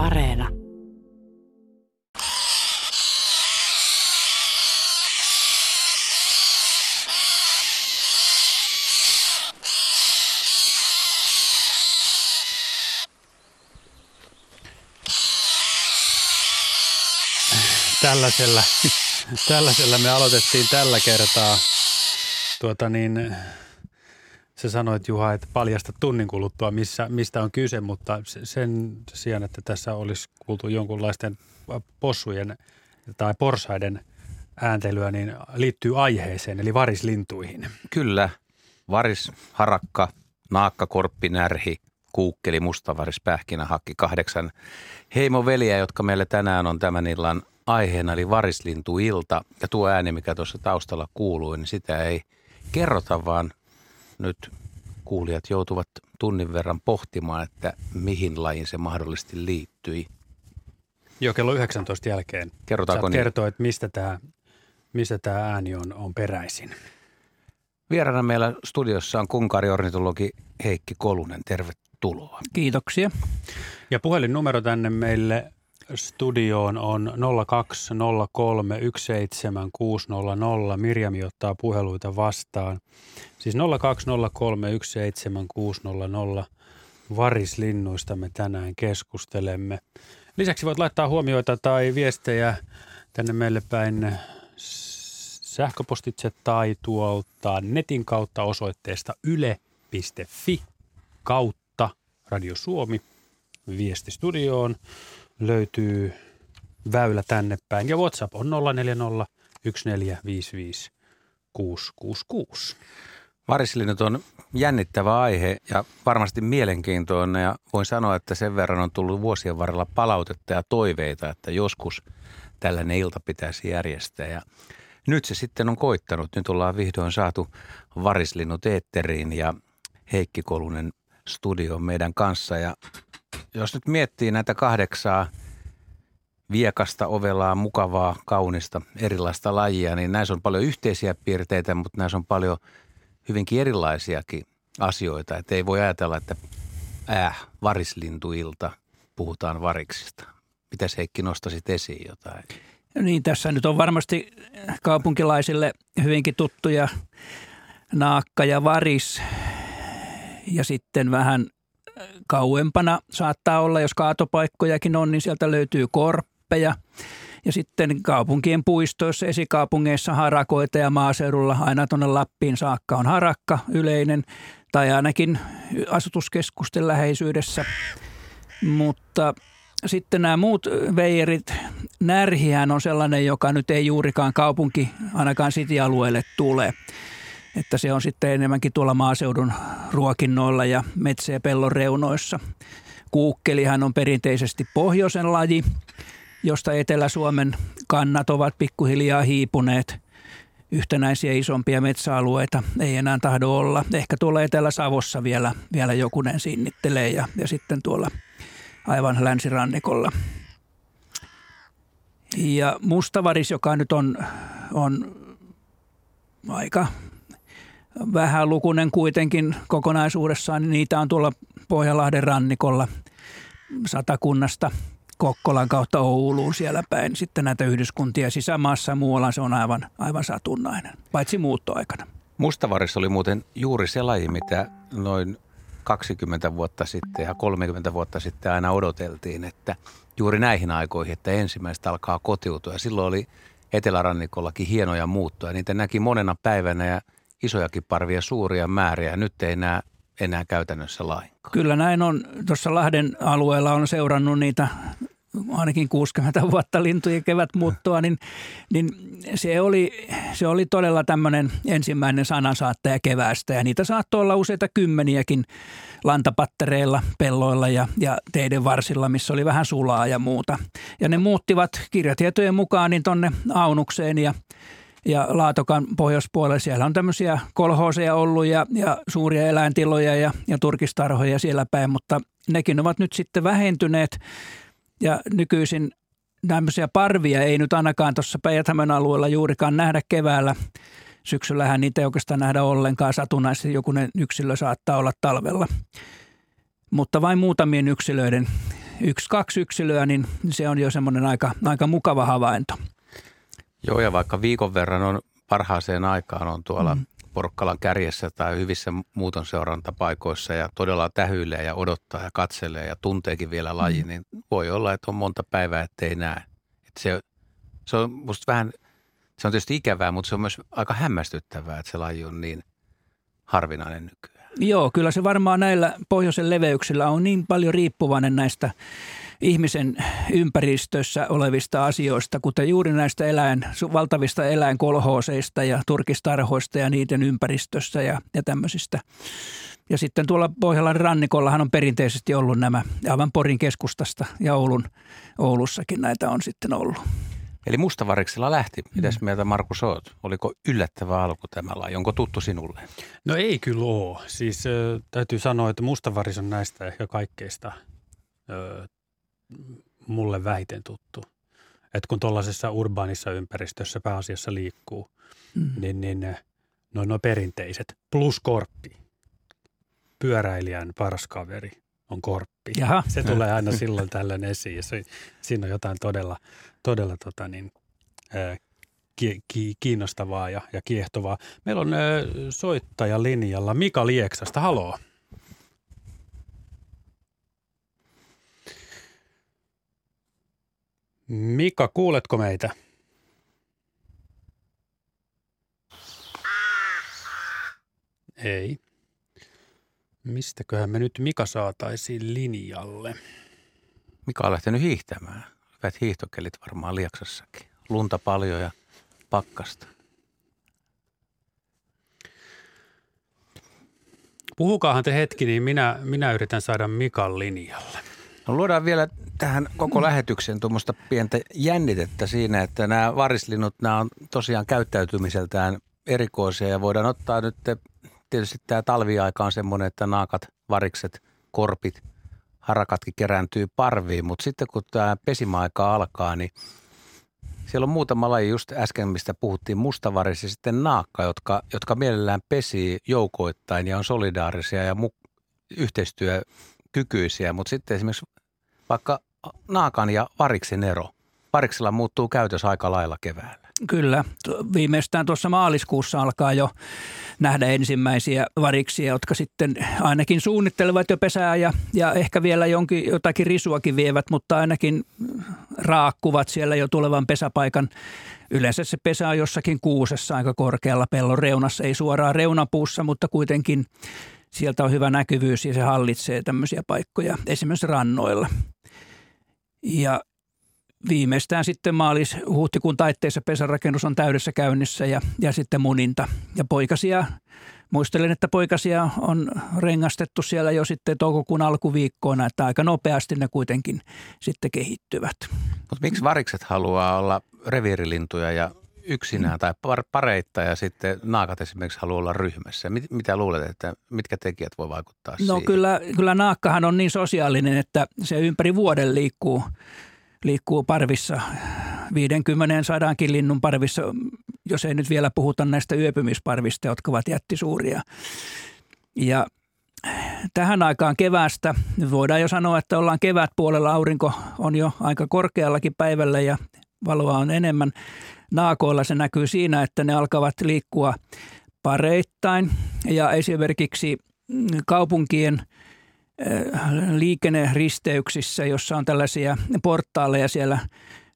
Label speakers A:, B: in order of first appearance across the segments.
A: Areena.
B: Tällaisella, tällaisella me aloitettiin tällä kertaa. Tuota niin, sä sanoit Juha, että paljasta tunnin kuluttua, missä, mistä on kyse, mutta sen sijaan, että tässä olisi kuultu jonkunlaisten possujen tai porsaiden ääntelyä, niin liittyy aiheeseen, eli varislintuihin.
C: Kyllä, varis, harakka, naakka, korppi, närhi, kuukkeli, mustavaris, pähkinähakki, kahdeksan heimoveliä, jotka meillä tänään on tämän illan aiheena, eli varislintuilta. Ja tuo ääni, mikä tuossa taustalla kuului, niin sitä ei kerrota, vaan nyt kuulijat joutuvat tunnin verran pohtimaan, että mihin lajiin se mahdollisesti liittyi.
B: Joo, kello 19 jälkeen.
C: Kerrotaanko
B: Saat
C: niin?
B: kertoa, että mistä tämä, mistä tämä ääni on, on peräisin.
C: Vieraana meillä studiossa on kunkariornitologi Heikki Kolunen. Tervetuloa.
D: Kiitoksia.
B: Ja puhelinnumero tänne meille studioon on 020317600. Mirjami ottaa puheluita vastaan. Siis 020317600. Varislinnuista me tänään keskustelemme. Lisäksi voit laittaa huomioita tai viestejä tänne meille päin sähköpostitse tai tuolta netin kautta osoitteesta yle.fi kautta Radio Suomi viesti studioon löytyy väylä tänne päin. Ja WhatsApp on 040 1455 666.
C: Varislinnut on jännittävä aihe ja varmasti mielenkiintoinen ja voin sanoa, että sen verran on tullut vuosien varrella palautetta ja toiveita, että joskus tällainen ilta pitäisi järjestää. Ja nyt se sitten on koittanut. Nyt ollaan vihdoin saatu varislinnut eetteriin ja Heikki Kolunen studio meidän kanssa. Ja jos nyt miettii näitä kahdeksaa viekasta, ovelaa, mukavaa, kaunista, erilaista lajia, niin näissä on paljon yhteisiä piirteitä, mutta näissä on paljon hyvinkin erilaisiakin asioita. Että ei voi ajatella, että äh, varislintuilta puhutaan variksista. Mitäs Heikki nostasit esiin jotain?
D: Niin, tässä nyt on varmasti kaupunkilaisille hyvinkin tuttuja naakka ja varis. Ja sitten vähän kauempana saattaa olla, jos kaatopaikkojakin on, niin sieltä löytyy korppeja. Ja sitten kaupunkien puistoissa, esikaupungeissa harakoita ja maaseudulla aina tuonne Lappiin saakka on harakka yleinen tai ainakin asutuskeskusten läheisyydessä. Mutta sitten nämä muut veijerit, närhihän on sellainen, joka nyt ei juurikaan kaupunki, ainakaan sitialueelle tule. Että se on sitten enemmänkin tuolla maaseudun ruokinnoilla ja metsä- ja pellon reunoissa. Kuukkelihan on perinteisesti pohjoisen laji, josta Etelä-Suomen kannat ovat pikkuhiljaa hiipuneet. Yhtenäisiä isompia metsäalueita ei enää tahdo olla. Ehkä tuolla Etelä-Savossa vielä, vielä jokunen sinnittelee ja, ja sitten tuolla aivan länsirannikolla. Ja mustavaris, joka nyt on, on aika vähän lukunen kuitenkin kokonaisuudessaan, niin niitä on tuolla Pohjanlahden rannikolla satakunnasta Kokkolan kautta Ouluun siellä päin. Sitten näitä yhdyskuntia sisämaassa muualla se on aivan, aivan satunnainen, paitsi muuttoaikana.
C: Mustavaris oli muuten juuri se laji, mitä noin 20 vuotta sitten ja 30 vuotta sitten aina odoteltiin, että juuri näihin aikoihin, että ensimmäistä alkaa kotiutua. Silloin oli etelärannikollakin hienoja muuttoja. Niitä näki monena päivänä ja isojakin parvia, suuria määriä. Nyt ei enää, enää käytännössä lainkaan.
D: Kyllä näin on. Tuossa Lahden alueella on seurannut niitä ainakin 60 vuotta lintujen kevätmuuttoa, niin, niin se, oli, se oli todella tämmöinen ensimmäinen sanansaattaja keväästä. Ja niitä saattoi olla useita kymmeniäkin lantapattereilla, pelloilla ja, ja teiden varsilla, missä oli vähän sulaa ja muuta. Ja ne muuttivat kirjatietojen mukaan niin tonne Aunukseen ja ja Laatokan pohjoispuolella siellä on tämmöisiä kolhooseja ollut ja, ja suuria eläintiloja ja, ja turkistarhoja siellä päin, mutta nekin ovat nyt sitten vähentyneet ja nykyisin tämmöisiä parvia ei nyt ainakaan tuossa päijät alueella juurikaan nähdä keväällä. Syksyllähän niitä ei oikeastaan nähdä ollenkaan satunnaisesti, joku yksilö saattaa olla talvella. Mutta vain muutamien yksilöiden yksi, kaksi yksilöä, niin se on jo semmoinen aika, aika mukava havainto.
C: Joo, ja vaikka viikon verran on parhaaseen aikaan on tuolla mm. Porkkalan kärjessä tai hyvissä muuton seurantapaikoissa ja todella tähyilee ja odottaa ja katselee ja tunteekin vielä laji, mm. niin voi olla, että on monta päivää, ettei näe. Että se, se on musta vähän, se on tietysti ikävää, mutta se on myös aika hämmästyttävää, että se laji on niin harvinainen nykyään.
D: Joo, kyllä se varmaan näillä pohjoisen leveyksillä on niin paljon riippuvainen näistä ihmisen ympäristössä olevista asioista, kuten juuri näistä eläin, valtavista eläinkolhooseista ja turkistarhoista ja niiden ympäristössä ja, ja tämmöisistä. Ja sitten tuolla Pohjolan rannikollahan on perinteisesti ollut nämä aivan Porin keskustasta ja Oulun, Oulussakin näitä on sitten ollut.
C: Eli mustavariksella lähti. Mitäs mm. mieltä Markus oot? Oliko yllättävä alku tämä laji? Onko tuttu sinulle?
B: No ei kyllä ole. Siis äh, täytyy sanoa, että mustavaris on näistä ehkä kaikkeista äh, mulle vähiten tuttu. Että kun tuollaisessa urbaanissa ympäristössä pääasiassa liikkuu, mm. niin, niin no, no perinteiset plus korppi, pyöräilijän paras kaveri on korppi. Jaha. Se tulee aina silloin tällöin esiin ja se, siinä on jotain todella, todella tota niin, ää, ki, ki, kiinnostavaa ja, ja kiehtovaa. Meillä on ää, soittaja linjalla Mika Lieksasta. Haloo. Mika, kuuletko meitä? Ei. Mistäköhän me nyt Mika saataisiin linjalle?
C: Mika on lähtenyt hiihtämään. Hyvät hiihtokelit varmaan Lieksassakin. Lunta paljon ja pakkasta.
B: Puhukaahan te hetki, niin minä, minä yritän saada Mikan linjalle.
C: No luodaan vielä tähän koko lähetykseen tuommoista pientä jännitettä siinä, että nämä varislinnut, nämä on tosiaan käyttäytymiseltään erikoisia ja voidaan ottaa nyt, tietysti tämä talviaika on semmoinen, että naakat, varikset, korpit, harakatkin kerääntyy parviin, mutta sitten kun tämä pesimäaika alkaa, niin siellä on muutama laji, just äsken mistä puhuttiin, mustavaris ja sitten naakka, jotka, jotka mielellään pesii joukoittain ja on solidaarisia ja mu- yhteistyökykyisiä, mutta sitten esimerkiksi vaikka naakan ja variksen ero. Variksella muuttuu käytös aika lailla keväällä.
D: Kyllä. Viimeistään tuossa maaliskuussa alkaa jo nähdä ensimmäisiä variksia, jotka sitten ainakin suunnittelevat jo pesää ja, ja ehkä vielä jonkin, jotakin risuakin vievät, mutta ainakin raakkuvat siellä jo tulevan pesäpaikan. Yleensä se pesä on jossakin kuusessa aika korkealla pellon reunassa, ei suoraan reunapuussa, mutta kuitenkin sieltä on hyvä näkyvyys ja se hallitsee tämmöisiä paikkoja esimerkiksi rannoilla. Ja viimeistään sitten maalis huhtikuun taitteessa pesärakennus on täydessä käynnissä ja, ja sitten muninta. Ja poikasia, muistelen, että poikasia on rengastettu siellä jo sitten toukokuun alkuviikkoona, että aika nopeasti ne kuitenkin sitten kehittyvät.
C: Mutta miksi varikset haluaa olla reviirilintuja ja yksinään tai par, pareittain ja sitten naakat esimerkiksi haluaa olla ryhmässä. Mit, mitä luulet, että mitkä tekijät voi vaikuttaa
D: no,
C: siihen?
D: kyllä, kyllä naakkahan on niin sosiaalinen, että se ympäri vuoden liikkuu, liikkuu parvissa 50 sadaankin linnun parvissa, jos ei nyt vielä puhuta näistä yöpymisparvista, jotka ovat jättisuuria. Ja tähän aikaan kevästä, voidaan jo sanoa, että ollaan kevät puolella, aurinko on jo aika korkeallakin päivällä ja valoa on enemmän, naakoilla se näkyy siinä, että ne alkavat liikkua pareittain. Ja esimerkiksi kaupunkien äh, liikenneristeyksissä, jossa on tällaisia portaaleja siellä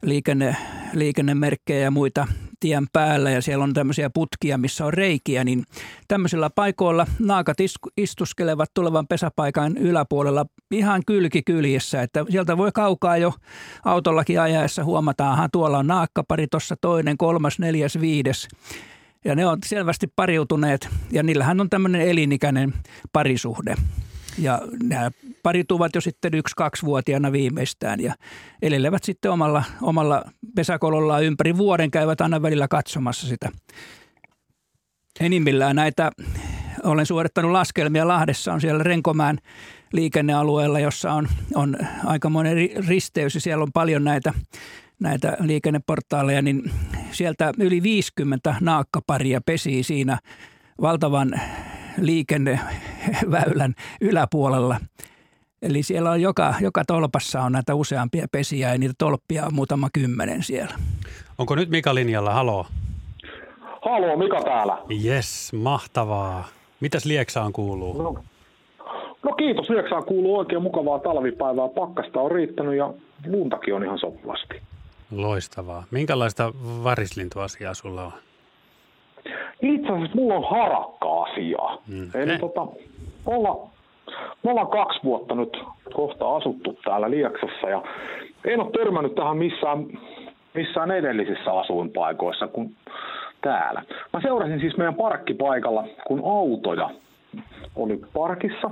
D: liikenne, liikennemerkkejä ja muita tien päällä ja siellä on tämmöisiä putkia, missä on reikiä, niin tämmöisillä paikoilla naakat istuskelevat tulevan pesäpaikan yläpuolella ihan kylki kyljessä, että sieltä voi kaukaa jo autollakin ajaessa että tuolla on naakkapari, tuossa toinen, kolmas, neljäs, viides. Ja ne on selvästi pariutuneet ja niillähän on tämmöinen elinikäinen parisuhde. Ja nämä parituvat jo sitten yksi-kaksivuotiaana viimeistään ja elelevät sitten omalla, omalla pesäkolollaan ympäri vuoden, käyvät aina välillä katsomassa sitä. Enimmillään näitä, olen suorittanut laskelmia Lahdessa, on siellä Renkomään liikennealueella, jossa on, on aikamoinen risteys ja siellä on paljon näitä, näitä liikenneportaaleja, niin sieltä yli 50 naakkaparia pesii siinä valtavan liikenneväylän yläpuolella. Eli siellä on joka, joka tolpassa on näitä useampia pesiä ja niitä tolppia on muutama kymmenen siellä.
B: Onko nyt Mika linjalla? Haloo.
A: Haloo, Mika täällä.
B: Yes, mahtavaa. Mitäs Lieksaan kuuluu?
A: No, no kiitos, Lieksaan kuuluu oikein mukavaa talvipäivää. Pakkasta on riittänyt ja luntakin on ihan sopivasti.
B: Loistavaa. Minkälaista varislintuasiaa sulla on?
A: Itse asiassa mulla on harakka-asiaa.
B: Mm.
A: Eli tota, olla, me ollaan kaksi vuotta nyt kohta asuttu täällä Lieksassa ja en ole törmännyt tähän missään, missään edellisissä asuinpaikoissa kuin täällä. Mä seurasin siis meidän parkkipaikalla, kun autoja oli parkissa.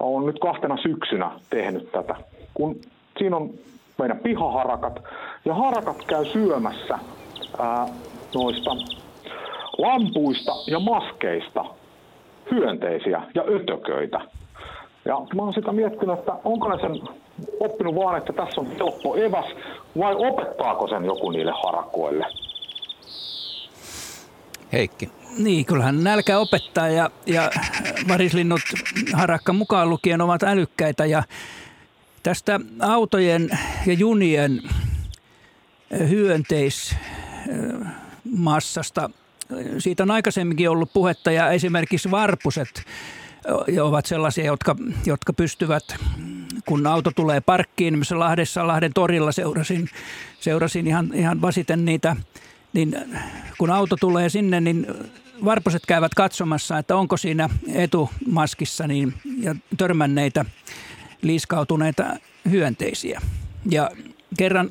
A: Olen nyt kahtena syksynä tehnyt tätä. Kun siinä on meidän pihaharakat ja harakat käy syömässä ää, noista lampuista ja maskeista hyönteisiä ja ötököitä. Ja mä oon sitä miettinyt, että onko ne sen oppinut vaan, että tässä on helppo eväs, vai opettaako sen joku niille harakoille?
C: Heikki.
D: Niin, kyllähän nälkä opettaa ja, ja varislinnut harakka mukaan lukien ovat älykkäitä ja tästä autojen ja junien hyönteismassasta, siitä on aikaisemminkin ollut puhetta ja esimerkiksi varpuset ovat sellaisia, jotka, jotka pystyvät, kun auto tulee parkkiin, missä Lahdessa, Lahden torilla seurasin, seurasin ihan, ihan vasiten niitä, niin kun auto tulee sinne, niin varpuset käyvät katsomassa, että onko siinä etumaskissa niin, ja törmänneitä liiskautuneita hyönteisiä. Ja kerran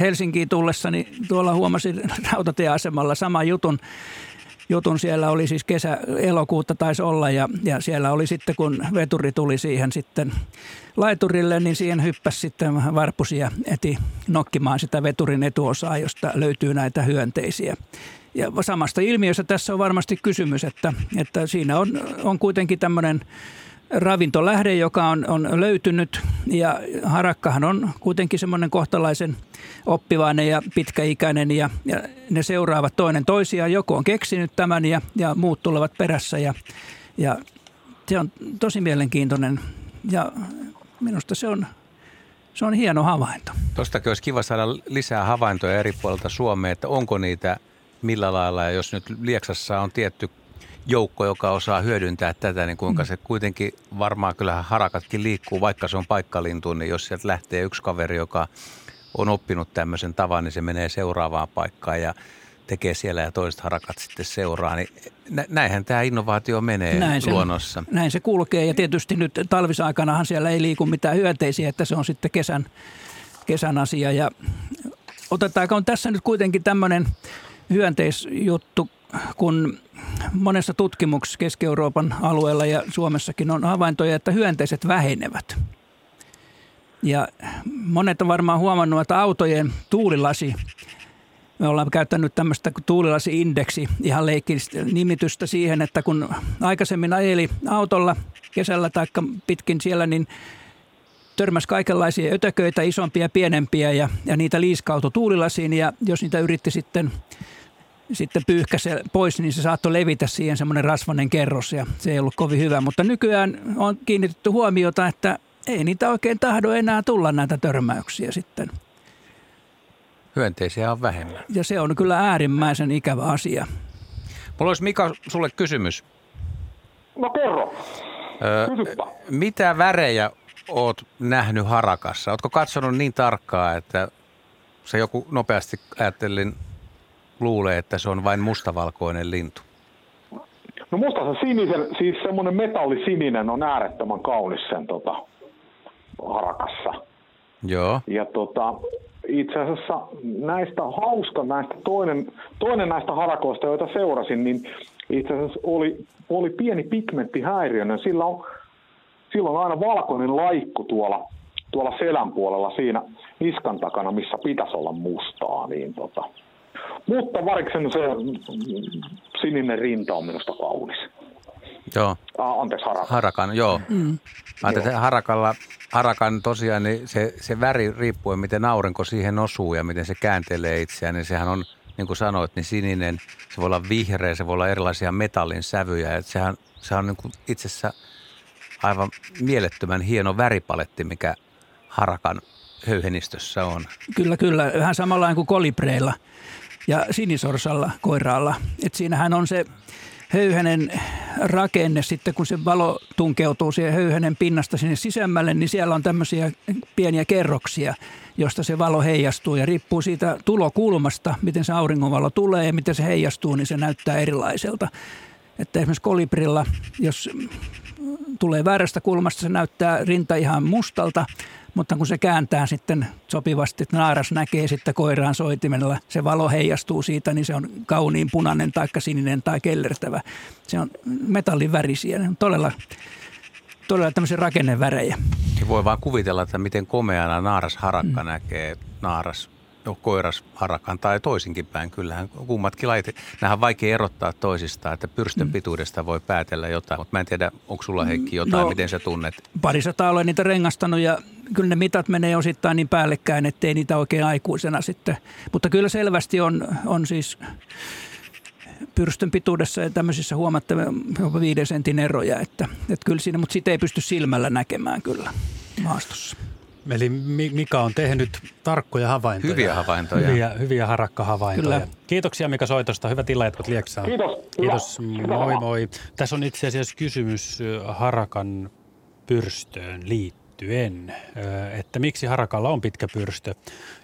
D: Helsinkiin tullessani tuolla huomasin rautatieasemalla saman jutun. Jutun siellä oli siis kesä, elokuuta taisi olla ja, ja siellä oli sitten kun veturi tuli siihen sitten laiturille, niin siihen hyppäsi sitten varpusia eti nokkimaan sitä veturin etuosaa, josta löytyy näitä hyönteisiä. Ja samasta ilmiöstä tässä on varmasti kysymys, että, että siinä on, on kuitenkin tämmöinen ravintolähde, joka on, on löytynyt ja harakkahan on kuitenkin semmoinen kohtalaisen oppivainen ja pitkäikäinen ja, ja ne seuraavat toinen toisiaan. Joku on keksinyt tämän ja, ja muut tulevat perässä ja, ja se on tosi mielenkiintoinen ja minusta se on, se on hieno havainto.
C: Tuostakin olisi kiva saada lisää havaintoja eri puolilta Suomea, että onko niitä millä lailla, ja jos nyt Lieksassa on tietty joukko, joka osaa hyödyntää tätä, niin kuinka se kuitenkin varmaan kyllähän harakatkin liikkuu, vaikka se on paikkalintu, niin jos sieltä lähtee yksi kaveri, joka on oppinut tämmöisen tavan, niin se menee seuraavaan paikkaan ja tekee siellä ja toiset harakat sitten seuraa, niin nä- näinhän tämä innovaatio menee
D: Näin se,
C: luonnossa.
D: Näin se kulkee ja tietysti nyt talvisaikanahan siellä ei liiku mitään hyönteisiä, että se on sitten kesän, kesän asia. Ja otetaanko on tässä nyt kuitenkin tämmöinen hyönteisjuttu, kun monessa tutkimuksessa Keski-Euroopan alueella ja Suomessakin on havaintoja, että hyönteiset vähenevät. Ja monet on varmaan huomannut, että autojen tuulilasi me ollaan käyttänyt tämmöistä tuulilasi-indeksi, ihan leikillistä nimitystä siihen, että kun aikaisemmin ajeli autolla kesällä tai pitkin siellä, niin törmäsi kaikenlaisia ötököitä, isompia ja pienempiä, ja, ja niitä liiskautui tuulilasiin, ja jos niitä yritti sitten, sitten pyyhkäse pois, niin se saattoi levitä siihen semmoinen rasvainen kerros, ja se ei ollut kovin hyvä. Mutta nykyään on kiinnitetty huomiota, että ei niitä oikein tahdo enää tulla näitä törmäyksiä sitten.
C: Hyönteisiä on vähemmän.
D: Ja se on kyllä äärimmäisen ikävä asia.
C: Mulla olisi Mika sulle kysymys.
A: No kerro,
C: Ö,
A: kysypä.
C: mitä värejä oot nähnyt harakassa? Ootko katsonut niin tarkkaa, että se joku nopeasti ajattelin luulee, että se on vain mustavalkoinen lintu?
A: No musta se sinisen, siis semmoinen metallisininen on äärettömän kaunis sen tota, harakassa.
C: Joo.
A: Ja tota, itse asiassa näistä hauska näistä toinen, toinen näistä harakoista, joita seurasin, niin itse asiassa oli, oli pieni pigmenttihäiriöinen. Sillä on, sillä on aina valkoinen laikku tuolla, tuolla selän puolella siinä niskan takana, missä pitäisi olla mustaa. Niin tota. Mutta variksen se sininen rinta on minusta kaunis.
C: Joo.
A: Ah, anteeksi, haraka.
C: Harakan, joo. Mm. Ajattelin, että harakalla, harakan tosiaan niin se, se väri riippuen, miten aurinko siihen osuu ja miten se kääntelee itseään, niin sehän on, niin kuin sanoit, niin sininen, se voi olla vihreä, se voi olla erilaisia metallin sävyjä. Että sehän, sehän on niin kuin itsessä aivan mielettömän hieno väripaletti, mikä harakan höyhenistössä on.
D: Kyllä, kyllä. Vähän samalla kuin kolibreilla ja sinisorsalla koiraalla. Et siinähän on se höyhenen rakenne sitten, kun se valo tunkeutuu siihen höyhenen pinnasta sinne sisemmälle, niin siellä on tämmöisiä pieniä kerroksia, josta se valo heijastuu ja riippuu siitä tulokulmasta, miten se auringonvalo tulee ja miten se heijastuu, niin se näyttää erilaiselta. Että esimerkiksi kolibrilla, jos tulee väärästä kulmasta, se näyttää rinta ihan mustalta, mutta kun se kääntää sitten sopivasti, että naaras näkee sitten koiraan soitimella, se valo heijastuu siitä, niin se on kauniin punainen tai sininen tai kellertävä. Se on metallin värisiä, ne on todella, todella tämmöisiä rakennevärejä.
C: Voi vaan kuvitella, että miten komeana naaras harakka mm. näkee naaras no, koiras harakan tai toisinkin päin. Kyllähän kummatkin lait, nämähän on vaikea erottaa toisistaan, että pyrstön mm. pituudesta voi päätellä jotain, mutta mä en tiedä, onko sulla Heikki jotain, no, miten sä tunnet?
D: Parisataa olen niitä rengastanut ja kyllä ne mitat menee osittain niin päällekkäin, ettei niitä oikein aikuisena sitten. Mutta kyllä selvästi on, on siis pyrstön pituudessa ja tämmöisissä huomattavia jopa viiden sentin eroja, että, että kyllä siinä, mutta sitä ei pysty silmällä näkemään kyllä maastossa.
B: Eli Mika on tehnyt tarkkoja havaintoja.
C: Hyviä havaintoja.
B: Hyviä, hyviä harakkahavaintoja. Kyllä. Kiitoksia Mika soitosta. Hyvät illanjatkot Lieksaan.
A: Kiitos.
B: Kiitos. Moi moi. Tässä on itse asiassa kysymys harakan pyrstöön liittyen, että miksi harakalla on pitkä pyrstö.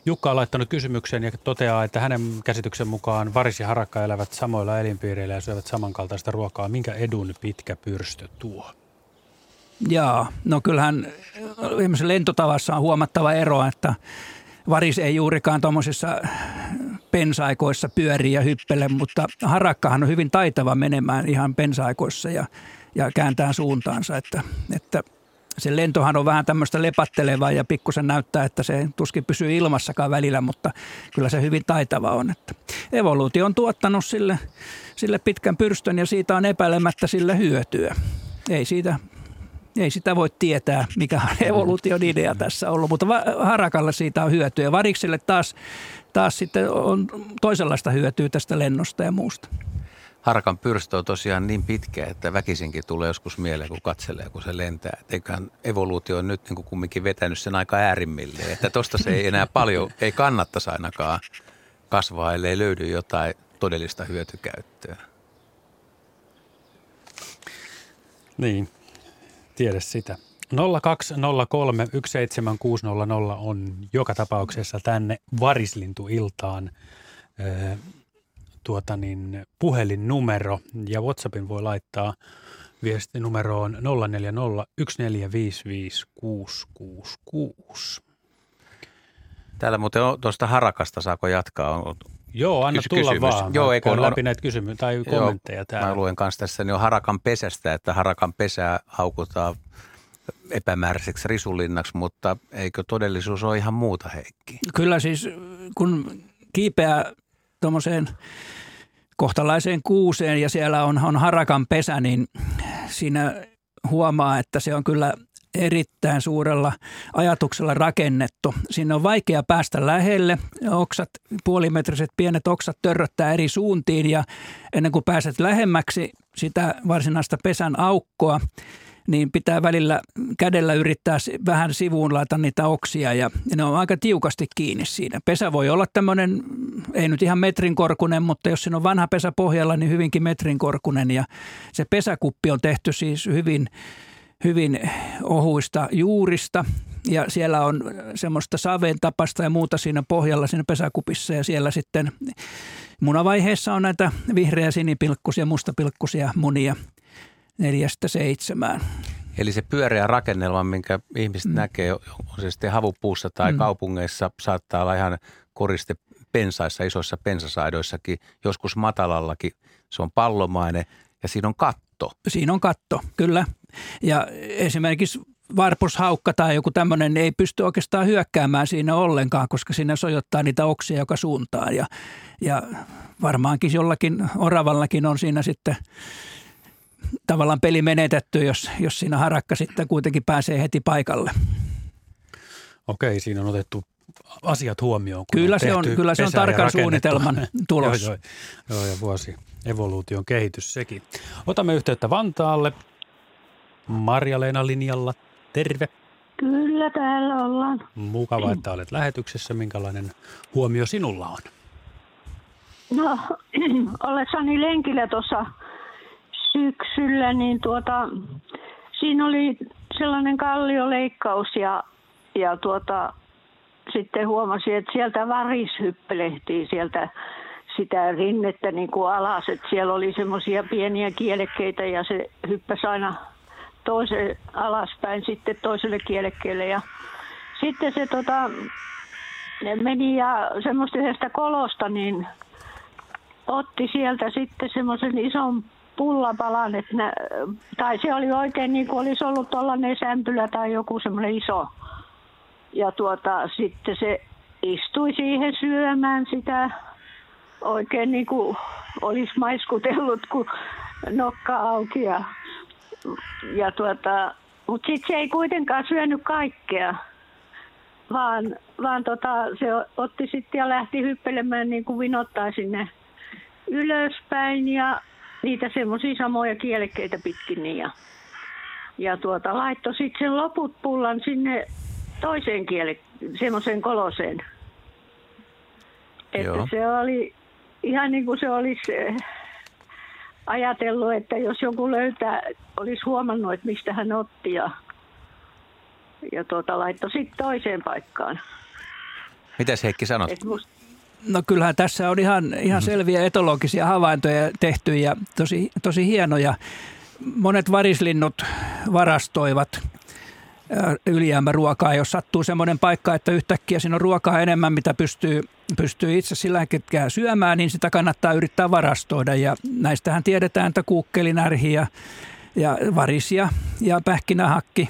B: Jukka on laittanut kysymyksen ja toteaa, että hänen käsityksen mukaan varis ja harakka elävät samoilla elinpiireillä ja syövät samankaltaista ruokaa. Minkä edun pitkä pyrstö tuo?
D: Jaa, no kyllähän lentotavassa on huomattava ero, että varis ei juurikaan tuommoisissa pensaikoissa pyöri ja hyppele, mutta harakkahan on hyvin taitava menemään ihan pensaikoissa ja, ja kääntää suuntaansa, että, että se lentohan on vähän tämmöistä lepattelevaa ja pikkusen näyttää, että se tuskin pysyy ilmassakaan välillä, mutta kyllä se hyvin taitava on. Että evoluutio on tuottanut sille, sille pitkän pyrstön ja siitä on epäilemättä sille hyötyä. Ei siitä ei sitä voi tietää, mikä on evoluution idea tässä ollut, mutta harakalle siitä on hyötyä. Varikselle taas, taas sitten on toisenlaista hyötyä tästä lennosta ja muusta.
C: Harakan pyrstö on tosiaan niin pitkä, että väkisinkin tulee joskus mieleen, kun katselee, kun se lentää. Et eiköhän evoluutio on nyt niin kuin kumminkin vetänyt sen aika äärimmilleen, että tosta se ei enää paljon, ei kannattaisi ainakaan kasvaa, ellei löydy jotain todellista hyötykäyttöä.
B: Niin, tiedä sitä. 0203 17600 on joka tapauksessa tänne varislintuiltaan ö, tuota niin, puhelinnumero ja WhatsAppin voi laittaa viestinumeroon 040
C: Täällä muuten on tuosta harakasta, saako jatkaa? On
B: Joo, anna tulla kysymys. vaan. Joo, eikö on läpi näitä kysymyksiä tai kommentteja joo, täällä.
C: Mä luen kanssa tässä niin on harakan pesästä, että harakan pesää haukutaan epämääräiseksi risulinnaksi, mutta eikö todellisuus ole ihan muuta, Heikki?
D: Kyllä siis, kun kiipeää tuommoiseen kohtalaiseen kuuseen ja siellä on, on harakan pesä, niin siinä huomaa, että se on kyllä erittäin suurella ajatuksella rakennettu. Sinne on vaikea päästä lähelle. Oksat, puolimetriset pienet oksat törröttää eri suuntiin ja ennen kuin pääset lähemmäksi sitä varsinaista pesän aukkoa, niin pitää välillä kädellä yrittää vähän sivuun laita niitä oksia ja ne on aika tiukasti kiinni siinä. Pesä voi olla tämmöinen, ei nyt ihan metrin korkunen, mutta jos siinä on vanha pesä pohjalla, niin hyvinkin metrin korkunen ja se pesäkuppi on tehty siis hyvin hyvin ohuista juurista ja siellä on semmoista saven tapasta ja muuta siinä pohjalla siinä pesäkupissa ja siellä sitten munavaiheessa on näitä vihreä, sinipilkkusia, mustapilkkusia munia neljästä seitsemään.
C: Eli se pyöreä rakennelma, minkä ihmiset mm. näkee, on se sitten havupuussa tai mm. kaupungeissa, saattaa olla ihan koriste pensaissa, isoissa pensasaidoissakin, joskus matalallakin. Se on pallomainen ja siinä on katto.
D: Siinä on katto, kyllä. Ja esimerkiksi varpushaukka tai joku tämmöinen ei pysty oikeastaan hyökkäämään siinä ollenkaan, koska siinä sojottaa niitä oksia joka suuntaan. Ja, ja varmaankin jollakin oravallakin on siinä sitten tavallaan peli menetetty, jos, jos siinä harakka sitten kuitenkin pääsee heti paikalle.
B: Okei, siinä on otettu asiat huomioon.
D: Kyllä se on, kyllä se on tarkan suunnitelman tulos.
B: joo, joo, joo, ja vuosi evoluution kehitys sekin. Otamme yhteyttä Vantaalle. Marja-Leena linjalla. Terve.
E: Kyllä täällä ollaan.
B: Mukava, että olet lähetyksessä. Minkälainen huomio sinulla on?
E: No, ollessani lenkillä tuossa syksyllä, niin tuota, siinä oli sellainen kallioleikkaus ja, ja tuota, sitten huomasin, että sieltä varis hyppelehtii sieltä sitä rinnettä niin kuin alas, että siellä oli semmoisia pieniä kielekkeitä ja se hyppäsi aina toiseen alaspäin sitten toiselle kielekkeelle ja sitten se tota, meni ja semmoista yhdestä kolosta niin otti sieltä sitten semmoisen ison pullapalan, että nä, tai se oli oikein niin kuin olisi ollut tuollainen sämpylä tai joku semmoinen iso. Ja tuota, sitten se istui siihen syömään sitä oikein niin kuin olisi maiskutellut, kun nokka auki. Ja, ja tuota, mutta sitten se ei kuitenkaan syönyt kaikkea, vaan, vaan tota, se otti sitten ja lähti hyppelemään niin kuin vinottaa sinne ylöspäin ja niitä semmoisia samoja kielekkeitä pitkin. Niin ja, ja tuota, laittoi sitten sen loput pullan sinne toiseen kiele, semmoiseen koloseen. Että
C: Joo.
E: se oli ihan niin kuin se olisi eh, ajatellut, että jos joku löytää, olisi huomannut, että mistä hän otti ja, ja tuota, laittoi sitten toiseen paikkaan.
C: Mitäs Heikki sanot?
E: Et must,
D: No kyllähän tässä on ihan, ihan selviä etologisia havaintoja tehty ja tosi, tosi hienoja. Monet varislinnut varastoivat ää, ylijäämäruokaa, jos sattuu semmoinen paikka, että yhtäkkiä siinä on ruokaa enemmän, mitä pystyy, pystyy itse sillä hetkellä syömään, niin sitä kannattaa yrittää varastoida. Ja näistähän tiedetään, että kuukkeli, närhi ja, ja varis ja, ja pähkinähakki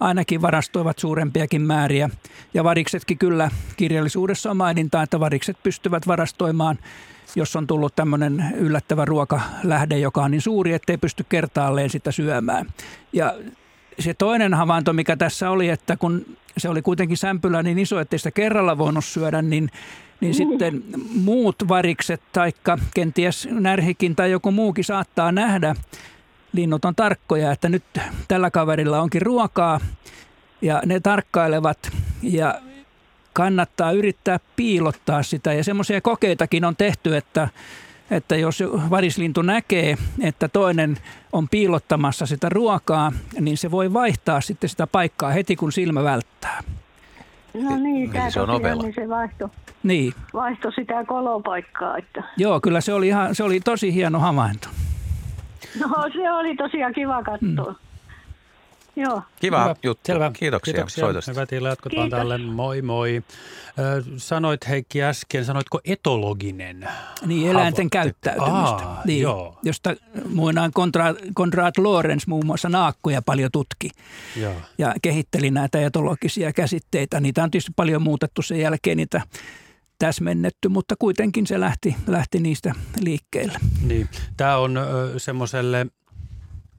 D: ainakin varastoivat suurempiakin määriä. Ja variksetkin kyllä kirjallisuudessa on maininta, että varikset pystyvät varastoimaan, jos on tullut tämmöinen yllättävä ruokalähde, joka on niin suuri, ettei pysty kertaalleen sitä syömään. Ja se toinen havainto, mikä tässä oli, että kun se oli kuitenkin sämpylä niin iso, ettei sitä kerralla voinut syödä, niin, niin sitten muut varikset, taikka kenties närhikin tai joku muukin saattaa nähdä, linnut on tarkkoja, että nyt tällä kaverilla onkin ruokaa ja ne tarkkailevat ja kannattaa yrittää piilottaa sitä. Ja semmoisia kokeitakin on tehty, että, että jos varislintu näkee, että toinen on piilottamassa sitä ruokaa, niin se voi vaihtaa sitten sitä paikkaa heti, kun silmä välttää.
E: no niin, tämä
C: se on
E: tosiaan, niin se vaihtoi,
D: Niin,
E: vaihtoi sitä kolopaikkaa. Että.
D: joo, kyllä se oli, ihan, se oli tosi hieno havainto.
E: No se oli tosiaan kiva katsoa. Mm. Joo.
C: Kiva
B: Hyvä.
C: juttu.
B: Selvä.
C: Kiitoksia,
B: Kiitoksia.
C: soitosta.
B: Hyvä Tiila, jatketaan
E: Kiitos.
B: tälle. Moi moi. Ö, Sanoit Heikki äsken, sanoitko etologinen?
D: Niin, eläinten käyttäytymistä.
B: Aa,
D: niin,
B: joo.
D: Josta muinaan Konrad, Konrad Lorenz muun muassa naakkoja paljon tutki
B: Joo.
D: ja kehitteli näitä etologisia käsitteitä. Niitä on tietysti paljon muutettu sen jälkeen, niitä täsmennetty, mutta kuitenkin se lähti, lähti niistä liikkeelle.
B: Niin. Tämä on semmoiselle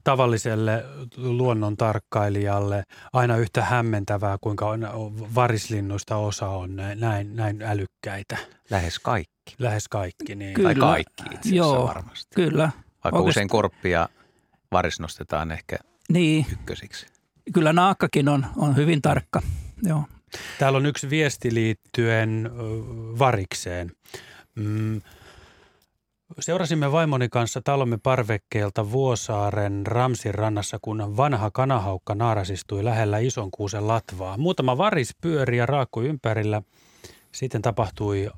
B: tavalliselle luonnon tarkkailijalle aina yhtä hämmentävää, kuinka on, varislinnuista osa on näin, näin, älykkäitä.
C: Lähes kaikki.
B: Lähes kaikki. Niin.
D: Kyllä.
C: Tai kaikki itse asiassa
D: Joo,
C: varmasti.
D: Kyllä.
C: Vaikka
D: Oikeasti-
C: usein korppi ja varis nostetaan ehkä
D: Niin,
C: ykkösiksi.
D: kyllä naakkakin on, on hyvin tarkka. Joo.
B: Täällä on yksi viesti liittyen varikseen. Mm. Seurasimme vaimoni kanssa talomme parvekkeelta Vuosaaren Ramsin rannassa, kun vanha kanahaukka naarasistui lähellä ison kuusen latvaa. Muutama varis pyöri ja raakkui ympärillä. Sitten tapahtui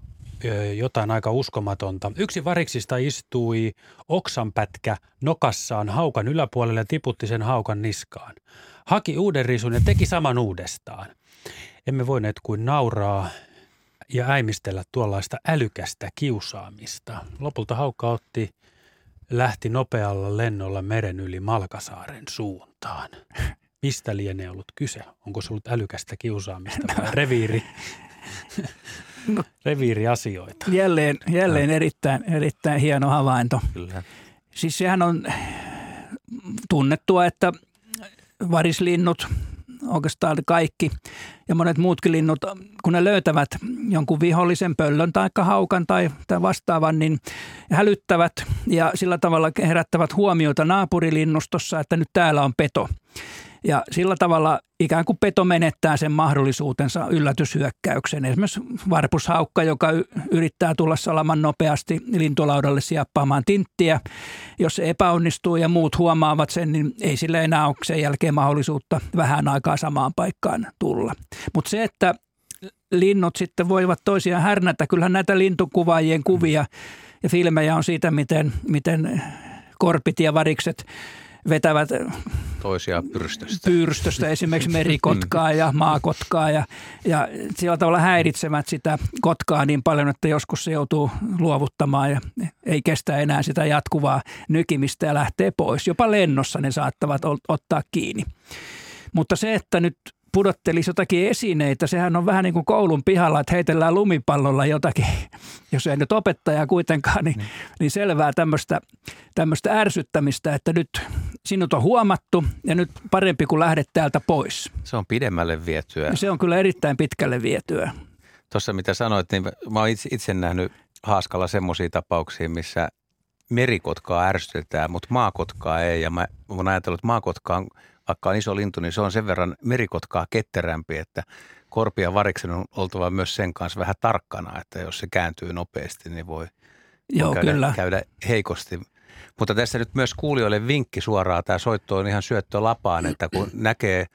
B: jotain aika uskomatonta. Yksi variksista istui oksanpätkä nokassaan haukan yläpuolelle ja tiputti sen haukan niskaan. Haki uuden risun ja teki saman uudestaan. Emme voineet kuin nauraa ja äimistellä tuollaista älykästä kiusaamista. Lopulta haukka otti, lähti nopealla lennolla meren yli Malkasaaren suuntaan. Mistä lienee ollut kyse? Onko se ollut älykästä kiusaamista vai reviiri,
D: No.
B: reviiriasioita?
D: Jälleen, jälleen erittäin, erittäin hieno havainto.
C: Kyllä.
D: Siis sehän on tunnettua, että varislinnut oikeastaan kaikki ja monet muutkin linnut, kun ne löytävät jonkun vihollisen pöllön tai haukan tai, vastaavan, niin hälyttävät ja sillä tavalla herättävät huomiota naapurilinnustossa, että nyt täällä on peto. Ja sillä tavalla ikään kuin peto menettää sen mahdollisuutensa yllätyshyökkäyksen. Esimerkiksi varpushaukka, joka yrittää tulla salaman nopeasti lintulaudalle sijaappaamaan tinttiä. Jos se epäonnistuu ja muut huomaavat sen, niin ei sille enää ole sen jälkeen mahdollisuutta vähän aikaa samaan paikkaan tulla. Mutta se, että linnut sitten voivat toisiaan härnätä, kyllähän näitä lintukuvaajien kuvia ja filmejä on siitä, miten, miten korpit ja varikset – vetävät
C: toisia pyrstöstä.
D: pyrstöstä esimerkiksi merikotkaa ja maakotkaa ja, ja sillä tavalla häiritsevät sitä kotkaa niin paljon, että joskus se joutuu luovuttamaan ja ei kestä enää sitä jatkuvaa nykimistä ja lähtee pois. Jopa lennossa ne saattavat ottaa kiinni. Mutta se, että nyt pudottelisi jotakin esineitä. Sehän on vähän niin kuin koulun pihalla, että heitellään lumipallolla jotakin, jos ei nyt opettaja kuitenkaan, niin, niin. niin selvää tämmöistä, tämmöistä ärsyttämistä, että nyt sinut on huomattu ja nyt parempi kuin lähdet täältä pois.
C: Se on pidemmälle vietyä.
D: Se on kyllä erittäin pitkälle vietyä.
C: Tuossa mitä sanoit, niin mä oon itse, itse nähnyt haaskalla semmoisia tapauksia, missä merikotkaa ärsytetään, mutta maakotkaa ei. Ja mä oon ajatellut, että maakotka on vaikka on iso lintu, niin se on sen verran merikotkaa ketterämpi, että korpia variksen on oltava myös sen kanssa vähän tarkkana, että jos se kääntyy nopeasti, niin voi,
D: Joo,
C: käydä,
D: kyllä.
C: käydä heikosti. Mutta tässä nyt myös kuulijoille vinkki suoraan. Tämä soitto on ihan syöttö lapaan, että kun näkee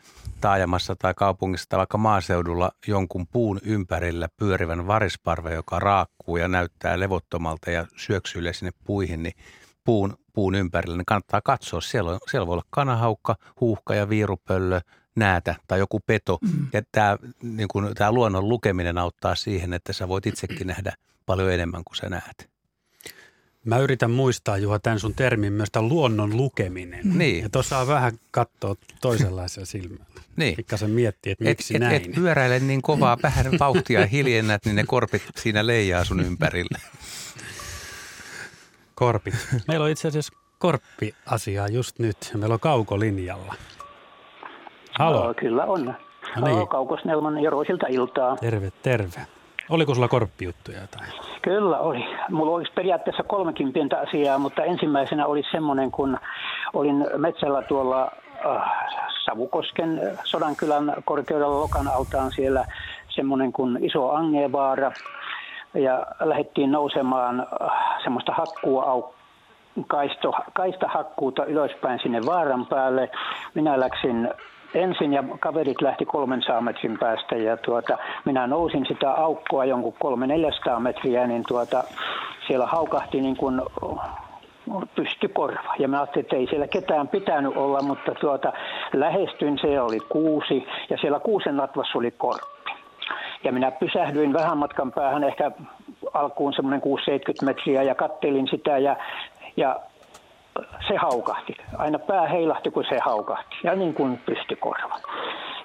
C: taajamassa tai kaupungissa tai vaikka maaseudulla jonkun puun ympärillä pyörivän varisparve, joka raakkuu ja näyttää levottomalta ja syöksyille sinne puihin, niin puun, puun ympärillä, niin kannattaa katsoa. Siellä, on, siellä voi olla kanahaukka, huuhka ja viirupöllö, näätä tai joku peto. Mm. Ja tämä, niin kuin, tämä luonnon lukeminen auttaa siihen, että sä voit itsekin nähdä paljon enemmän kuin sä näet.
B: Mä yritän muistaa, Juha, tämän sun termin myös tämän luonnon lukeminen.
C: Niin.
B: Ja tuossa on vähän katsoa toisenlaisia silmällä.
C: Niin.
B: Pikkasen miettiä, että miksi
C: et,
B: näin.
C: Et, et pyöräile niin kovaa, vähän vauhtia hiljennät, niin ne korpit siinä leijaa sun ympärillä.
B: Korpit. Meillä on itse asiassa korppiasiaa just nyt. Meillä on kaukolinjalla. Halo.
F: No, kyllä on.
B: No niin.
F: Kaukosnelman Joroisilta iltaa.
B: Terve, terve. Oliko sulla korppijuttuja jotain?
F: Kyllä oli. Mulla olisi periaatteessa kolmekin pientä asiaa, mutta ensimmäisenä oli semmoinen, kun olin metsällä tuolla äh, Savukosken Sodankylän korkeudella Lokan altaan siellä semmoinen kuin Iso Angevaara – ja lähdettiin nousemaan äh, semmoista hakkua kaisto, kaista hakkuuta ylöspäin sinne vaaran päälle. Minä läksin ensin ja kaverit lähti kolmen metrin päästä ja tuota, minä nousin sitä aukkoa jonkun kolme 400 metriä, niin tuota, siellä haukahti niin kuin pystykorva. Ja mä ajattelin, että ei siellä ketään pitänyt olla, mutta tuota, lähestyin, se oli kuusi ja siellä kuusen natvassa oli korva. Ja minä pysähdyin vähän matkan päähän, ehkä alkuun semmoinen 6-70 metriä ja kattelin sitä ja, ja se haukahti. Aina pää heilahti, kun se haukahti. Ja niin kuin pystykorva.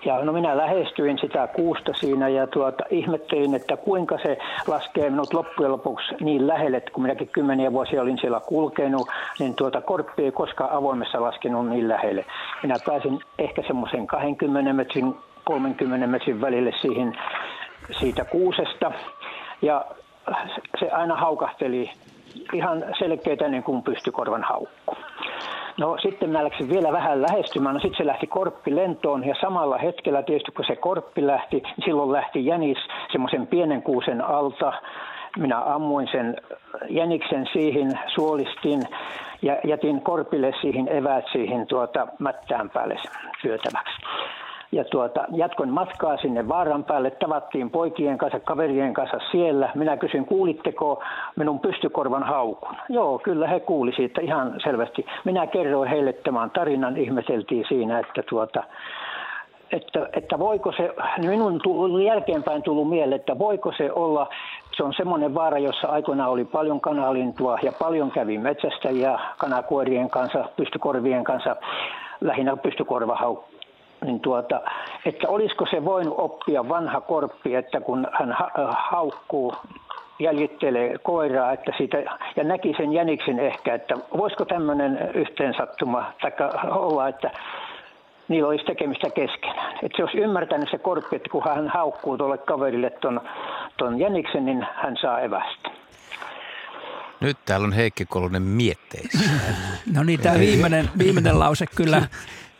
F: Ja no minä lähestyin sitä kuusta siinä ja tuota, ihmettelin, että kuinka se laskee minut loppujen lopuksi niin lähelle, että kun minäkin kymmeniä vuosia olin siellä kulkenut, niin tuota korppi ei koskaan avoimessa laskenut niin lähelle. Minä pääsin ehkä semmoisen 20 metrin, 30 metrin välille siihen siitä kuusesta ja se aina haukahteli ihan selkeitä niin kuin pystykorvan haukku. No sitten mä läksin vielä vähän lähestymään, no sitten se lähti korppi lentoon ja samalla hetkellä tietysti kun se korppi lähti, silloin lähti jänis semmoisen pienen kuusen alta. Minä ammuin sen jäniksen siihen, suolistin ja jätin korpille siihen eväät siihen tuota mättään päälle syötäväksi. Ja tuota, jatkoin matkaa sinne vaaran päälle, tavattiin poikien kanssa, kaverien kanssa siellä. Minä kysyin, kuulitteko minun pystykorvan haukun? Joo, kyllä he kuuli siitä ihan selvästi. Minä kerroin heille tämän tarinan, ihmeteltiin siinä, että tuota, että, että voiko se, minun tuli jälkeenpäin tullut mieleen, että voiko se olla, se on semmoinen vaara, jossa aikoinaan oli paljon kanalintua ja paljon kävi metsästäjiä kanakuorien kanssa, pystykorvien kanssa, lähinnä pystykorvahaukku niin tuota, että olisiko se voinut oppia vanha korppi, että kun hän ha- äh, haukkuu jäljittelee koiraa että siitä, ja näki sen jäniksen ehkä, että voisiko tämmöinen yhteensattuma tai olla, että niillä olisi tekemistä keskenään. Että se olisi ymmärtänyt se korppi, että kun hän haukkuu tuolle kaverille ton, ton jäniksen, niin hän saa evästä.
C: Nyt täällä on Heikki Kolunen mietteissä.
D: No niin, tämä viimeinen, viimeinen lause kyllä,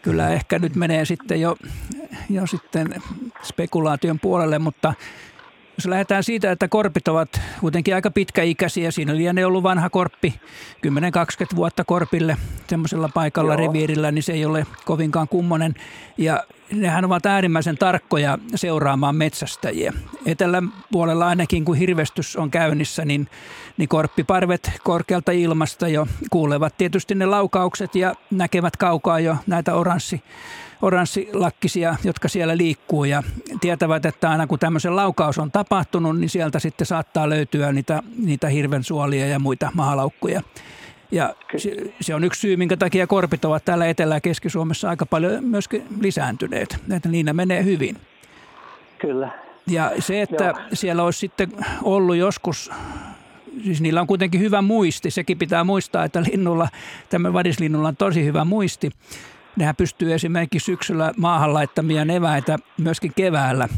D: kyllä ehkä nyt menee sitten jo, jo sitten spekulaation puolelle, mutta – jos lähdetään siitä, että korpit ovat kuitenkin aika pitkäikäisiä, siinä lienee ollut vanha korppi, 10-20 vuotta korpille semmoisella paikalla Joo. reviirillä, niin se ei ole kovinkaan kummonen. Ja nehän ovat äärimmäisen tarkkoja seuraamaan metsästäjiä. Etelän puolella ainakin, kun hirvestys on käynnissä, niin, niin korppiparvet korkealta ilmasta jo kuulevat tietysti ne laukaukset ja näkevät kaukaa jo näitä oranssi oranssilakkisia, jotka siellä liikkuu ja tietävät, että aina kun tämmöisen laukaus on tapahtunut, niin sieltä sitten saattaa löytyä niitä, niitä hirvensuolia ja muita mahalaukkuja. Ja se on yksi syy, minkä takia korpit ovat täällä Etelä- ja Keski-Suomessa aika paljon myöskin lisääntyneet, että niillä menee hyvin.
F: Kyllä.
D: Ja se, että Joo. siellä olisi sitten ollut joskus siis niillä on kuitenkin hyvä muisti. Sekin pitää muistaa, että linnulla, tämä vadislinnulla on tosi hyvä muisti. Nehän pystyy esimerkiksi syksyllä maahan laittamia eväitä myöskin keväällä.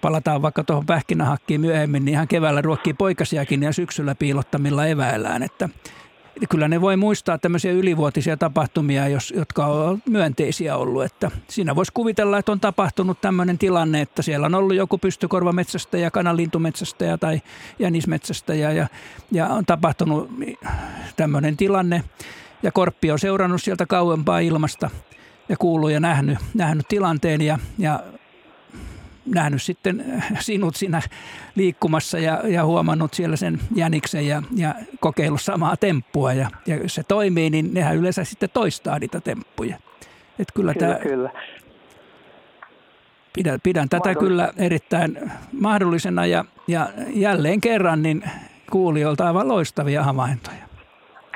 D: Palataan vaikka tuohon pähkinähakkiin myöhemmin, niin ihan keväällä ruokkii poikasiakin ja syksyllä piilottamilla eväillään. Että kyllä ne voi muistaa tämmöisiä ylivuotisia tapahtumia, jos, jotka ovat myönteisiä ollut. Että siinä voisi kuvitella, että on tapahtunut tämmöinen tilanne, että siellä on ollut joku pystykorvametsästäjä, kanalintumetsästäjä tai jänismetsästäjä ja, ja on tapahtunut tämmöinen tilanne. Ja Korppi on seurannut sieltä kauempaa ilmasta ja kuullut ja nähnyt, nähnyt tilanteen ja, ja nähnyt sitten sinut siinä liikkumassa ja, ja huomannut siellä sen jäniksen ja, ja kokeillut samaa temppua. Ja, ja jos se toimii, niin nehän yleensä sitten toistaa niitä temppuja.
F: Et kyllä, kyllä, tämä, kyllä.
D: Pidän, pidän tätä kyllä erittäin mahdollisena ja, ja jälleen kerran niin kuulijoilta aivan loistavia havaintoja.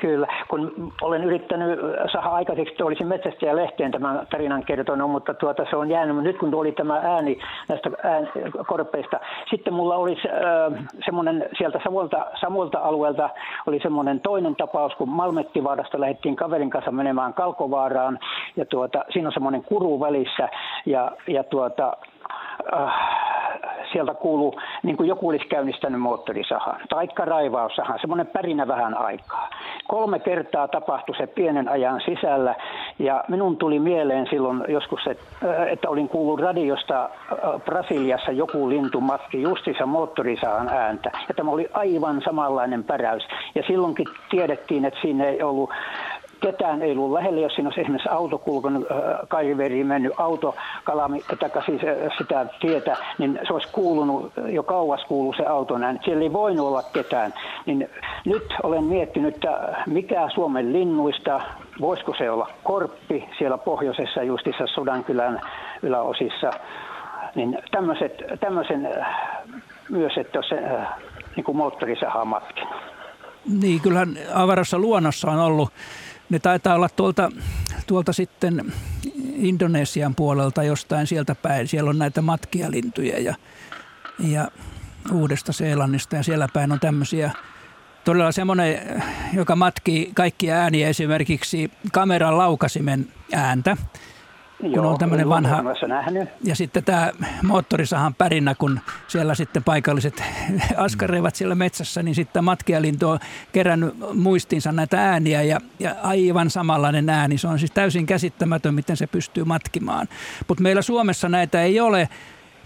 F: Kyllä, kun olen yrittänyt saada aikaiseksi, että olisin metsästäjä lehteen tämän tarinan kertonut, mutta tuota, se on jäänyt. Nyt kun tuli tämä ääni näistä ään, korpeista, sitten mulla oli äh, semmoinen sieltä Samulta, Samulta alueelta oli semmoinen toinen tapaus, kun Malmettivaarasta lähdettiin kaverin kanssa menemään Kalkovaaraan ja tuota, siinä on semmoinen kuru välissä ja, ja tuota, äh, sieltä kuuluu, niin kuin joku olisi käynnistänyt moottorisahan, taikka raivaussahan, semmoinen pärinä vähän aikaa. Kolme kertaa tapahtui se pienen ajan sisällä, ja minun tuli mieleen silloin joskus, äh, että olin kuullut radiosta äh, Brasiliassa joku lintu matki justissa moottorisahan ääntä, ja tämä oli aivan samanlainen päräys. Ja silloinkin tiedettiin, että siinä ei ollut ketään ei ollut lähellä, jos siinä olisi esimerkiksi auto kulkenut, kaiveriin mennyt auto, kalami, tai siis sitä tietä, niin se olisi kuulunut, jo kauas kuuluu se auto näin. Siellä ei voinut olla ketään. Niin nyt olen miettinyt, että mikä Suomen linnuista, voisiko se olla korppi siellä pohjoisessa justissa Sudankylän yläosissa, niin tämmöiset, tämmöisen myös, että se niin kuin moottorisaha matkinut.
D: Niin, kyllähän avarassa luonnossa on ollut ne taitaa olla tuolta, tuolta sitten Indonesian puolelta jostain sieltä päin. Siellä on näitä matkialintuja ja, ja Uudesta Seelannista ja siellä päin on tämmöisiä todella semmoinen, joka matkii kaikkia ääniä, esimerkiksi kameran laukasimen ääntä – kun Joo, on tämmöinen vanha. Ja sitten tämä moottorisahan pärinä, kun siellä sitten paikalliset askareivat siellä metsässä, niin sitten matkialinto on kerännyt muistiinsa näitä ääniä ja, ja aivan samanlainen ääni. Se on siis täysin käsittämätön, miten se pystyy matkimaan. Mutta meillä Suomessa näitä ei ole,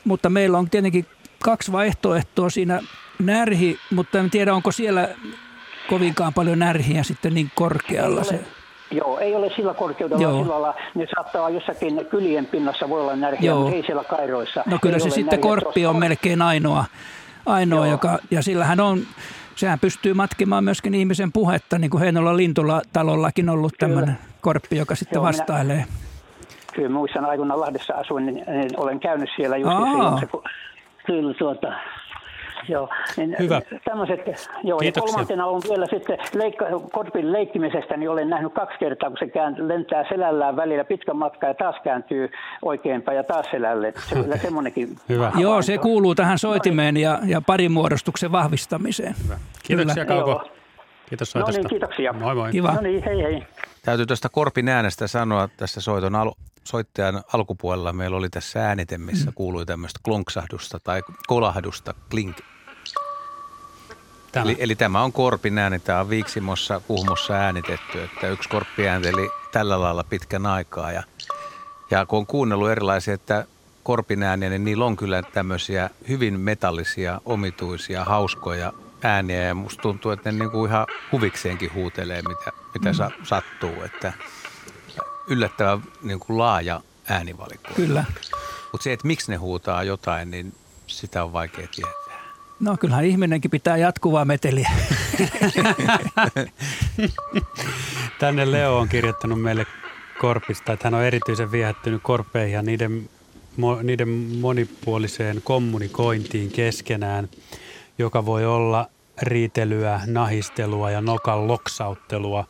D: mutta meillä on tietenkin kaksi vaihtoehtoa siinä närhi, mutta en tiedä, onko siellä kovinkaan paljon närhiä sitten niin korkealla. Se.
F: Joo, ei ole sillä korkeudella Joo. sillä Ne saattaa jossakin kylien pinnassa voi olla närhiä, mutta ei siellä kairoissa.
D: No kyllä
F: ei
D: se sitten korppi on melkein ainoa, ainoa joka, ja sillähän on, sehän pystyy matkimaan myöskin ihmisen puhetta, niin kuin Heinolan Lintula-talollakin ollut tämmöinen korppi, joka sitten Joo, vastailee. Minä,
F: kyllä muistan aikoinaan Lahdessa asuin, niin, niin olen käynyt siellä just silloin, se, kyllä tuota, Joo, niin
B: Hyvä.
F: Tämmöiset, joo, ja kolmantena on vielä sitten leikka, korpin leikkimisestä, niin olen nähnyt kaksi kertaa, kun se kään, lentää selällään välillä pitkän matka ja taas kääntyy oikeinpäin ja taas selälle. Se on semmoinenkin.
B: Hyvä.
D: Joo, se kuuluu tähän soitimeen ja, ja parimuodostuksen vahvistamiseen.
B: Hyvä. Kiitoksia Kauko. Kiitos soitosta.
F: No niin, kiitoksia.
B: Moi moi.
D: Kiva.
F: No niin, hei hei.
C: Täytyy tuosta Korpin äänestä sanoa tässä soiton al- soittajan alkupuolella. Meillä oli tässä äänite, missä mm. kuului tämmöistä klonksahdusta tai kolahdusta, klink. Tämä. Eli, eli tämä on Korpin ääni. Tämä on Viiksimossa, Kuhmossa äänitetty. Että yksi Korppi äänteli tällä lailla pitkän aikaa. Ja, ja kun on kuunnellut erilaisia, että Korpin ääniä, niin niillä on kyllä tämmöisiä hyvin metallisia, omituisia, hauskoja ääniä ja musta tuntuu, että ne niin kuin ihan huvikseenkin huutelee, mitä, mitä sa, sattuu. Että yllättävän niin kuin laaja äänivalikko.
D: Kyllä.
C: Mutta se, että miksi ne huutaa jotain, niin sitä on vaikea tietää.
D: No kyllähän ihminenkin pitää jatkuvaa meteliä.
B: Tänne Leo on kirjoittanut meille korpista, että hän on erityisen viehättynyt korpeihin ja niiden, niiden monipuoliseen kommunikointiin keskenään – joka voi olla riitelyä, nahistelua ja nokan loksauttelua.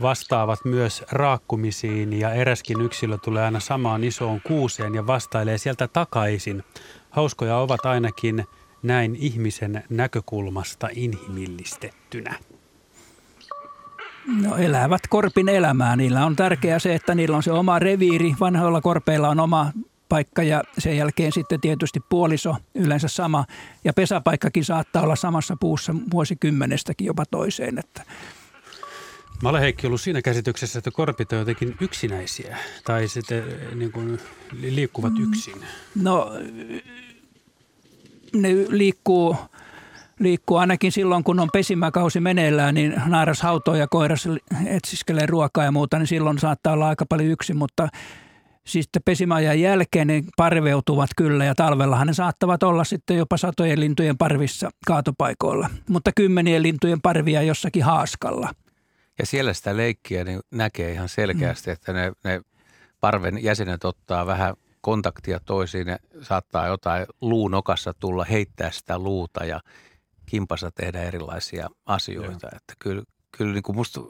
B: Vastaavat myös raakkumisiin ja eräskin yksilö tulee aina samaan isoon kuuseen ja vastailee sieltä takaisin. Hauskoja ovat ainakin näin ihmisen näkökulmasta inhimillistettynä.
D: No elävät korpin elämää. Niillä on tärkeää se, että niillä on se oma reviiri. Vanhoilla korpeilla on oma paikka ja sen jälkeen sitten tietysti puoliso yleensä sama. Ja pesäpaikkakin saattaa olla samassa puussa vuosikymmenestäkin jopa toiseen. Että
B: Mä olen Heikki ollut siinä käsityksessä, että korpit on jotenkin yksinäisiä tai sitten eh, niin kuin liikkuvat mm. yksin.
D: No ne liikkuu, liikkuu ainakin silloin, kun on pesimäkausi meneillään, niin naaras hautoo ja koiras etsiskelee ruokaa ja muuta, niin silloin saattaa olla aika paljon yksin, mutta – siis pesimäajan jälkeen ne parveutuvat kyllä ja talvellahan ne saattavat olla sitten jopa satojen lintujen parvissa kaatopaikoilla, mutta kymmenien lintujen parvia jossakin haaskalla.
C: Ja siellä sitä leikkiä niin näkee ihan selkeästi, mm. että ne, ne parven jäsenet ottaa vähän kontaktia toisiin ja saattaa jotain luunokassa tulla heittää sitä luuta ja kimpassa tehdä erilaisia asioita. Joo. Että kyllä, kyllä niin kuin musta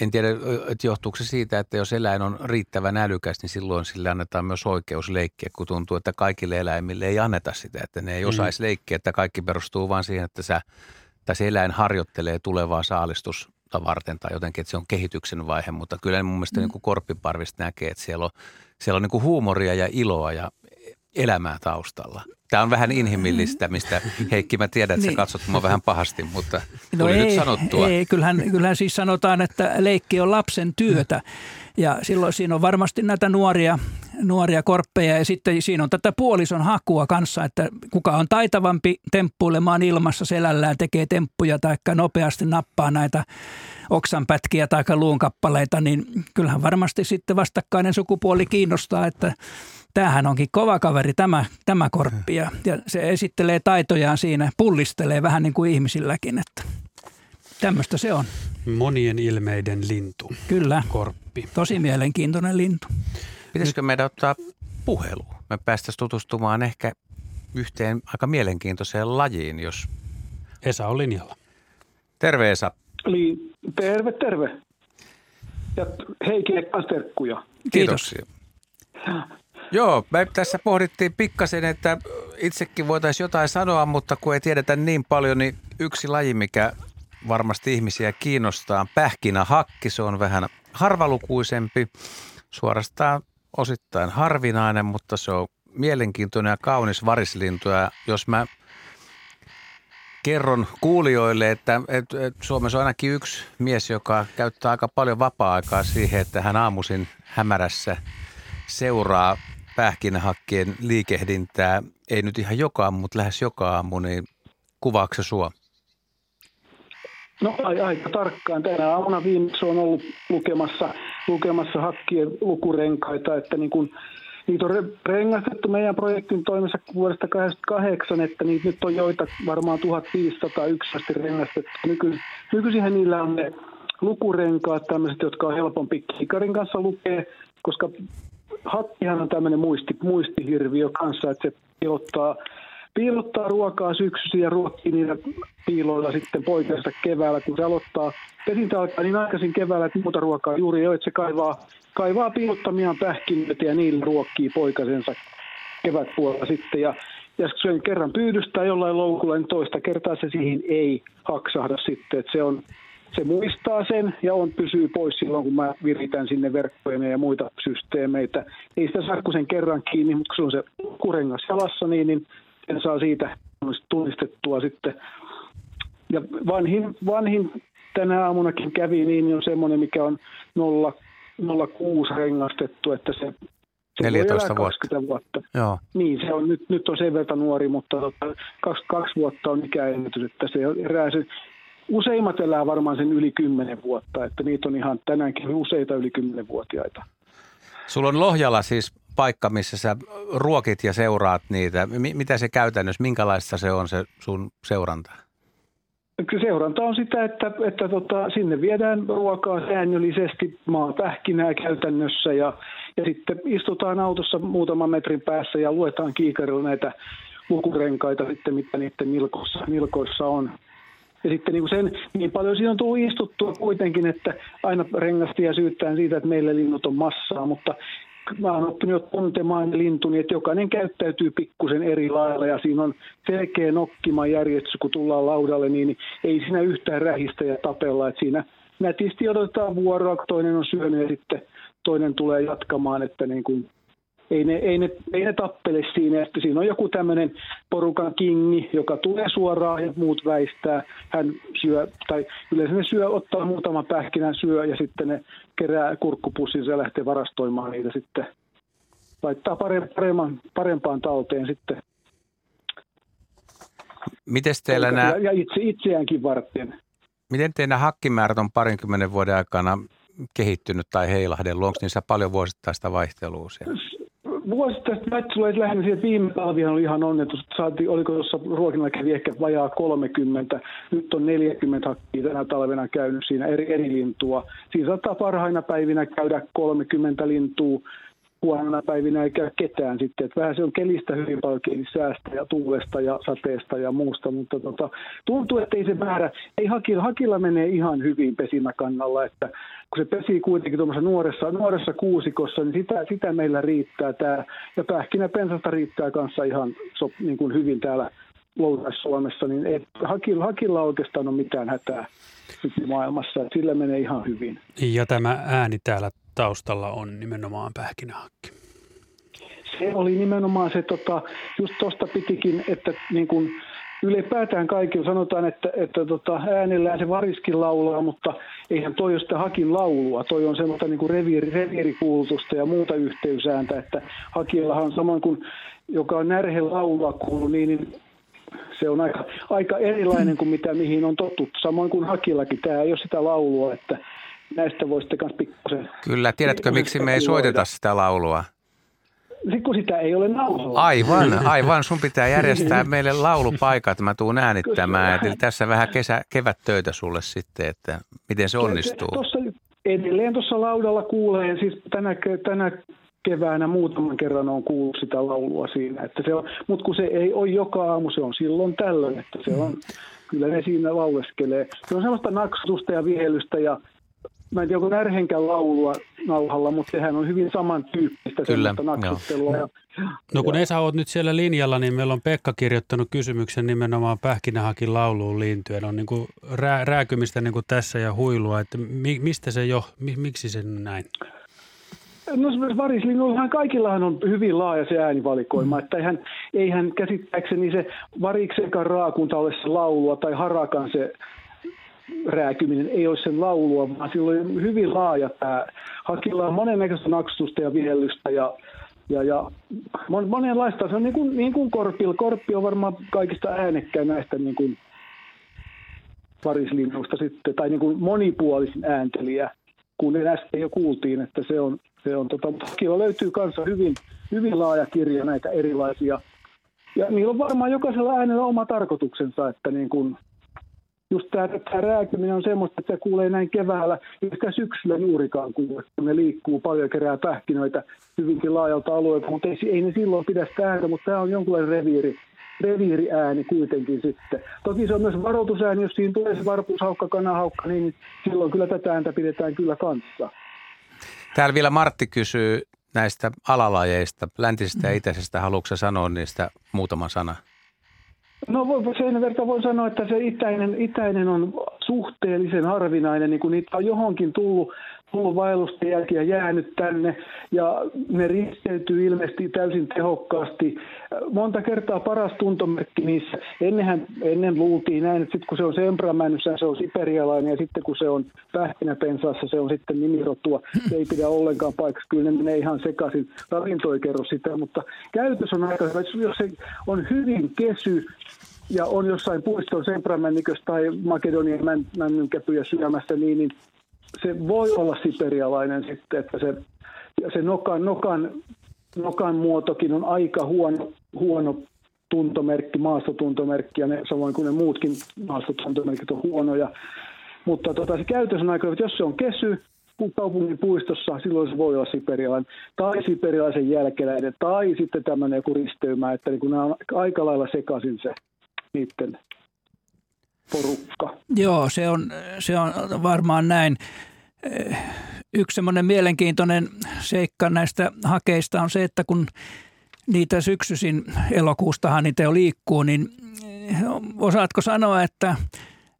C: en tiedä, että johtuuko se siitä, että jos eläin on riittävän älykäs, niin silloin sille annetaan myös oikeus leikkiä, kun tuntuu, että kaikille eläimille ei anneta sitä, että ne ei mm. osaisi leikkiä, että kaikki perustuu vain siihen, että sä, tai se eläin harjoittelee tulevaa saalistusta varten tai jotenkin, että se on kehityksen vaihe, mutta kyllä mun mielestä mm. niin kuin korppiparvista näkee, että siellä on, siellä on niin kuin huumoria ja iloa ja elämää taustalla. Tämä on vähän inhimillistä, mistä Heikki, mä tiedän, että niin. sä katsot mua vähän pahasti, mutta no ei, nyt sanottua.
D: Ei, kyllähän, kyllähän siis sanotaan, että leikki on lapsen työtä. Ja silloin siinä on varmasti näitä nuoria, nuoria korppeja ja sitten siinä on tätä puolison hakua kanssa, että kuka on taitavampi temppuilemaan ilmassa selällään, tekee temppuja tai nopeasti nappaa näitä oksanpätkiä tai luunkappaleita, niin kyllähän varmasti sitten vastakkainen sukupuoli kiinnostaa, että tämähän onkin kova kaveri tämä, tämä korppi ja, ja se esittelee taitojaan siinä, pullistelee vähän niin kuin ihmisilläkin, että tämmöistä se on.
B: Monien ilmeiden lintu.
D: Kyllä.
B: Korppi.
D: Tosi mielenkiintoinen lintu.
C: Pitäisikö meidän ottaa puhelu? Me päästäisiin tutustumaan ehkä yhteen aika mielenkiintoiseen lajiin, jos...
B: Esa on linjalla.
C: Terve Esa.
G: Eli terve, terve. Ja Heikille kanssa terkkuja.
C: Kiitos. Joo, me tässä pohdittiin pikkasen, että itsekin voitaisiin jotain sanoa, mutta kun ei tiedetä niin paljon, niin yksi laji, mikä varmasti ihmisiä kiinnostaa, pähkinähakki, se on vähän harvalukuisempi, suorastaan osittain harvinainen, mutta se on mielenkiintoinen ja kaunis varislintu. Ja jos mä kerron kuulijoille, että, että, että Suomessa on ainakin yksi mies, joka käyttää aika paljon vapaa-aikaa siihen, että hän aamuisin hämärässä seuraa pähkinähakkien liikehdintää, ei nyt ihan joka aamu, mutta lähes joka aamu, niin kuvaako se sua?
G: No aika tarkkaan. Tänä aamuna viimeksi on ollut lukemassa, lukemassa hakkien lukurenkaita, että niin kun, niitä on rengastettu meidän projektin toimessa vuodesta 2008, että niitä nyt on joita varmaan 1500 yksästi rengastettu. Nyky, nykyisinhän niillä on ne lukurenkaat, tämmöiset, jotka on helpompi kikarin kanssa lukea, koska hattihan on tämmöinen muisti, muistihirviö kanssa, että se piilottaa, piilottaa ruokaa syksyisiä ja ruokkii niillä piiloilla sitten poikansa keväällä, kun se aloittaa pesintä alkaa niin aikaisin keväällä, että muuta ruokaa juuri jo, että se kaivaa, kaivaa piilottamiaan pähkinöitä ja niillä ruokkii poikasensa kevätpuolella sitten. Ja, ja sen kerran pyydystää jollain loukulla, niin toista kertaa se siihen ei haksahda sitten, että se on se muistaa sen ja on pysyy pois silloin, kun mä viritän sinne verkkoja ja muita systeemeitä. Ei sitä saa sen kerran kiinni, mutta kun se on se kurengas jalassa, niin, niin sen saa siitä tunnistettua sitten. Ja vanhin, vanhin tänä aamunakin kävi niin, niin on semmoinen, mikä on 0, 06 rengastettu, että se se
C: 14 vuotta.
G: vuotta.
C: Joo.
G: Niin, se on, nyt, nyt on sen verran nuori, mutta tota, kaksi, kaksi vuotta on ikäennätys, että se erää se, useimmat elää varmaan sen yli 10 vuotta, että niitä on ihan tänäänkin useita yli 10-vuotiaita.
C: Sulla on Lohjalla siis paikka, missä sä ruokit ja seuraat niitä. M- mitä se käytännössä, minkälaista se on se sun seuranta?
G: Seuranta on sitä, että, että tota, sinne viedään ruokaa säännöllisesti, maapähkinää käytännössä ja, ja sitten istutaan autossa muutaman metrin päässä ja luetaan kiikarilla näitä lukurenkaita sitten, mitä niiden nilkoissa, nilkoissa on. Ja sitten niin sen, niin paljon siinä on tullut istuttua kuitenkin, että aina rengastia syyttää siitä, että meillä linnut on massaa, mutta mä oon oppinut tuntemaan lintuni, että jokainen käyttäytyy pikkusen eri lailla ja siinä on selkeä nokkima järjestys, kun tullaan laudalle, niin ei siinä yhtään rähistä ja tapella, että siinä nätisti odotetaan vuoroa, kun toinen on syönyt ja sitten toinen tulee jatkamaan, että niin kuin ei ne, ei, ne, ei ne tappele siinä. Että siinä on joku tämmöinen porukan kingi, joka tulee suoraan ja muut väistää. Hän syö, tai yleensä ne syö, ottaa muutama pähkinän syö ja sitten ne kerää kurkkupussin ja lähtee varastoimaan niitä sitten. Laittaa paremman, parempaan talteen sitten.
C: Miten teillä nämä...
G: Ja itse, itseäänkin varten.
C: Miten teidän hakkimäärät on parinkymmenen vuoden aikana kehittynyt tai heilahdellut? Onko niissä paljon vuosittaista vaihtelua siellä?
G: Vuosittaista tulee lähinnä siihen, että viime talvihan oli ihan onnetus. Saatiin, oliko tuossa ruokinnalla kävi ehkä vajaa 30. Nyt on 40 hakkia tänä talvena käynyt siinä eri, eri lintua. Siinä saattaa parhaina päivinä käydä 30 lintua, huonona päivinä ei käy ketään sitten. Että vähän se on kelistä hyvin paljon säästä ja tuulesta ja sateesta ja muusta, mutta tota, tuntuu, että ei se määrä, ei hakilla, hakilla menee ihan hyvin pesimäkannalla, että kun se pesii kuitenkin tuommoisessa nuoressa, nuoressa kuusikossa, niin sitä, sitä meillä riittää tää. Ja pähkinäpensasta riittää kanssa ihan so, niin kuin hyvin täällä Lounais-Suomessa, niin ei hakilla, hakilla oikeastaan ole mitään hätää maailmassa, sillä menee ihan hyvin.
B: Ja tämä ääni täällä taustalla on nimenomaan pähkinähakki.
G: Se oli nimenomaan se, tota, just tuosta pitikin, että niin kun ylipäätään kaikilla sanotaan, että, että tota, äänellään se variskin laulaa, mutta eihän toi ole sitä hakin laulua. Toi on semmoista niin reviiri, reviirikuulutusta ja muuta yhteysääntä, että hakijallahan samoin kuin joka on närhe laulua kuulu, niin, niin se on aika, aika erilainen kuin mitä mihin on totuttu. Samoin kuin hakillakin, tämä ei ole sitä laulua, että näistä voisitte myös pikkusen...
C: Kyllä, tiedätkö miksi me ei soiteta sitä laulua?
G: Sitten kun sitä ei ole laulua.
C: Aivan, aivan. Sun pitää järjestää meille laulupaikat, mä tuun äänittämään. Eli tässä vähän kesä, kevättöitä sulle sitten, että miten se onnistuu.
G: Tuossa, edelleen tuossa laudalla kuulee, siis tänä, tänä keväänä muutaman kerran on kuullut sitä laulua siinä. Että se on, mutta kun se ei ole joka aamu, se on silloin tällöin, että se on, kyllä ne siinä lauleskelee. Se on sellaista naksutusta ja vihelystä ja mä en tiedä, onko närhenkään laulua nauhalla, mutta sehän on hyvin samantyyppistä
C: Kyllä,
G: naksuttelua. Ja,
B: no kun Esa oot nyt siellä linjalla, niin meillä on Pekka kirjoittanut kysymyksen nimenomaan pähkinähakin lauluun liittyen. On niin kuin rää, rääkymistä niin kuin tässä ja huilua, että mi, mistä se jo, mi, miksi se näin?
G: No varislinnullahan kaikillahan on hyvin laaja se äänivalikoima, että eihän, eihän käsittääkseni se variksenkaan raakunta ole se laulua tai harakan se rääkyminen ei ole sen laulua, vaan sillä on hyvin laaja tämä. Hakilla on monennäköistä naksutusta ja vihellystä ja, ja, ja mon, monenlaista. Se on niin kuin, niin kuin korpilla. Korppi on varmaan kaikista äänekkäin näistä niin kuin varislinnusta sitten, tai niin kuin monipuolisin ääntelijä, kun äsken jo kuultiin, että se on, se on tota, Hakilla löytyy kanssa hyvin, hyvin laaja kirja näitä erilaisia. Ja niillä on varmaan jokaisella äänellä oma tarkoituksensa, että niin kuin, just tämä, tämä rääkyminen on semmoista, että se kuulee näin keväällä, eikä syksyllä juurikaan kun ne liikkuu paljon, kerää pähkinöitä hyvinkin laajalta alueelta, mutta ei, ei ne silloin pidä sitä ääntä, mutta tämä on jonkunlainen reviiri, reviiriääni kuitenkin sitten. Toki se on myös varoitusääni, jos siinä tulee se varpuushaukka, kanahaukka, niin silloin kyllä tätä ääntä pidetään kyllä kanssa.
C: Täällä vielä Martti kysyy näistä alalajeista, läntisestä ja itäisestä. Haluatko sanoa niistä muutama sana?
G: No sen verran voi sanoa, että se itäinen, itäinen on suhteellisen harvinainen, niin kun niitä on johonkin tullut tullut vaellusten jälkiä jäänyt tänne ja ne risteytyy ilmeisesti täysin tehokkaasti. Monta kertaa paras tuntomerkki niissä, ennenhän, ennen luultiin näin, että sitten kun se on sempramännyssä, se on siperialainen ja sitten kun se on pähkinäpensaassa, se on sitten nimirotua. Se ei pidä ollenkaan paikassa, kyllä ne menee ihan sekaisin. Ravinto ei kerro sitä, mutta käytös on aika hyvä. Jos se on hyvin kesy, ja on jossain puiston sempramännikössä tai Makedonian männynkäpyjä syömässä, niin, niin se voi olla siperialainen sitten, että se, se nokan, nokan, nokan muotokin on aika huono, huono tuntomerkki, maastotuntomerkki, ja ne, samoin kuin ne muutkin maastotuntomerkit on huonoja. Mutta tota, se käytös on aika, että jos se on kesy, kun kaupungin puistossa, silloin se voi olla siperialainen, tai siperialaisen jälkeläinen, tai sitten tämmöinen joku risteymä, että niin kun nämä on aika lailla sekaisin se niiden porukka.
D: Joo, se on, se on varmaan näin. Yksi semmoinen mielenkiintoinen seikka näistä hakeista on se, että kun niitä syksyisin elokuustahan niitä jo liikkuu, niin osaatko sanoa, että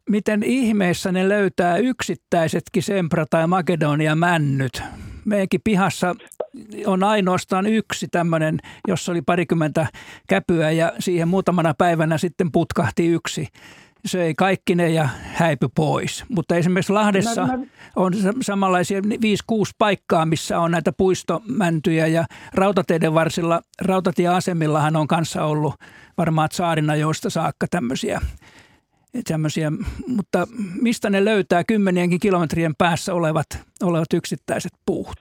D: miten ihmeessä ne löytää yksittäisetkin Sempra tai Makedonia männyt? Meidänkin pihassa on ainoastaan yksi tämmöinen, jossa oli parikymmentä käpyä ja siihen muutamana päivänä sitten putkahti yksi söi kaikki ne ja häipy pois. Mutta esimerkiksi Lahdessa on samanlaisia 5-6 paikkaa, missä on näitä puistomäntyjä ja rautateiden varsilla, rautatieasemillahan on kanssa ollut varmaan saarina joista saakka tämmöisiä tämmöisiä, mutta mistä ne löytää kymmenienkin kilometrien päässä olevat, olevat yksittäiset puut?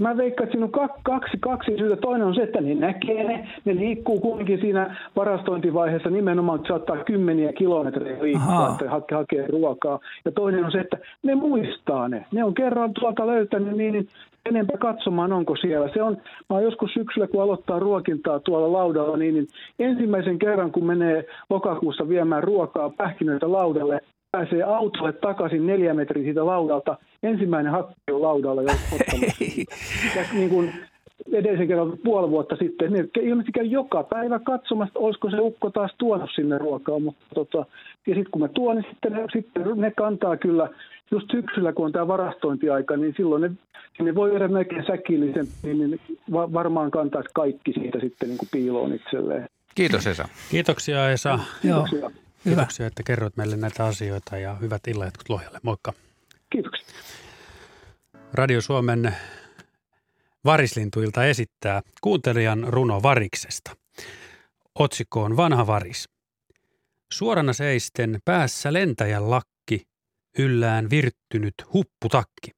G: Mä veikkaan, että siinä on kaksi, kaksi syytä. Toinen on se, että ne näkee ne. Ne liikkuu kuitenkin siinä varastointivaiheessa nimenomaan, että saattaa kymmeniä kilometrejä liikkua, että hake, hakee ruokaa. Ja toinen on se, että ne muistaa ne. Ne on kerran tuolta löytänyt niin, niin enempää katsomaan, onko siellä. Se on, mä joskus syksyllä, kun aloittaa ruokintaa tuolla laudalla, niin, niin ensimmäisen kerran, kun menee lokakuussa viemään ruokaa pähkinöitä laudalle, pääsee autolle takaisin neljä metriä siitä laudalta. Ensimmäinen hakki on laudalla jo ja niin kuin edellisen kerran puoli vuotta sitten, ne ilmeisesti käy joka päivä katsomassa, olisiko se ukko taas tuonut sinne ruokaa. Mutta tota, ja sitten kun mä tuon, niin sitten ne, sitten ne kantaa kyllä, just syksyllä kun on tämä varastointiaika, niin silloin ne, ne voi viedä melkein säkillisen, niin, niin varmaan kantaisi kaikki siitä sitten niin kuin piiloon itselleen.
C: Kiitos Esa.
B: Kiitoksia Esa.
G: Kiitoksia. Joo.
B: Kiitoksia, että kerroit meille näitä asioita ja hyvät illat Lohjalle. Moikka.
G: Kiitoksia.
B: Radio Suomen Varislintuilta esittää kuuntelijan runo Variksesta. Otsikko on Vanha varis. Suorana seisten päässä lentäjän lakki, yllään virttynyt hupputakki.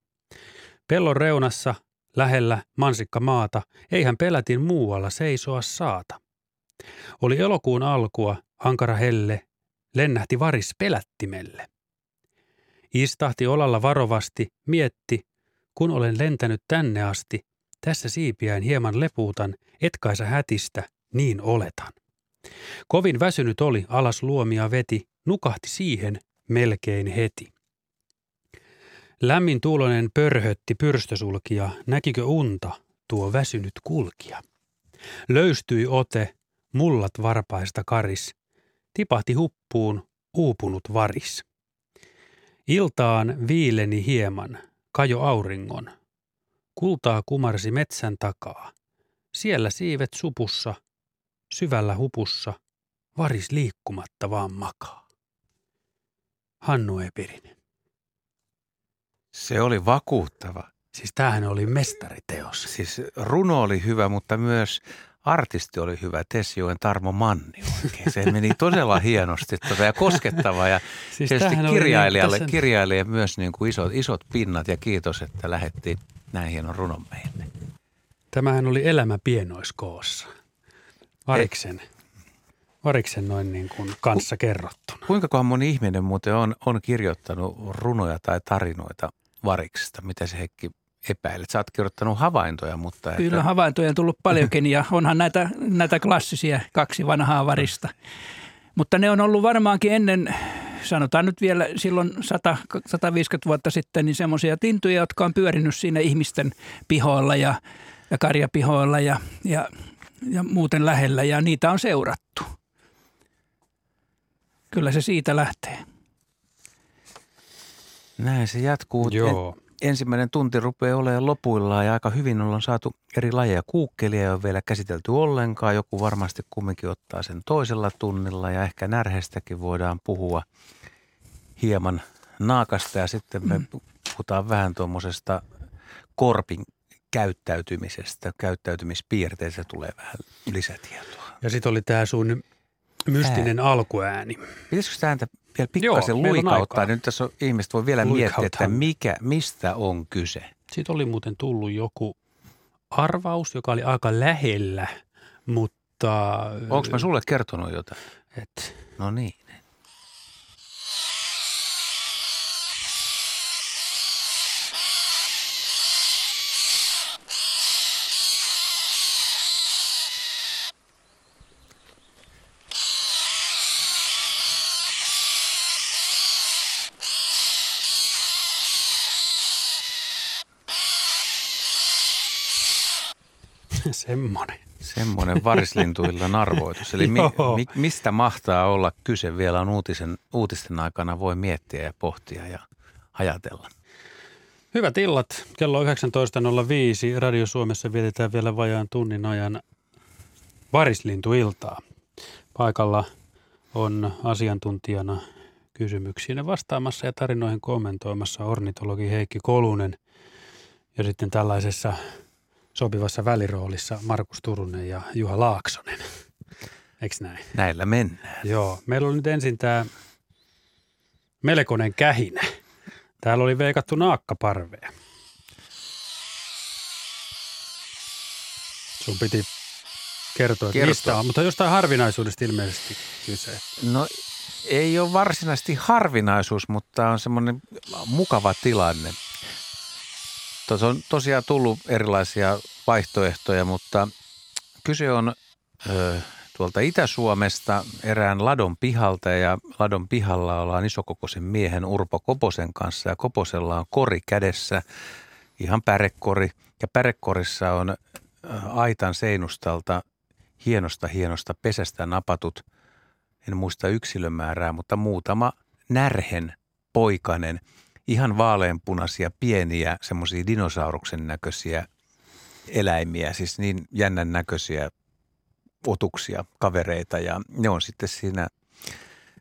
B: Pellon reunassa, lähellä mansikka maata, eihän pelätin muualla seisoa saata. Oli elokuun alkua, ankara helle, lennähti varis pelättimelle. Istahti olalla varovasti, mietti, kun olen lentänyt tänne asti, tässä siipiään hieman lepuutan, etkaisa hätistä, niin oletan. Kovin väsynyt oli, alas luomia veti, nukahti siihen melkein heti. Lämmin tuulonen pörhötti pyrstösulkia, näkikö unta tuo väsynyt kulkija. Löystyi ote, mullat varpaista karis, tipahti huppuun uupunut varis. Iltaan viileni hieman, kajo auringon. Kultaa kumarsi metsän takaa. Siellä siivet supussa, syvällä hupussa, varis liikkumatta vaan makaa. Hannu Epirinen.
C: Se oli vakuuttava.
B: Siis tämähän oli mestariteos.
C: Siis runo oli hyvä, mutta myös artisti oli hyvä, Tessioen Tarmo Manni oikein. Se meni todella hienosti tota, ja koskettava ja siis tietysti niin kirjailijalle, niin, kirjailija myös niin kuin isot, isot pinnat ja kiitos, että lähetti näin hienon runon meille.
B: Tämähän oli elämä pienoiskoossa. Variksen, variksen noin niin kuin kanssa kerrottuna.
C: Kuinka moni ihminen muuten on, on kirjoittanut runoja tai tarinoita variksesta? Mitä se Heikki epäilet? Sä oot kirjoittanut havaintoja, mutta...
D: Että... Kyllä havaintoja on tullut paljonkin ja onhan näitä, näitä klassisia kaksi vanhaa varista. Mutta ne on ollut varmaankin ennen, sanotaan nyt vielä silloin 100, 150 vuotta sitten, niin semmoisia tintuja, jotka on pyörinyt siinä ihmisten pihoilla ja, ja karjapihoilla ja, ja, ja muuten lähellä ja niitä on seurattu. Kyllä se siitä lähtee.
C: Näin se jatkuu.
B: Joo.
C: En, ensimmäinen tunti rupeaa olemaan lopuillaan ja aika hyvin ollaan saatu eri lajeja. Kuukkelia ei ole vielä käsitelty ollenkaan. Joku varmasti kumminkin ottaa sen toisella tunnilla ja ehkä närhestäkin voidaan puhua hieman naakasta ja sitten me puhutaan vähän tuommoisesta korpin käyttäytymisestä, käyttäytymispiirteistä tulee vähän lisätietoa.
B: Ja sitten oli tämä sun mystinen alkuääni.
C: Pitäisikö sitä ääntä vielä pikkasen
B: Joo,
C: luikauttaa? Nyt tässä on, ihmiset voi vielä miettiä, että mikä, mistä on kyse.
B: Siitä oli muuten tullut joku arvaus, joka oli aika lähellä, mutta...
C: Onko mä sulle kertonut jotain?
B: Et,
C: No niin.
B: Semmoinen.
C: Semmoinen varislintuillan arvoitus. Eli mi, mi, mistä mahtaa olla kyse vielä on uutisen, uutisten aikana voi miettiä ja pohtia ja ajatella.
B: Hyvät illat. Kello 19.05. Radio Suomessa vietetään vielä vajaan tunnin ajan varislintuiltaa. Paikalla on asiantuntijana kysymyksiin vastaamassa ja tarinoihin kommentoimassa ornitologi Heikki Kolunen ja sitten tällaisessa sopivassa väliroolissa Markus Turunen ja Juha Laaksonen. Eikö näin?
C: Näillä mennään.
B: Joo. Meillä oli nyt ensin tämä melkoinen kähinä. Täällä oli veikattu naakkaparvea. Sun piti kertoa,
C: Kertoa.
B: mistä on, mutta jostain harvinaisuudesta ilmeisesti kyse.
C: No ei ole varsinaisesti harvinaisuus, mutta on semmoinen mukava tilanne. Tuossa on tosiaan tullut erilaisia vaihtoehtoja, mutta kyse on ö, tuolta Itä-Suomesta erään ladon pihalta ja ladon pihalla ollaan isokokoisen miehen Urpo Koposen kanssa ja Koposella on kori kädessä, ihan pärekori. Ja pärekorissa on aitan seinustalta hienosta hienosta pesästä napatut – en muista yksilömäärää, mutta muutama närhen poikanen, ihan vaaleanpunaisia, pieniä, semmoisia dinosauruksen näköisiä eläimiä, siis niin jännän näköisiä otuksia, kavereita ja ne on sitten siinä,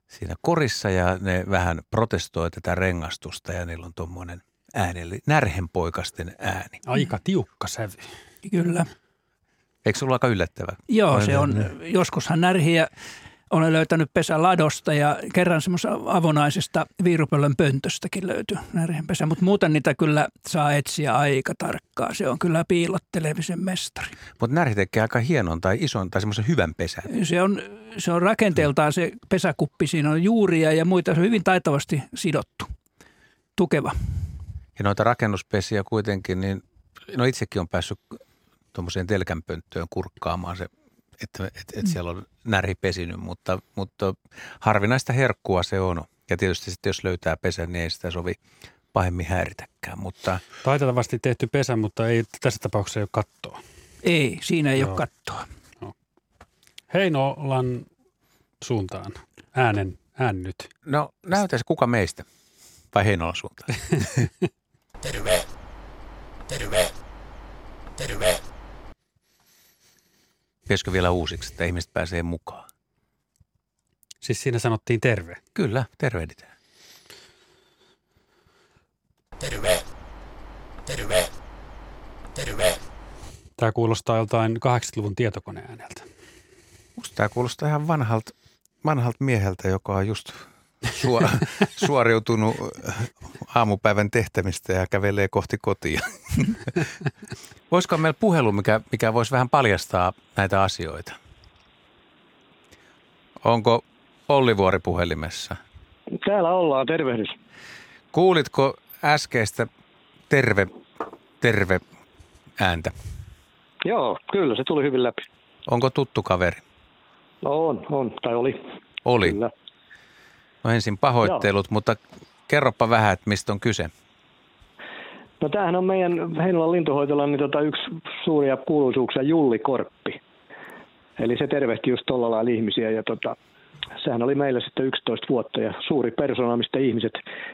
C: siinä korissa ja ne vähän protestoi tätä rengastusta ja niillä on tuommoinen ääni, eli närhenpoikasten ääni.
B: Aika tiukka sävy.
D: Kyllä.
C: Eikö sulla aika yllättävä?
D: Joo, se on, joskushan närhiä olen löytänyt pesäladosta ja kerran semmoisesta avonaisesta viirupöllön pöntöstäkin löytyi närhenpesä, mutta muuten niitä kyllä saa etsiä aika tarkkaan. Se on kyllä piilottelemisen mestari.
C: Mutta närhi tekee aika hienon tai ison tai semmoisen hyvän pesän.
D: Se on, se on rakenteeltaan se pesäkuppi, siinä on juuria ja muita, se on hyvin taitavasti sidottu. Tukeva.
C: Ja noita rakennuspesiä kuitenkin, niin no itsekin on päässyt tuommoiseen telkänpönttöön kurkkaamaan se, että, että, että siellä on närhi pesinyt, mutta, mutta harvinaista herkkua se on. Ja tietysti sitten jos löytää pesän, niin ei sitä sovi pahemmin häiritäkään, mutta
B: Taitavasti tehty pesä, mutta ei tässä tapauksessa ei ole kattoa.
D: Ei, siinä ei
B: Joo.
D: ole kattoa.
B: Heinolan suuntaan. Äänen, ään nyt.
C: no näytäisi kuka meistä vai Heinolan suuntaan.
H: Terve. Terve. Terve.
C: Pitäisikö vielä uusiksi, että ihmiset pääsee mukaan?
B: Siis siinä sanottiin terve.
C: Kyllä, tervehditään.
H: Terve. Terve. Terve.
B: Tämä kuulostaa joltain 80-luvun tietokoneääneltä.
C: Musta tämä kuulostaa ihan vanhalta, vanhalta mieheltä, joka on just suo, suoriutunut aamupäivän tehtämistä ja kävelee kohti kotia. Voisiko meillä puhelu, mikä, mikä voisi vähän paljastaa näitä asioita? Onko Olli Vuori puhelimessa?
I: Täällä ollaan, tervehdys.
C: Kuulitko äskeistä terve, terve ääntä?
I: Joo, kyllä se tuli hyvin läpi.
C: Onko tuttu kaveri?
I: No on, on, tai oli.
C: Oli.
I: Kyllä.
C: No ensin pahoittelut, mutta kerropa vähän, että mistä on kyse.
I: No tämähän on meidän Heinolan lintuhoitolan niin tota yksi suuria kuuluisuuksia Julli Korppi. Eli se tervehti just tuolla lailla ihmisiä ja tota, sehän oli meillä sitten 11 vuotta ja suuri persona, mistä ihmiset,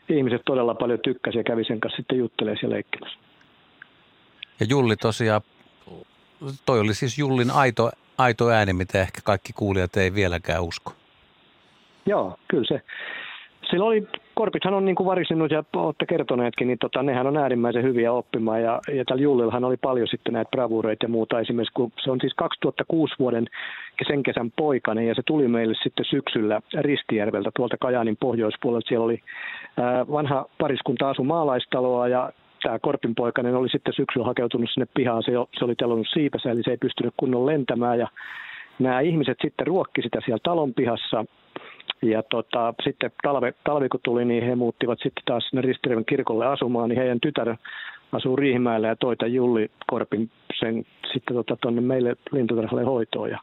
I: ihmiset todella paljon tykkäsivät ja kävi sen kanssa sitten juttelemaan siellä leikkimässä.
C: Ja Julli tosiaan, toi oli siis Jullin aito, aito ääni, mitä ehkä kaikki kuulijat ei vieläkään usko.
I: Joo, kyllä se. Sillä oli, korpithan on niin kuin varisinut ja olette kertoneetkin, niin tota, nehän on äärimmäisen hyviä oppimaan. Ja, ja tällä Jullillahan oli paljon sitten näitä bravureita ja muuta. Esimerkiksi kun se on siis 2006 vuoden sen kesän poikainen ja se tuli meille sitten syksyllä Ristijärveltä tuolta Kajaanin pohjoispuolelta. Siellä oli ää, vanha pariskunta asu maalaistaloa ja tämä Korpin poikainen oli sitten syksyllä hakeutunut sinne pihaan. Se, se oli telonut siipässä, eli se ei pystynyt kunnon lentämään ja nämä ihmiset sitten ruokki sitä siellä talon pihassa ja tota, sitten talve, talvi kun tuli, niin he muuttivat sitten taas sinne Ristirevän kirkolle asumaan, niin heidän tytär asuu Riihimäellä ja toita Julli Korpin sen sitten tota, tuonne meille lintutarhalle hoitoon. Ja,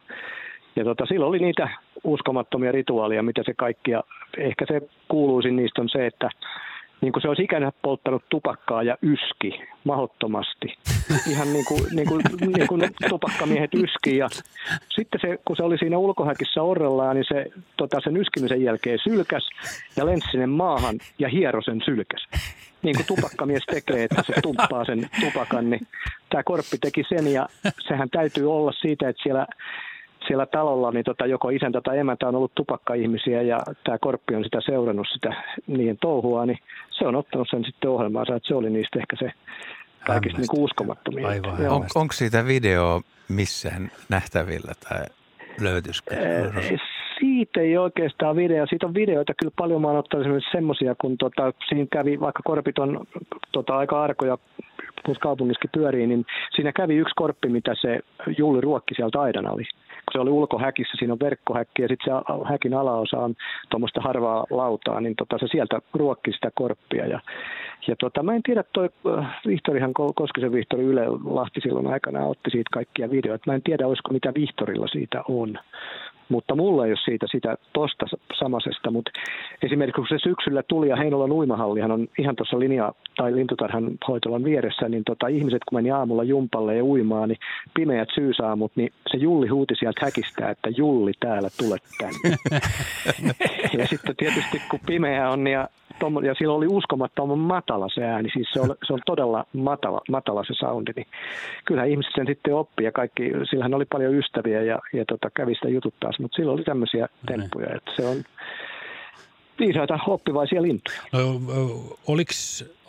I: ja tota, silloin oli niitä uskomattomia rituaaleja, mitä se kaikki, ja ehkä se kuuluisin niistä on se, että niin kuin se olisi ikänä polttanut tupakkaa ja yski mahottomasti. Ihan niin kuin, niin kuin, niin kuin tupakkamiehet yski. Ja sitten se, kun se oli siinä ulkohäkissä orrellaan, niin se tota, sen yskimisen jälkeen sylkäs ja lensi sinne maahan ja hiero sen sylkäs. Niin kuin tupakkamies tekee, että se tumppaa sen tupakan, niin tämä korppi teki sen ja sehän täytyy olla siitä, että siellä siellä talolla niin tota, joko isäntä tai emäntä on ollut tupakkaihmisiä ja tämä Korppi on sitä seurannut sitä niiden touhua, niin se on ottanut sen sitten ohjelmaansa, että se oli niistä ehkä se kaikista niin uskomattomia.
C: Aivan on, onko siitä video missään nähtävillä tai löytyisikö?
I: Siitä ei oikeastaan video. Siitä on videoita kyllä paljon. Mä oon ottanut semmoisia, kun tota, siinä kävi, vaikka korpit on tota, aika arkoja kun kaupungissakin pyörii, niin siinä kävi yksi korppi, mitä se Julli ruokki sieltä aidan ali kun se oli ulkohäkissä, siinä on verkkohäkki ja sitten se häkin alaosa on tuommoista harvaa lautaa, niin tota, se sieltä ruokki sitä korppia. Ja, ja tota, mä en tiedä, toi äh, Vihtorihan, Koskisen Vihtori Yle Lahti silloin aikana otti siitä kaikkia videoita. Mä en tiedä, olisiko mitä Vihtorilla siitä on mutta mulla ei ole siitä sitä tosta samasesta. Mutta esimerkiksi kun se syksyllä tuli ja Heinolan uimahallihan on ihan tuossa linja- tai lintutarhan hoitolan vieressä, niin tota, ihmiset kun meni aamulla jumpalle ja uimaan, niin pimeät syysaamut, niin se Julli huuti sieltä häkistä, että Julli täällä tule tänne. ja sitten tietysti kun pimeä on ja ja sillä oli uskomattoman matala se ääni, siis se on, se on todella matala, matala se soundi, niin kyllä ihmiset sen sitten oppii ja kaikki, sillähän oli paljon ystäviä ja, ja tota, kävi sitä jututtaa, mutta silloin oli tämmöisiä temppuja, että se on viisaita oppivaisia lintuja. No,
B: oliko,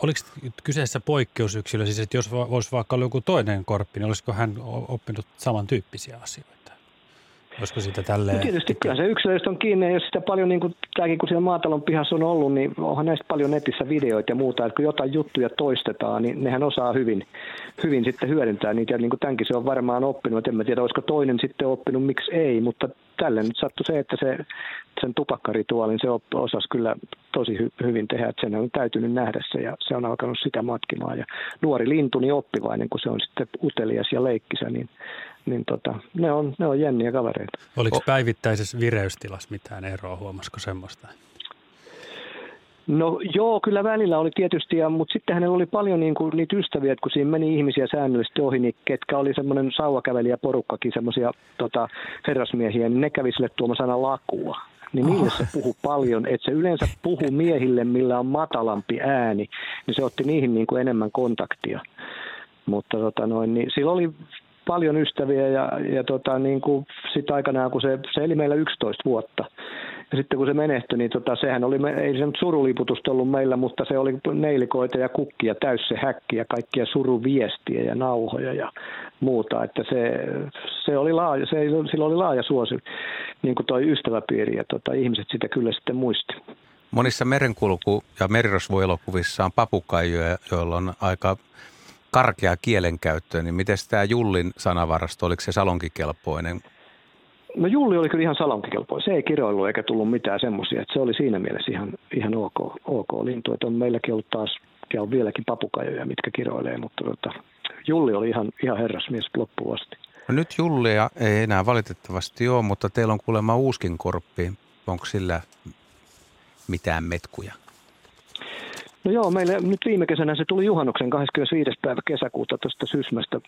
B: oliko kyseessä poikkeusyksilö, siis että jos olisi vaikka ollut joku toinen korppi, niin olisiko hän oppinut samantyyppisiä asioita? Olisiko sitä tälleen?
I: No tietysti kyllä se yksilöistä on kiinni, ja jos sitä paljon, niin kuin tämäkin kun siellä maatalon pihassa on ollut, niin onhan näistä paljon netissä videoita ja muuta, että kun jotain juttuja toistetaan, niin nehän osaa hyvin, hyvin sitten hyödyntää niitä, ja niin kuin tämänkin se on varmaan oppinut, en mä tiedä, olisiko toinen sitten oppinut, miksi ei, mutta tälle nyt sattui se, että se, sen tupakkarituaalin se osasi kyllä tosi hy, hyvin tehdä, että sen on täytynyt nähdä se, ja se on alkanut sitä matkimaan, ja nuori lintu niin oppivainen, kun se on sitten utelias ja leikkisä, niin niin tota, ne, on, ne on jänniä kavereita.
B: Oliko päivittäisessä vireystilassa mitään eroa, huomasiko semmoista?
I: No joo, kyllä välillä oli tietysti, ja, mutta sitten hänellä oli paljon niin kuin, niitä ystäviä, että kun siinä meni ihmisiä säännöllisesti ohi, niin ketkä oli semmoinen sauvakävelijä porukkakin, semmoisia tota, herrasmiehiä, niin ne kävi sille tuomasana lakua. Niin niille se puhu paljon, että se yleensä puhu miehille, millä on matalampi ääni, niin se otti niihin niin kuin enemmän kontaktia. Mutta tota noin, niin sillä oli paljon ystäviä ja, ja tota, niin kuin sit aikanaan, kun se, se eli meillä 11 vuotta. Ja sitten kun se menehtyi, niin tota, sehän oli, ei se nyt suruliputusta ollut meillä, mutta se oli neilikoita ja kukkia täys se häkki ja kaikkia suruviestiä ja nauhoja ja muuta. Että se, se oli laaja, se, sillä oli laaja suosi, niin kuin toi ystäväpiiri ja tota, ihmiset sitä kyllä sitten muisti.
C: Monissa merenkulku- ja merirosvoelokuvissa on papukaijoja, joilla on aika karkea kielenkäyttö, niin miten tämä Jullin sanavarasto, oliko se salonkikelpoinen?
I: No Julli oli kyllä ihan salonkikelpoinen. Se ei kiroillut eikä tullut mitään semmoisia. Se oli siinä mielessä ihan, ihan ok, ok lintu. Että on meilläkin ollut taas, ja on vieläkin papukajoja, mitkä kiroilee, mutta tota, Julli oli ihan, ihan herrasmies loppuun asti.
C: No nyt Jullia ei enää valitettavasti ole, mutta teillä on kuulemma uuskin korppi. Onko sillä mitään metkuja?
I: No joo, meille nyt viime kesänä se tuli juhannuksen 25. päivä kesäkuuta tuosta Sysmästä.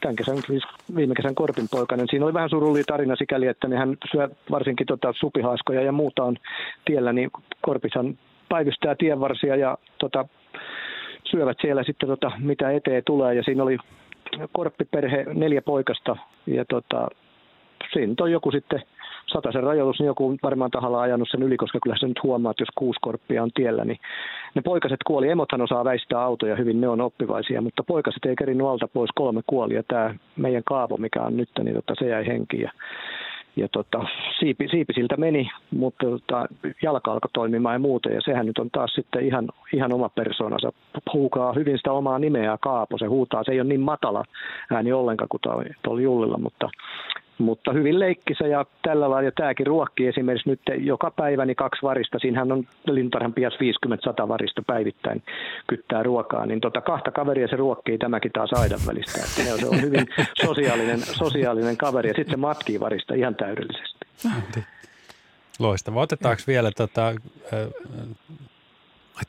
I: Tämän kesän, siis viime kesän Korpin poikainen. Siinä oli vähän surullinen tarina sikäli, että nehän syö varsinkin tota supihaaskoja ja muuta on tiellä, niin Korpishan päivystää tienvarsia ja tota, syövät siellä sitten tota, mitä eteen tulee. Ja siinä oli korppiperhe, neljä poikasta ja tota, siinä on joku sitten sen rajoitus, niin joku varmaan tahalla ajanut sen yli, koska kyllä se nyt huomaa, että jos kuusi korppia on tiellä, niin ne poikaset kuoli. Emothan osaa väistää autoja hyvin, ne on oppivaisia, mutta poikaset ei kerinyt alta pois, kolme kuoli ja tämä meidän kaavo, mikä on nyt, niin tota, se jäi henkiin. Ja ja tota, siipi, siipi siltä meni, mutta tota, jalka alkoi toimimaan ja muuta. Ja sehän nyt on taas sitten ihan, ihan oma persoonansa. Huukaa hyvin sitä omaa nimeä Kaapo. Se huutaa, se ei ole niin matala ääni ollenkaan kuin tuolla Jullilla, mutta mutta hyvin leikkisä ja tällä lailla. Ja tämäkin ruokki esimerkiksi nyt joka päivä niin kaksi varista. Siinähän on lintarhan pias 50-100 varista päivittäin kyttää ruokaa. Niin tota, kahta kaveria se ruokkii tämäkin taas aidan välistä. Että se on hyvin sosiaalinen, sosiaalinen kaveri ja sitten se matkii varista ihan täydellisesti.
B: Loistavaa. Otetaanko vielä tota, äh,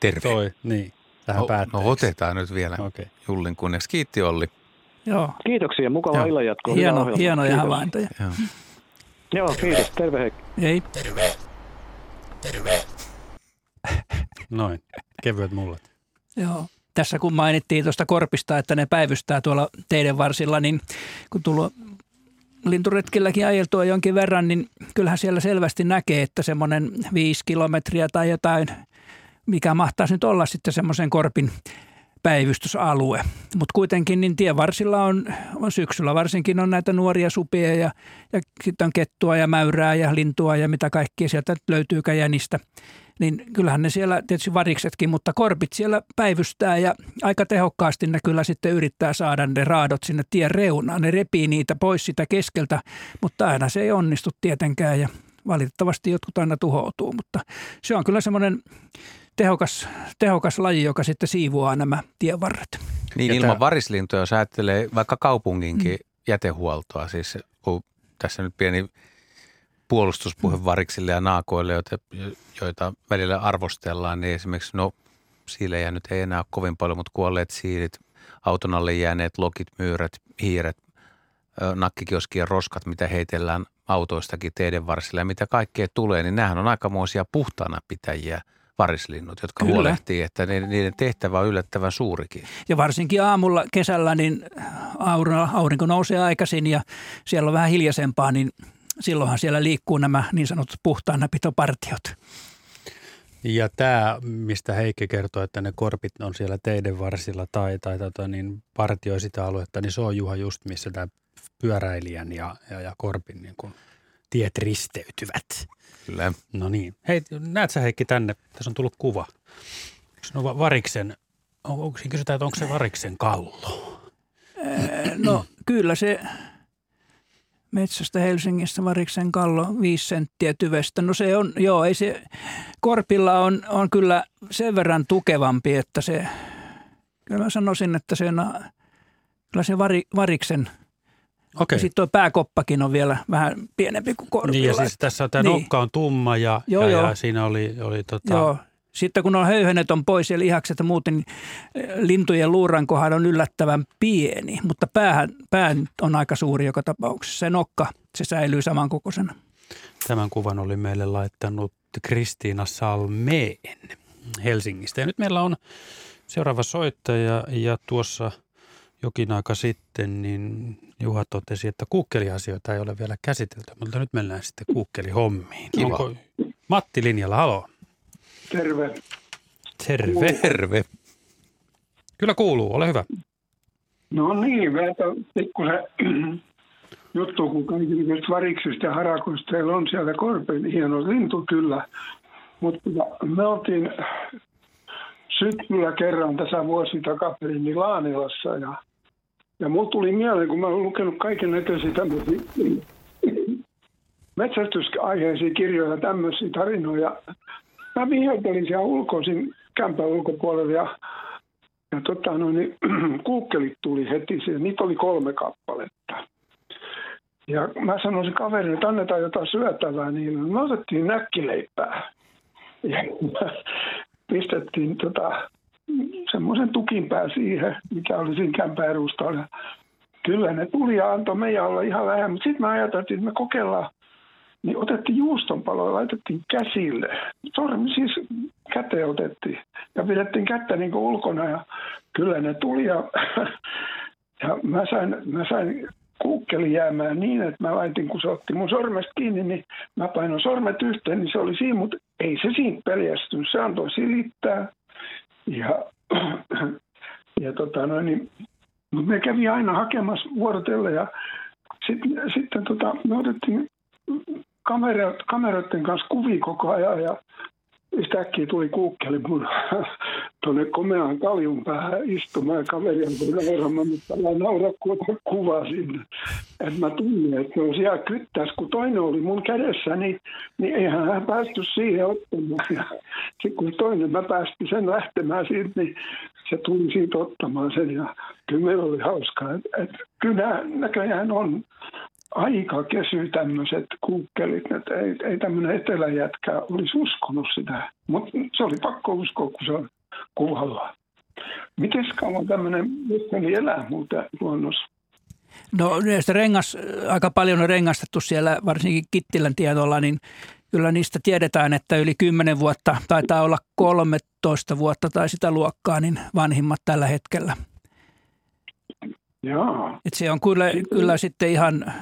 C: Terve.
B: Toi, niin, tähän
C: no, no otetaan nyt vielä okay. Jullin kunniaksi. Kiitti Olli.
D: Joo.
I: Kiitoksia, mukavaa illanjatkoa.
D: Hieno, hienoja kiitos. havaintoja.
I: Joo. Joo, kiitos. Terve hei.
D: Hei.
H: Terve. Terve.
B: Noin, kevyet mullet.
D: Joo. Tässä kun mainittiin tuosta korpista, että ne päivystää tuolla teidän varsilla, niin kun tullut linturetkilläkin ajeltua jonkin verran, niin kyllähän siellä selvästi näkee, että semmoinen viisi kilometriä tai jotain, mikä mahtaisi nyt olla sitten semmoisen korpin päivystysalue. Mutta kuitenkin niin tien varsilla on, on syksyllä varsinkin on näitä nuoria supia ja, ja sitten on kettua ja mäyrää ja lintua ja mitä kaikkia sieltä löytyy jänistä. Niin kyllähän ne siellä, tietysti variksetkin, mutta korpit siellä päivystää ja aika tehokkaasti ne kyllä sitten yrittää saada ne raadot sinne tien reunaan. Ne repii niitä pois sitä keskeltä, mutta aina se ei onnistu tietenkään ja valitettavasti jotkut aina tuhoutuu, mutta se on kyllä semmoinen tehokas, tehokas laji, joka sitten siivoaa nämä tienvarret.
C: Niin, ja ilman tämä... varislintuja, jos ajattelee vaikka kaupunginkin mm. jätehuoltoa, siis kun tässä nyt pieni puolustuspuhe mm. variksille ja naakoille, joita, joita välillä arvostellaan, niin esimerkiksi no siilejä nyt ei enää ole kovin paljon, mutta kuolleet siilit, auton alle jääneet lokit, myyrät, hiiret, nakkikioskien roskat, mitä heitellään autoistakin teidän varsilla ja mitä kaikkea tulee, niin nämähän on aikamoisia puhtaana pitäjiä – varislinnut, jotka Kyllä. huolehtii, että niiden tehtävä on yllättävän suurikin.
D: Ja varsinkin aamulla kesällä, niin aurinko nousee aikaisin ja siellä on vähän hiljaisempaa, niin silloinhan siellä liikkuu nämä niin sanotut puhtaanapitopartiot.
B: Ja tämä, mistä Heikki kertoo, että ne korpit on siellä teiden varsilla tai, tai tota, niin partioi sitä aluetta, niin se on Juha just, missä tämä pyöräilijän ja, ja, ja korpin niin kun tiet risteytyvät.
C: Kyllä.
B: No niin. Hei, näet sä Heikki tänne? Tässä on tullut kuva. No variksen, onko siinä kysytään, että onko se variksen kallo?
D: No kyllä se metsästä Helsingistä variksen kallo viisi senttiä tyvestä. No se on, joo, ei se, korpilla on, on kyllä sen verran tukevampi, että se, kyllä mä sanoisin, että se on, kyllä se vari, variksen – Okay. Ja sitten tuo pääkoppakin on vielä vähän pienempi kuin korpilla.
B: Niin ja siis tässä on tämä niin. nokka on tumma ja, joo, ja, joo. ja siinä oli, oli tota...
D: Joo. Sitten kun on höyhenet on pois ja lihakset ja muuten, niin eh, lintujen luurankohan on yllättävän pieni, mutta päähän, pää on aika suuri joka tapauksessa. Se nokka, se säilyy samankokoisena.
B: Tämän kuvan oli meille laittanut Kristiina Salmeen Helsingistä. Ja nyt meillä on seuraava soittaja ja tuossa – jokin aika sitten, niin Juha totesi, että kuukkeliasioita ei ole vielä käsitelty, mutta nyt mennään sitten kuukkelihommiin. Kiva. Onko Matti linjalla, halo.
J: Terve.
B: Terve.
C: Terve.
B: Kyllä kuuluu, ole hyvä.
J: No niin, vähän pikkusen juttu, kun kaikista variksista ja harakoista teillä on siellä korpeen hieno lintu kyllä. Mutta me oltiin syksyllä kerran tässä vuosi takaperin niin Laanilassa ja ja mulla tuli mieleen, kun mä olen lukenut kaiken näköisiä tämmöisiä metsästysaiheisia kirjoja, tämmöisiä tarinoja. Mä viheltelin siellä ulkoisin kämpän ulkopuolella ja, ja tota, no, niin, kuukkelit tuli heti siihen. Niitä oli kolme kappaletta. Ja mä sanoisin kaverille, että annetaan jotain syötävää, niin me otettiin näkkileipää. Ja pistettiin tota, semmoisen tukinpää siihen, mikä oli siinä kämpän edustalla. Kyllä ne tuli ja antoi meidän olla ihan vähän, mutta sitten me ajateltiin, että me kokeillaan. Niin otettiin juustonpalo ja laitettiin käsille. Sormi siis käteen otettiin ja pidettiin kättä niin kuin ulkona ja kyllä ne tuli ja, ja mä sain, mä sain kuukkeli jäämään niin, että mä laitin, kun se otti mun sormesta kiinni, niin mä painoin sormet yhteen, niin se oli siinä, mutta ei se siinä peljästynyt. Se antoi silittää ja, ja tota noin, niin, me kävi aina hakemassa vuorotelle ja sitten, sitten tota, me otettiin kameroiden kanssa kuvia koko ajan ja yhtäkkiä tuli kuukkeli mun tuonne komeaan kaljun päähän istumaan ja kaveri on nauramaan, mutta mä naura kuva sinne. Että mä tunnin, että on siellä kyttässä, kun toinen oli mun kädessä, niin, niin eihän hän päästy siihen ottamaan. Sitten kun toinen mä päästin sen lähtemään siitä, niin se tuli siitä ottamaan sen ja kyllä meillä oli hauskaa. Et, et, kyllä näköjään on aika kesy tämmöiset kuukkelit, että ei, ei tämmöinen eteläjätkä olisi uskonut sitä. Mutta se oli pakko uskoa, kun se on kuvalla. Miten kauan tämmöinen muskeli elää muuten luonnossa?
D: No rengas, aika paljon on rengastettu siellä, varsinkin Kittilän tiedolla, niin kyllä niistä tiedetään, että yli 10 vuotta, taitaa olla 13 vuotta tai sitä luokkaa, niin vanhimmat tällä hetkellä.
J: Joo.
D: Et se on kyllä, kyllä sitten ihan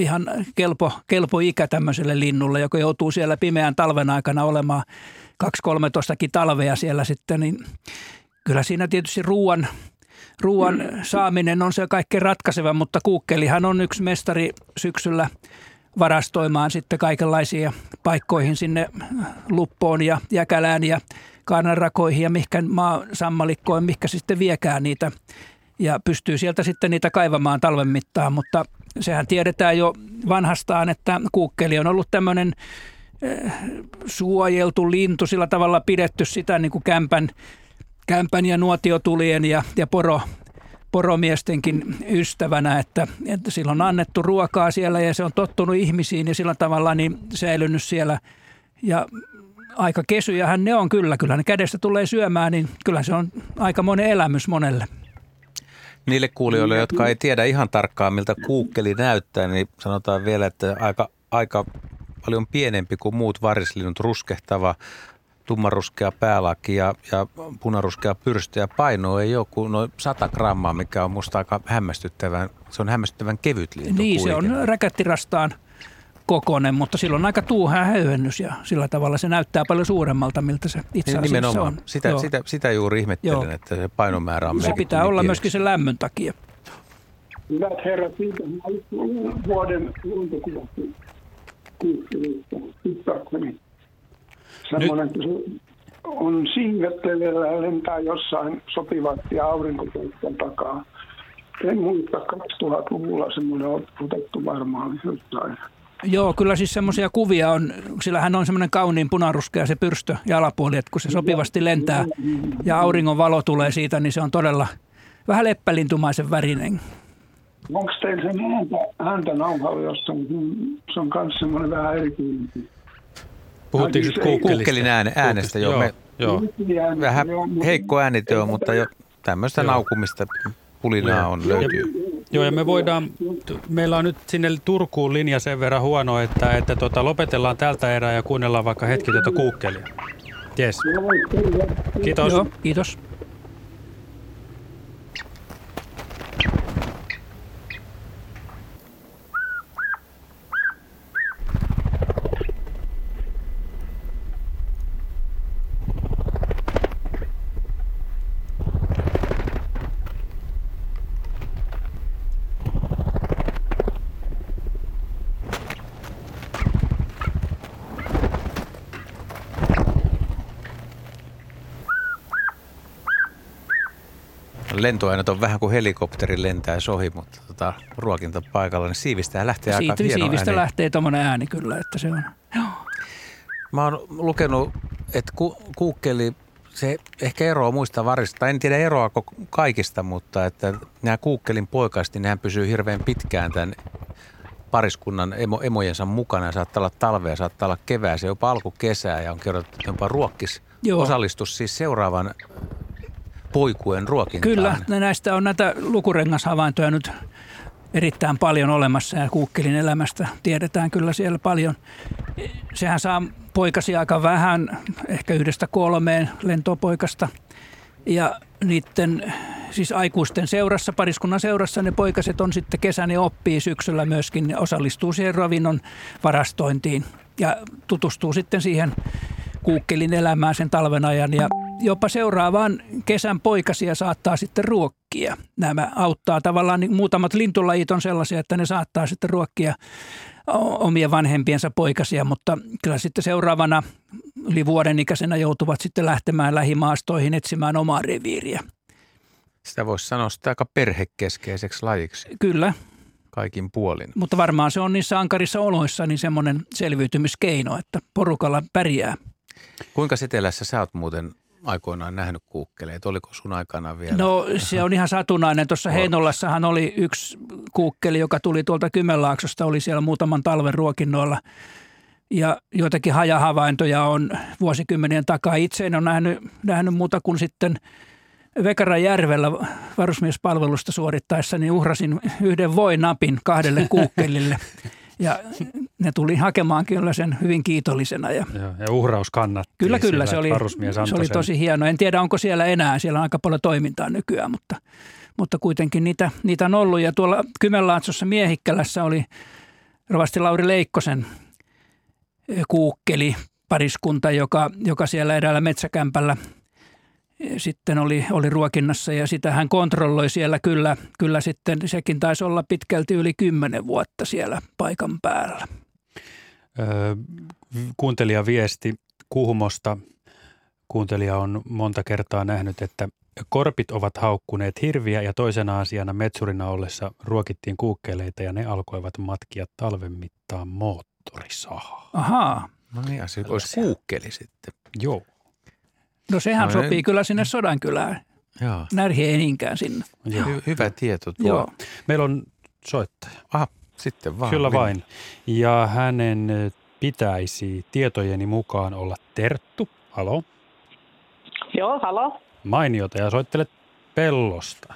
D: ihan kelpo, kelpo ikä tämmöiselle linnulle, joka joutuu siellä pimeän talven aikana olemaan 2-13 talvea siellä sitten, niin kyllä siinä tietysti ruoan, ruoan saaminen on se kaikkein ratkaiseva, mutta kuukkelihan on yksi mestari syksyllä varastoimaan sitten kaikenlaisia paikkoihin sinne luppoon ja jäkälään ja kaananrakoihin ja mihkä maa sammalikkoon, mihkä sitten viekään niitä ja pystyy sieltä sitten niitä kaivamaan talven mittaan, mutta sehän tiedetään jo vanhastaan, että kuukkeli on ollut tämmöinen eh, suojeltu lintu, sillä tavalla pidetty sitä niin kuin kämpän, kämpän ja nuotiotulien ja, ja poro, poromiestenkin ystävänä, että, että sillä on annettu ruokaa siellä ja se on tottunut ihmisiin ja sillä tavalla niin säilynyt siellä. Ja aika kesyjähän ne on kyllä, kyllä ne kädestä tulee syömään, niin kyllä se on aika monen elämys monelle.
C: Niille kuulijoille, jotka ei tiedä ihan tarkkaan, miltä kuukkeli näyttää, niin sanotaan vielä, että aika, aika paljon pienempi kuin muut varislinnut, ruskehtava, tummaruskea päälaki ja, ja punaruskea pyrstö ja paino ei ole kuin noin 100 grammaa, mikä on musta aika hämmästyttävän, se on hämmästyttävän kevyt lintu.
D: Niin, kuitenkin. se on räkättirastaan kokonen, mutta silloin aika tuuhää höyhennys ja sillä tavalla se näyttää paljon suuremmalta, miltä se itse asiassa
C: Nimenomaan.
D: on.
C: Sitä, sitä, sitä juuri ihmettelen, Joo. että se painomäärä on
D: Se pitää olla myöskin sen lämmön takia.
J: Hyvät herrat, siitä vuoden luontokuvasta semmoinen, että se on siivettelevä ja lentää jossain sopivasti aurinkopuutteen takaa. En muista 2000-luvulla semmoinen on otettu varmaan jossain.
D: Joo, kyllä siis semmoisia kuvia on, sillä hän on semmoinen kauniin punaruskea se pyrstö ja alapuoli, että kun se sopivasti lentää ja auringon valo tulee siitä, niin se on todella vähän leppälintumaisen värinen.
J: Onko teillä sen ääntä, ääntä nauhalla jossain? Se on myös semmoinen vähän erityinen.
C: Puhuttiinko nyt kuukkelin ääne, äänestä? Joo, me, joo. Vähän heikko äänitö on, mutta jo tämmöistä naukumista pulinaa on löytyy.
B: Joo, ja me voidaan, meillä on nyt sinne Turkuun linja sen verran huono, että, että tota, lopetellaan tältä erää ja kuunnellaan vaikka hetki tuota kuukkelia. Yes. Kiitos.
D: Joo, kiitos.
C: Lentoaineet on vähän kuin helikopteri lentää ohi, mutta tota, ruokintapaikalla, niin siivistä lähtee Siitä, aika hieno
D: Siivistä ääni. lähtee tuommoinen ääni kyllä, että se on. Joo.
C: Mä oon lukenut, että ku, kuukkeli, se ehkä eroaa muista varista. En tiedä eroa kaikista, mutta että nämä kuukkelin poikaiset, niin nehän pysyy hirveän pitkään tämän pariskunnan emo, emojensa mukana. Saattaa olla talvea, saattaa olla kevää, se jopa alkukesää ja on kerrottu, että jopa ruokkis Joo. osallistus siis seuraavan poikuen ruokintaan.
D: Kyllä, näistä on näitä lukurengashavaintoja nyt erittäin paljon olemassa ja kuukkelin elämästä tiedetään kyllä siellä paljon. Sehän saa poikasi aika vähän, ehkä yhdestä kolmeen lentopoikasta. Ja niiden siis aikuisten seurassa, pariskunnan seurassa ne poikaset on sitten kesän ja oppii syksyllä myöskin, ne osallistuu siihen ravinnon varastointiin ja tutustuu sitten siihen kuukkelin elämään sen talven ajan ja jopa seuraavaan kesän poikasia saattaa sitten ruokkia. Nämä auttaa tavallaan, niin muutamat lintulajit on sellaisia, että ne saattaa sitten ruokkia omia vanhempiensa poikasia, mutta kyllä sitten seuraavana yli vuoden ikäisenä joutuvat sitten lähtemään lähimaastoihin etsimään omaa reviiriä.
C: Sitä voisi sanoa sitä aika perhekeskeiseksi lajiksi.
D: Kyllä.
C: Kaikin puolin.
D: Mutta varmaan se on niissä ankarissa oloissa niin semmoinen selviytymiskeino, että porukalla pärjää.
C: Kuinka setelässä sä oot muuten aikoinaan nähnyt kuukkeleita? Oliko sun aikana vielä?
D: No se on ihan satunnainen. Tuossa Heinolassahan oli yksi kuukkeli, joka tuli tuolta Kymenlaaksosta, oli siellä muutaman talven ruokinnoilla. Ja joitakin hajahavaintoja on vuosikymmenien takaa. Itse en ole nähnyt, nähnyt muuta kuin sitten Vekarajärvellä varusmiespalvelusta suorittaessa, niin uhrasin yhden voinapin kahdelle kuukkelille. Ja ne tuli hakemaan kyllä sen hyvin kiitollisena. Ja,
B: ja, ja uhraus kannatti.
D: Kyllä, kyllä. Se oli, se oli tosi hieno. En tiedä, onko siellä enää. Siellä on aika paljon toimintaa nykyään, mutta, mutta kuitenkin niitä, niitä on ollut. Ja tuolla Kymenlaatsossa Miehikkälässä oli rovasti Lauri Leikkosen kuukkeli pariskunta, joka, joka siellä eräällä metsäkämpällä – sitten oli, oli ruokinnassa ja sitä hän kontrolloi siellä kyllä, kyllä sitten sekin taisi olla pitkälti yli kymmenen vuotta siellä paikan päällä.
B: Öö, kuuntelija viesti Kuhmosta. Kuuntelija on monta kertaa nähnyt, että korpit ovat haukkuneet hirviä ja toisena asiana metsurina ollessa ruokittiin kuukkeleita ja ne alkoivat matkia talven mittaan moottorisahaa.
D: Ahaa.
C: No niin, se olisi kuukkeli sitten.
B: Joo.
D: No sehän no, sopii ei. kyllä sinne Sodankylään. Joo. Närhi ei niinkään sinne.
C: Joo. Hy- hyvä tieto tuo.
B: Joo. Meillä on soittaja.
C: Aha, sitten vaan.
B: Kyllä vain. Ja hänen pitäisi tietojeni mukaan olla Terttu. Halo.
K: Joo, halo.
B: Mainiota ja soittelet Pellosta.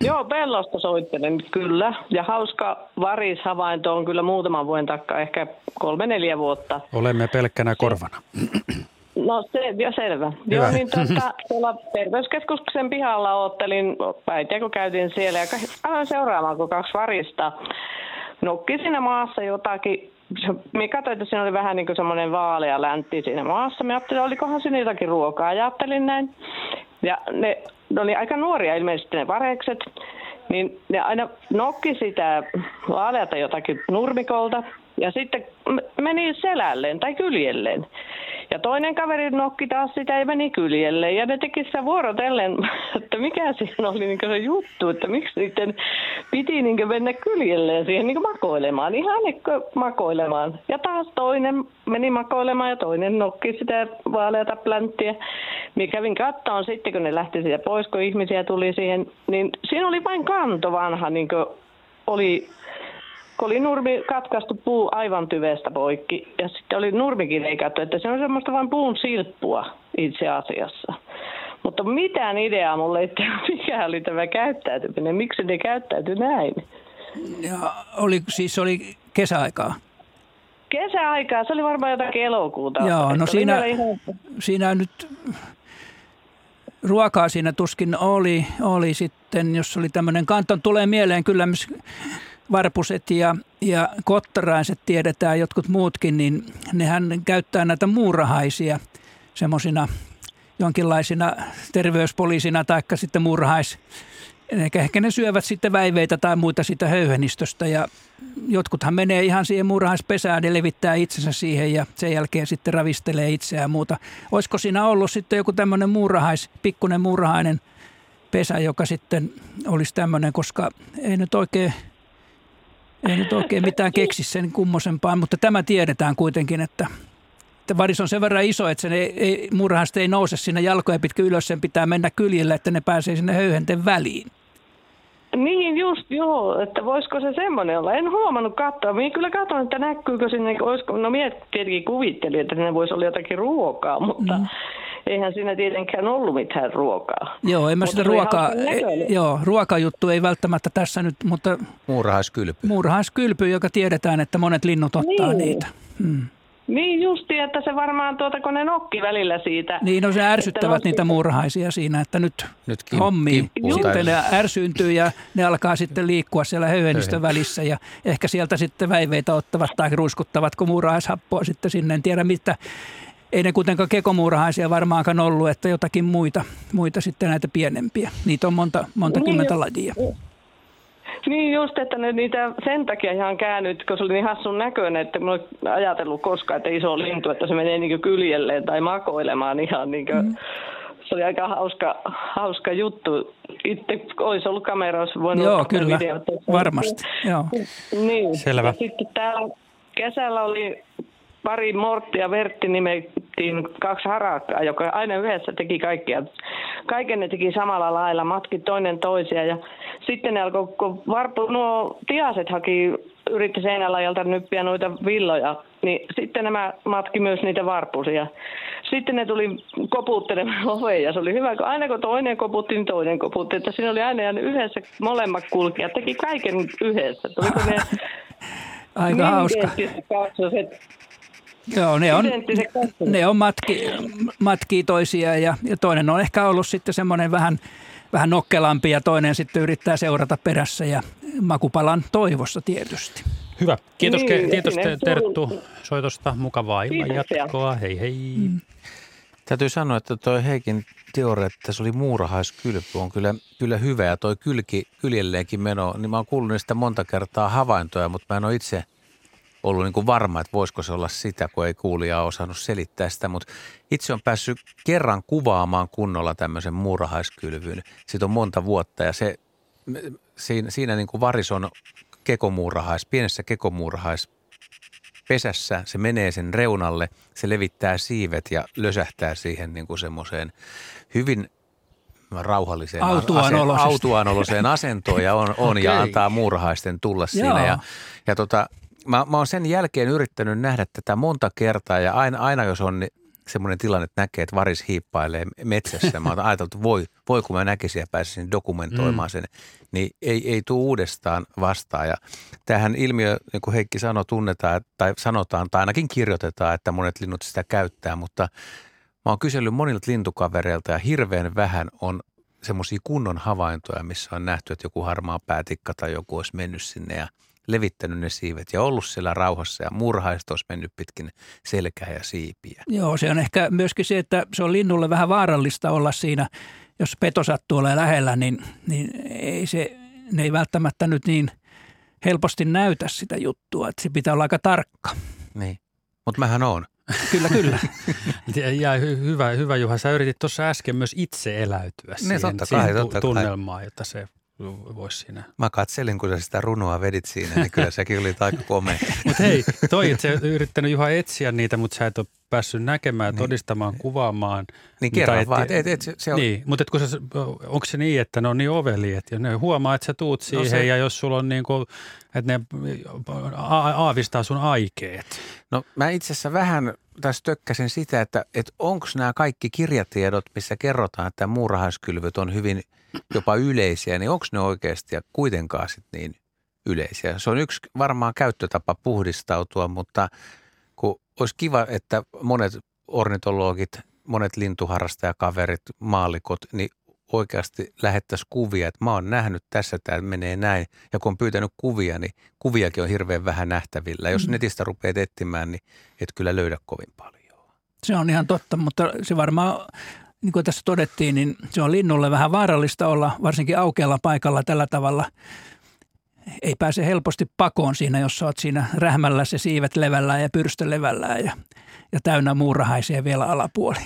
K: Joo, Pellosta soittelen kyllä. Ja hauska varishavainto on kyllä muutaman vuoden takaa, ehkä kolme neljä vuotta.
B: Olemme pelkkänä korvana.
K: No se, jo selvä. Hyvä. Joo, niin tuota, tuolla terveyskeskuksen pihalla oottelin päitiä, kun käytiin siellä ja aivan seuraamaan, kun kaksi varista nukki siinä maassa jotakin. Me katsoin, että siinä oli vähän niin kuin semmoinen vaalea läntti siinä maassa. Me ajattelin, olikohan siinä jotakin ruokaa. Ajattelin näin. Ja ne, ne oli aika nuoria ilmeisesti ne varekset. Niin ne aina nokki sitä vaaleata jotakin nurmikolta ja sitten meni selälleen tai kyljelleen. Ja toinen kaveri nokki taas sitä ja meni kyljelle. Ja ne teki sitä vuorotellen, että mikä siinä oli niin se juttu, että miksi niiden piti niin mennä kyljelleen siihen niin makoilemaan. Ihan niin makoilemaan. Ja taas toinen meni makoilemaan ja toinen nokki sitä vaaleata plänttiä. Minä kävin kattoon sitten, kun ne lähti siitä pois, kun ihmisiä tuli siihen, niin siinä oli vain kanto vanha, niin oli oli nurmi katkaistu puu aivan tyvestä poikki ja sitten oli nurmikin leikattu, että se on semmoista vain puun silppua itse asiassa. Mutta mitään ideaa mulle ei mikä oli tämä käyttäytyminen, miksi ne käyttäytyi näin.
D: Ja oli, siis oli kesäaikaa?
K: Kesäaikaa, se oli varmaan jotakin elokuuta.
D: Joo, no siinä, ihan... siinä nyt ruokaa siinä tuskin oli, oli sitten, jos oli tämmöinen kanton, tulee mieleen kyllä myös varpuset ja, ja kottaraiset tiedetään, jotkut muutkin, niin nehän käyttää näitä muurahaisia semmoisina jonkinlaisina terveyspoliisina tai sitten muurahais. Ehkä, ne syövät sitten väiveitä tai muita sitä höyhenistöstä ja jotkuthan menee ihan siihen muurahaispesään ja levittää itsensä siihen ja sen jälkeen sitten ravistelee itseään ja muuta. Olisiko siinä ollut sitten joku tämmöinen muurahais, pikkunen muurahainen pesä, joka sitten olisi tämmöinen, koska ei nyt oikein – ei nyt oikein mitään keksi sen kummosempaa, mutta tämä tiedetään kuitenkin, että, että varis on sen verran iso, että sen ei, ei, murhasta ei nouse sinne jalkoja pitkä ylös, sen pitää mennä kyljellä, että ne pääsee sinne höyhenten väliin.
K: Niin just, joo, että voisiko se semmoinen olla. En huomannut katsoa. Minä kyllä katson, että näkyykö sinne, olisiko, no minä tietenkin kuvittelin, että ne voisi olla jotakin ruokaa, mutta mm. Eihän siinä tietenkään ollut mitään ruokaa.
D: Joo, en mä sitä ruokaa,
K: hauskan näköinen.
D: e, joo, ruokajuttu ei välttämättä tässä nyt, mutta
C: Muurahaiskylpy.
D: muurahaiskylpy, joka tiedetään, että monet linnut ottaa
K: Niin.
D: niitä. Hmm.
K: Niin justi, että se varmaan tuota, kun ne nokki välillä siitä.
D: Niin, no se ärsyttävät
K: nosti-
D: niitä muurahaisia siinä, että nyt,
C: Nyt kim- kimppuu
D: Sitten ne ärsyyntyy ja ne alkaa sitten liikkua siellä höyhenistön välissä ja ehkä sieltä sitten väiveitä ottavat tai ruiskuttavat, kun muurahaishappoa sitten sinne. En tiedä mitä, ei ne kuitenkaan kekomuurahaisia varmaankaan ollut, että jotakin muita, muita sitten näitä pienempiä. Niitä on monta, monta
K: Niin,
D: kymmentä
K: jo-
D: lajia.
K: Niin just, että ne niitä sen takia ihan käännyt, kun se oli niin hassun näköinen, että mä en ajatellut koskaan, että iso lintu, että se menee niin kyljelleen tai makoilemaan ihan niin kuin, mm. Se oli aika hauska, hauska juttu. Itse olisi ollut kameroissa voinut
D: Joo,
K: ottaa
D: kyllä,
K: videota.
D: varmasti. Joo.
K: Niin.
B: Selvä.
K: Ja sitten täällä kesällä oli pari Mortti ja Vertti nimettiin kaksi harakkaa, joka aina yhdessä teki kaikkia. Kaiken ne teki samalla lailla, matki toinen toisia ja sitten ne alkoi, kun varpu, nuo tiaset haki, yritti seinälajalta nyppiä noita villoja, niin sitten nämä matki myös niitä varpusia. Sitten ne tuli koputtelemaan oveen ja se oli hyvä, kun aina kun toinen koputti, niin toinen koputti. Että siinä oli aina yhdessä molemmat kulkijat, teki kaiken yhdessä. Tuliko ne
D: Aika hauska.
K: kaksoset.
D: Joo, ne on, ne on matki, matkii toisiaan ja, ja toinen on ehkä ollut sitten semmoinen vähän, vähän nokkelampi ja toinen sitten yrittää seurata perässä ja makupalan toivossa tietysti.
B: Hyvä. Kiitos,
K: Niin,
B: ke- kiitos
K: ne
B: te, Terttu soitosta. Mukavaa illan
K: Kiitoksia.
B: jatkoa. Hei hei. Mm.
C: Täytyy sanoa, että toi Heikin teoria, että se oli muurahaiskylpy, on kyllä, kyllä hyvä. Ja toi kylki, kyljelleenkin meno, niin mä oon kuullut niistä monta kertaa havaintoja, mutta mä en ole itse ollut niin kuin varma, että voisiko se olla sitä, kun ei kuulija osannut selittää sitä. Mutta itse on päässyt kerran kuvaamaan kunnolla tämmöisen muurahaiskylvyn. Siitä on monta vuotta ja se, siinä, siinä niin kuin varis on kekomuurahais, pienessä kekomuurahais pesässä, se menee sen reunalle, se levittää siivet ja lösähtää siihen niin kuin semmoiseen hyvin rauhalliseen
D: Autuaan oloisesti.
C: autuaanoloiseen asentoon ja on, on ja
B: Okei.
C: antaa muurahaisten tulla siinä.
D: Joo.
C: Ja, ja tota, mä, mä oon sen jälkeen yrittänyt nähdä tätä monta kertaa ja aina, aina jos on ni- semmoinen tilanne, että näkee, että varis hiippailee metsässä. Mä oon ajatellut, että voi, voi kun mä näkisin ja pääsisin dokumentoimaan sen, niin ei, ei tule uudestaan vastaan. Ja tämähän ilmiö, niin kuin Heikki sanoi, tunnetaan tai sanotaan tai ainakin kirjoitetaan, että monet linnut sitä käyttää, mutta mä oon kysellyt monilta lintukavereilta ja hirveän vähän on semmoisia kunnon havaintoja, missä on nähty, että joku harmaa päätikka tai joku olisi mennyt sinne ja levittänyt ne siivet ja ollut siellä rauhassa ja murhaista olisi mennyt pitkin selkää ja siipiä.
D: Joo, se on ehkä myöskin se, että se on linnulle vähän vaarallista olla siinä, jos peto sattuu olemaan lähellä, niin, niin ei se, ne ei välttämättä nyt niin helposti näytä sitä juttua, että se pitää olla aika tarkka.
C: Niin. Mutta mähän on.
D: Kyllä, kyllä.
B: Ja, ja hy, hyvä, hyvä Juha, sä yritit tuossa äsken myös itse eläytyä siihen,
C: totta kai,
B: siihen tu-
C: totta kai.
B: tunnelmaan, jotta se voisi siinä.
C: Mä katselin, kun sä sitä runoa vedit siinä, niin kyllä säkin olit aika komea.
B: Mutta hei, toi, oot yrittänyt Juha etsiä niitä, mutta sä et ole päässyt näkemään,
C: Niin.
B: todistamaan, kuvaamaan.
C: Niin
B: Mitä
C: kerran
B: et-
C: vaan, et, et, se, on,
B: Niin, mutta et kun sä, onko se niin, että ne on niin oveli, että ne huomaa, että sä tuut siihen
C: No se-
B: ja jos sulla on niin kuin, että ne aavistaa sun aikeet.
C: No mä itse asiassa vähän tässä tökkäsin sitä, että, että onko nämä kaikki kirjatiedot, missä kerrotaan, että muurahaiskylvyt on hyvin jopa yleisiä, niin onko ne oikeasti ja kuitenkaan sit niin yleisiä? Se on yksi varmaan käyttötapa puhdistautua, mutta kun olisi kiva, että monet ornitologit, monet lintuharrastajakaverit, maallikot, niin oikeasti lähettäisiin kuvia, että mä oon nähnyt tässä, tämä menee näin. Ja kun on pyytänyt kuvia, niin kuviakin on hirveän vähän nähtävillä. Jos
D: Mm.
C: netistä rupeat etsimään, niin et kyllä löydä kovin paljon.
D: Se on ihan totta, mutta se varmaan, niin kuin tässä todettiin, niin se on linnulle vähän vaarallista olla varsinkin aukealla paikalla tällä tavalla. Ei pääse helposti pakoon siinä, jos sä oot siinä rähmällä se siivet levällään ja pyrstö levällään ja, ja täynnä muurahaisia vielä alapuoli.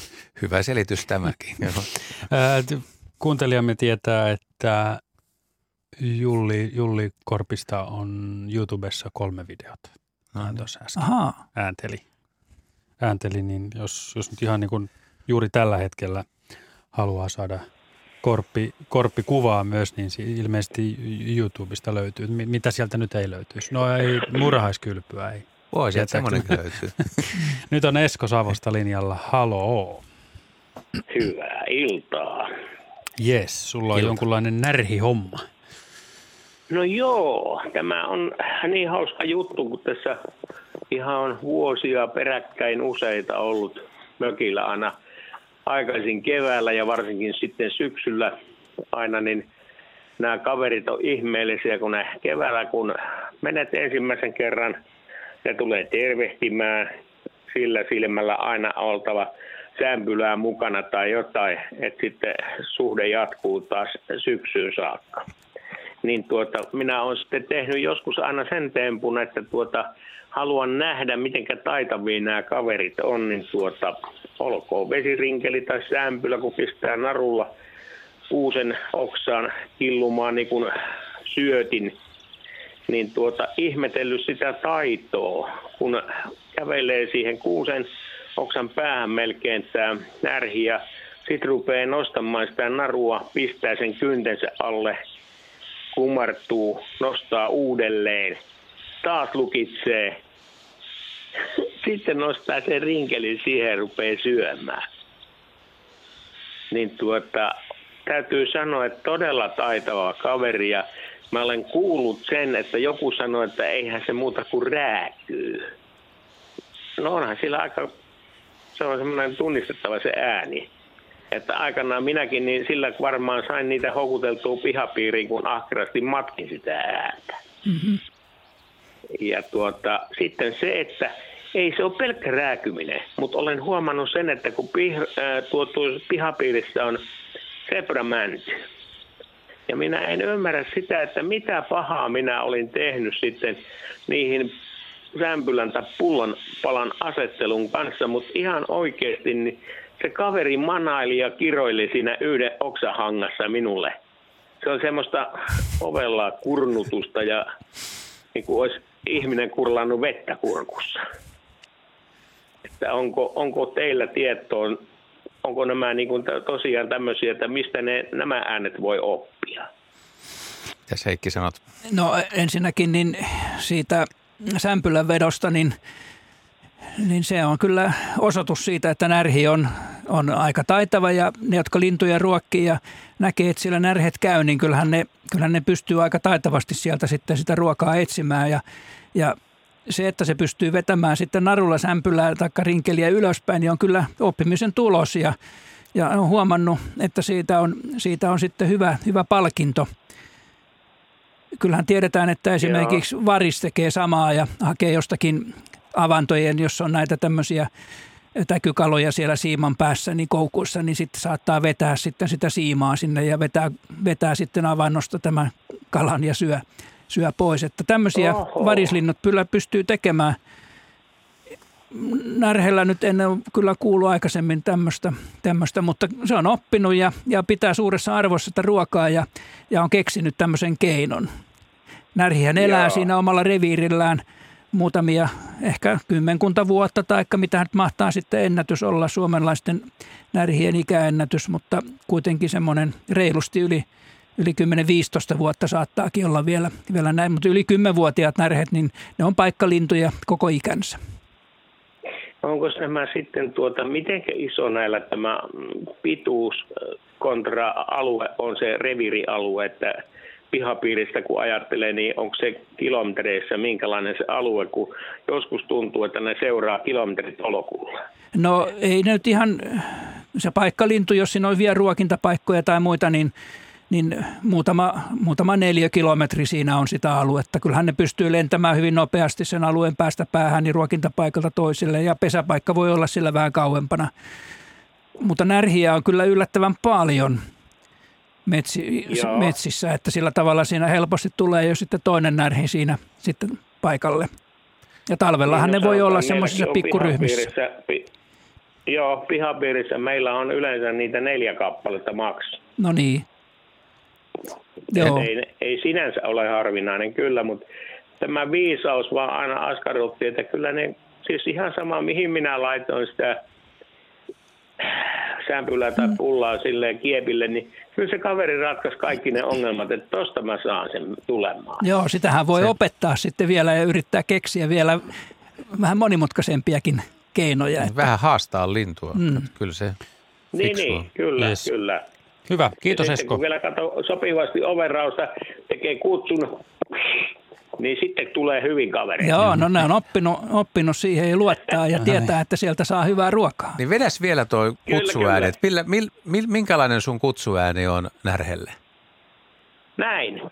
C: Hyvä selitys tämäkin.
B: Kuuntelijamme tietää, että Julli, Julli Korpista on YouTubessa kolme videota.
C: No
B: Hän
C: niin.
B: tuossa äsken
D: Ahaa,
B: äänteli. äänteli, niin jos, jos nyt ihan niin kuin juuri tällä hetkellä haluaa saada korppi, korppikuvaa myös, niin si- ilmeisesti YouTubesta löytyy. Mi- Mitä sieltä nyt ei löytyisi? No ei, murhaiskylpyä ei.
C: Voi sieltä semmoinenkin löytyy.
B: Nyt on Esko Savosta linjalla. Haloo.
L: Hyvää iltaa.
B: Jes, sulla on
L: Ilta.
B: jonkunlainen närhihomma.
L: No joo, tämä on niin hauska juttu, kun tässä ihan on vuosia peräkkäin useita ollut mökillä aina aikaisin keväällä ja varsinkin sitten syksyllä aina, niin nämä kaverit on ihmeellisiä, kun ne keväällä, kun menet ensimmäisen kerran, ne tulee tervehtimään, sillä silmällä aina oltava sämpylää mukana tai jotain, että sitten suhde jatkuu taas syksyyn saakka. Niin tuota, minä olen sitten tehnyt joskus aina sen tempun, että tuota, haluan nähdä, miten taitavia nämä kaverit on, niin tuota, olkoon vesirinkeli tai sämpylä, kun pistää narulla kuusen oksaan killumaan niin kuin syötin, niin tuota, ihmetellyt sitä taitoa, kun kävelee siihen kuusen oksan päähän melkein tämä närhi ja sitten rupeaa nostamaan sitä narua, pistää sen kyntensä alle, kumartuu, nostaa uudelleen, taas lukitsee, sitten nostaa sen rinkelin siihen ja rupeaa syömään. Niin tuota, täytyy sanoa, että todella taitava kaveri ja mä olen kuullut sen, että joku sanoi, että eihän se muuta kuin rääkyy. No onhan sillä aika, se on semmoinen tunnistettava se ääni. Että aikanaan minäkin niin sillä varmaan sain niitä houkuteltua pihapiiriin, kun ahkerasti matkin sitä ääntä.
D: Mm-hmm.
L: Ja tuota, sitten se, että ei se ole pelkkä rääkyminen, mutta olen huomannut sen, että kun pih, äh, tuo, tuo pihapiirissä on zebramänty, ja minä en ymmärrä sitä, että mitä pahaa minä olin tehnyt sitten niihin sämpylän tai pullon palan asettelun kanssa, mutta ihan oikeasti niin se kaveri manaili ja kiroili siinä yhden oksahangassa minulle. Se on semmoista ovella kurnutusta ja niin kuin olisi ihminen kurlannut vettä kurkussa. Että onko, onko teillä tietoa, onko nämä niin kuin tosiaan tämmöisiä, että mistä ne, nämä äänet voi oppia?
C: Ja Heikki sanot?
D: No ensinnäkin niin siitä sämpylän vedosta, niin, niin se on kyllä osoitus siitä, että närhi on, on aika taitava ja ne, jotka lintuja ruokkii ja näkee, että siellä närhet käy, niin kyllähän ne, kyllähän ne pystyy aika taitavasti sieltä sitten sitä ruokaa etsimään. Ja, ja se, että se pystyy vetämään sitten narulla sämpylää tai rinkeliä ylöspäin, niin on kyllä oppimisen tulos. Ja, ja on huomannut, että siitä on, siitä on sitten hyvä, hyvä palkinto. Kyllähän tiedetään, että esimerkiksi varis tekee samaa ja hakee jostakin avantojen, jos on näitä tämmöisiä täkykaloja siellä siiman päässä, niin koukuissa, niin sitten saattaa vetää sitten sitä siimaa sinne ja vetää, vetää sitten avannosta tämän kalan ja syö, syö pois. Että tämmöisiä Oho. varislinnut kyllä pystyy tekemään. Närhellä nyt en ole kyllä kuullut aikaisemmin tämmöistä, tämmöistä mutta se on oppinut ja, ja pitää suuressa arvossa sitä ruokaa ja, ja on keksinyt tämmöisen keinon. Närhihän elää Joo. siinä omalla reviirillään muutamia, ehkä kymmenkunta vuotta, tai mitä nyt mahtaa sitten ennätys olla, suomalaisten närhien ikäennätys, mutta kuitenkin semmoinen reilusti yli, yli 10-15 vuotta saattaakin olla vielä, vielä näin, mutta yli 10-vuotiaat närhet, niin ne on paikkalintuja koko ikänsä.
L: Onko nämä sitten, tuota, miten iso näillä tämä pituus kontra alue on se revirialue, että pihapiiristä kun ajattelee, niin onko se kilometreissä minkälainen se alue, kun joskus tuntuu, että ne seuraa kilometrit tolokulla?
D: No ei nyt ihan, se paikkalintu, jos siinä on vielä ruokintapaikkoja tai muita, niin niin muutama, muutama neljä kilometri siinä on sitä aluetta. Kyllähän ne pystyy lentämään hyvin nopeasti sen alueen päästä päähän niin ruokintapaikalta toiselle ja pesäpaikka voi olla sillä vähän kauempana. Mutta närhiä on kyllä yllättävän paljon metsi, metsissä, että sillä tavalla siinä helposti tulee jo sitten toinen närhi siinä sitten paikalle. Ja talvellahan niin, ne voi olla semmoisissa pikkuryhmissä.
L: Pi, joo, pihapiirissä meillä on yleensä niitä neljä kappaletta maks.
D: No niin. Joo.
L: Ei, ei sinänsä ole harvinainen kyllä, mutta tämä viisaus vaan aina askarrutti, että kyllä ne, siis ihan sama mihin minä laitoin sitä sämpylää tai mm. pullaa silleen kiepille, niin kyllä se kaveri ratkaisi kaikki ne ongelmat, että tosta mä saan sen tulemaan.
D: Joo, sitähän voi se... opettaa sitten vielä ja yrittää keksiä vielä vähän monimutkaisempiakin keinoja.
C: Että... Vähän haastaa lintua. Mm. Kyllä se
L: Niin, niin, kyllä, yes. kyllä.
B: Hyvä, kiitos
L: ja
B: Esko.
L: Kun vielä kato sopivasti overrausta tekee kutsun, niin sitten tulee hyvin kaveri.
D: Joo, no ne on oppinut, oppinut siihen ja luottaa ja tietää, että sieltä saa hyvää ruokaa.
C: Niin vedäs vielä toi kutsuääni. Millä, mil, mil, minkälainen sun kutsuääni on närhelle?
L: Näin.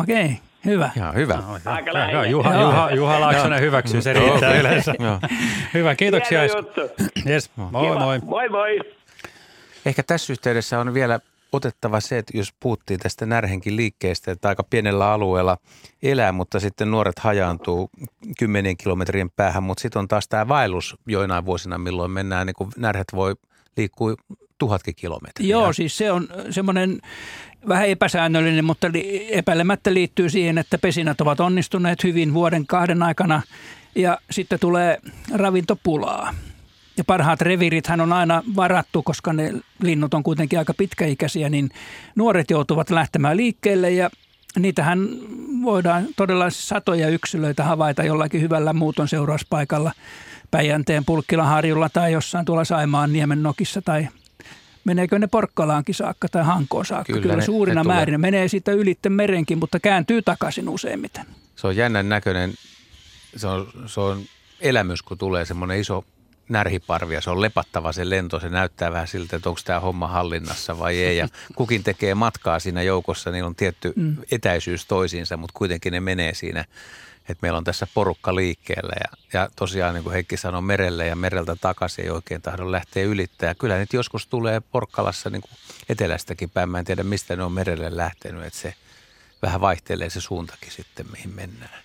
D: Okei, okay, hyvä.
C: Ihan hyvä.
L: Aika
B: Joo,
L: lähellä.
B: Juha,
D: Joo.
B: Juha, Juha Laaksonen hyväksyy, se riittää yleensä.
C: Joo.
B: Hyvä, kiitoksia
L: Hieno juttu.
B: Yes, moi moi.
L: Moi moi.
C: Ehkä tässä yhteydessä on vielä otettava se, että jos puhuttiin tästä närhenkin liikkeestä, että aika pienellä alueella elää, mutta sitten nuoret hajaantuu kymmenien kilometrien päähän, mutta sitten on taas tämä vaellus joinain vuosina, milloin mennään, niin kuin närhet voi liikkua tuhatkin kilometriä.
D: Joo, siis se on semmoinen vähän epäsäännöllinen, mutta li- epäilemättä liittyy siihen, että pesinät ovat onnistuneet hyvin vuoden kahden aikana ja sitten tulee ravintopulaa. Ja parhaat revirithän on aina varattu, koska ne linnut on kuitenkin aika pitkäikäisiä, niin nuoret joutuvat lähtemään liikkeelle ja niitähän voidaan todella satoja yksilöitä havaita jollakin hyvällä muuton seurauspaikalla Päijänteen Pulkkilaharjulla tai jossain tuolla Saimaan Niemen nokissa tai meneekö ne Porkkalaankin saakka tai Hankoon saakka.
C: Kyllä
D: Kyllä,
C: ne-
D: suurina
C: ne tulee.
D: määrin. Ne menee siitä ylitten merenkin, mutta kääntyy takaisin useimmiten.
C: Se on jännän näköinen, se on, se on elämys, kun tulee semmoinen iso närhiparvi ja se on lepattava se lento. Se näyttää vähän siltä, että onko tämä homma hallinnassa vai ei. Ja kukin tekee matkaa siinä joukossa, niin on tietty
D: Mm.
C: etäisyys toisiinsa, mutta kuitenkin ne menee siinä, että meillä on tässä porukka liikkeellä. Ja, ja tosiaan niin kuin Heikki sanoi, merelle ja mereltä takaisin ei oikein tahdo lähteä ylittää. Kyllä nyt joskus tulee Porkkalassa niin kuin etelästäkin päin. Mä en tiedä, mistä ne on merelle lähtenyt, että se vähän vaihtelee se suuntakin sitten, mihin mennään.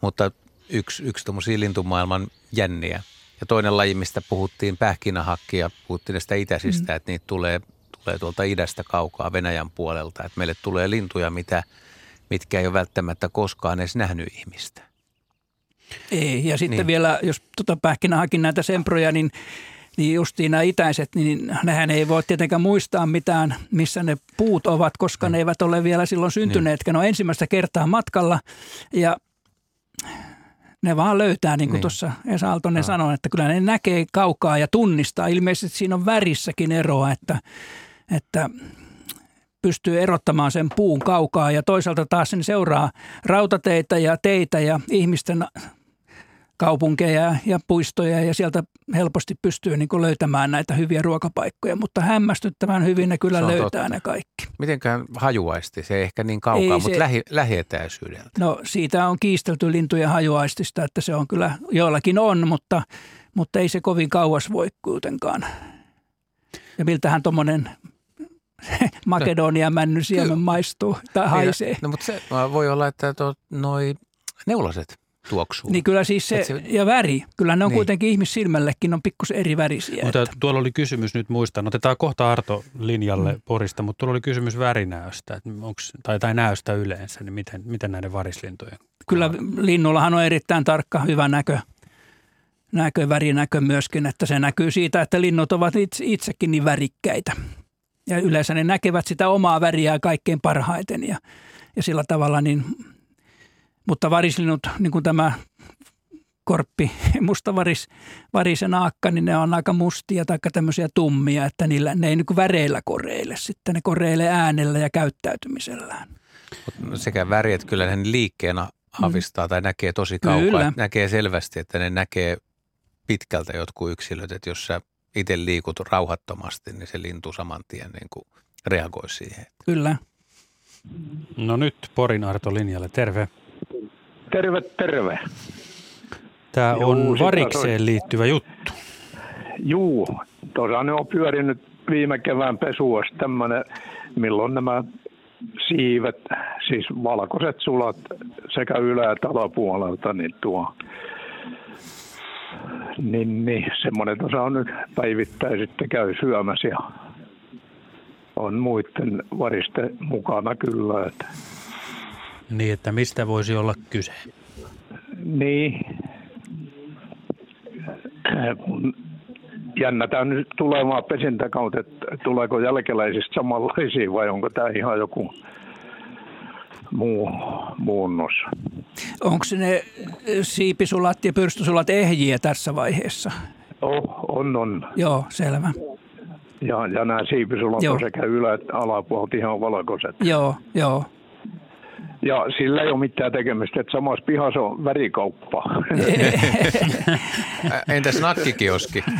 C: Mutta yksi, yksi tuommoisia lintumaailman jänniä. Ja toinen laji, mistä puhuttiin, pähkinähakki ja puhuttiin näistä itäisistä, mm. että niitä tulee, tulee tuolta idästä kaukaa Venäjän puolelta. Että meille tulee lintuja, mitä, mitkä ei ole välttämättä koskaan edes nähnyt ihmistä.
D: Ei, ja sitten
C: Niin.
D: niin. vielä, jos tuota pähkinähakin näitä semproja, niin, niin justiin nämä itäiset, niin nehän ei voi tietenkään muistaa mitään, missä ne puut ovat, koska ne eivät ole vielä silloin syntyneetkään. Ne on ensimmäistä kertaa matkalla ja ne vaan löytää, niin kuin
C: Niin.
D: tuossa Esa Aaltonen sanoi, että kyllä ne näkee kaukaa ja tunnistaa. Ilmeisesti siinä on värissäkin eroa, että, että pystyy erottamaan sen puun kaukaa ja toisaalta taas sen seuraa rautateitä ja teitä ja ihmisten kaupunkeja ja puistoja ja sieltä helposti pystyy niin löytämään näitä hyviä ruokapaikkoja, mutta hämmästyttävän hyvin ne kyllä löytää
C: totta.
D: ne kaikki.
C: Mitenkään hajuaisti, se ei ehkä niin kaukaa,
D: Ei
C: mutta
D: se-
C: lähi, lähietäisyydeltä.
D: No siitä on kiistelty lintujen hajuaistista, että se on kyllä, joillakin on, mutta, mutta ei se kovin kauas voi kuitenkaan. Ja miltähän tuommoinen Makedonia männy siemen maistuu tai haisee.
C: Niin, no, mutta se voi olla, että to, noi neulaset tuoksuu.
D: Niin kyllä siis se,
C: se-
D: ja väri, kyllä ne on
C: Niin.
D: kuitenkin ihmissilmällekin on pikkusen eri värisiä.
B: Mutta
D: että-
B: tuolla oli kysymys, nyt muistan, otetaan kohta Arto linjalle mm. Porista, mutta tuolla oli kysymys värinäöstä että onks, tai, tai näöstä yleensä, niin miten, miten näiden varislintujen?
D: Kyllä linnullahan on erittäin tarkka, hyvä näkö, näkö, värinäkö myöskin, että se näkyy siitä, että linnut ovat itse, itsekin niin värikkäitä. Ja yleensä ne näkevät sitä omaa väriä kaikkein parhaiten ja, ja sillä tavalla niin, mutta varislinnut, niin kuin tämä korppi, mustavaris, varisen aakka, niin ne on aika mustia tai tämmöisiä tummia, että niillä, ne ei niin kuin väreillä koreile sitten, ne koreilee äänellä ja käyttäytymisellään.
C: Mut sekä väri, että kyllä ne liikkeenä avistaa tai näkee tosi kaukaa. Näkee selvästi, että ne näkee pitkältä jotkut yksilöt, että jos sä itse liikut rauhattomasti, niin se lintu saman tien niin kuin reagoi siihen.
D: Kyllä.
B: No nyt Porin Arto linjalle, terve.
M: Terve, terve.
B: Tämä
M: Juu,
B: on
M: sitä
B: varikseen
M: toi-
B: liittyvä juttu.
M: Juu, tuossa ne on pyörinyt viime kevään pesuassa tämmöinen, milloin nämä siivet, siis valkoiset sulat sekä ylä- että alapuolelta, niin tuo niin, niin semmoinen tuossa on nyt päivittäin sitten käy syömässä ja on muiden variste mukana kyllä, että
B: Niin, että mistä voisi olla kyse?
M: Niin. Kun Jännätään nyt tulevaa pesintäkautta, että tuleeko jälkeläisistä samanlaisia vai onko tämä ihan joku muu muunnos.
D: Onko ne siipisulat ja pyrstysulat ehjiä tässä vaiheessa?
M: Oh, on, on.
D: Joo, selvä.
M: Ja, ja nämä siipisulat
D: Joo.
M: on sekä ylä- että alapuolta ihan valkoiset.
D: Joo, joo.
M: Ja sillä ei ole mitään tekemistä, että samassa pihassa on värikauppa.
C: Entäs nakkikioski?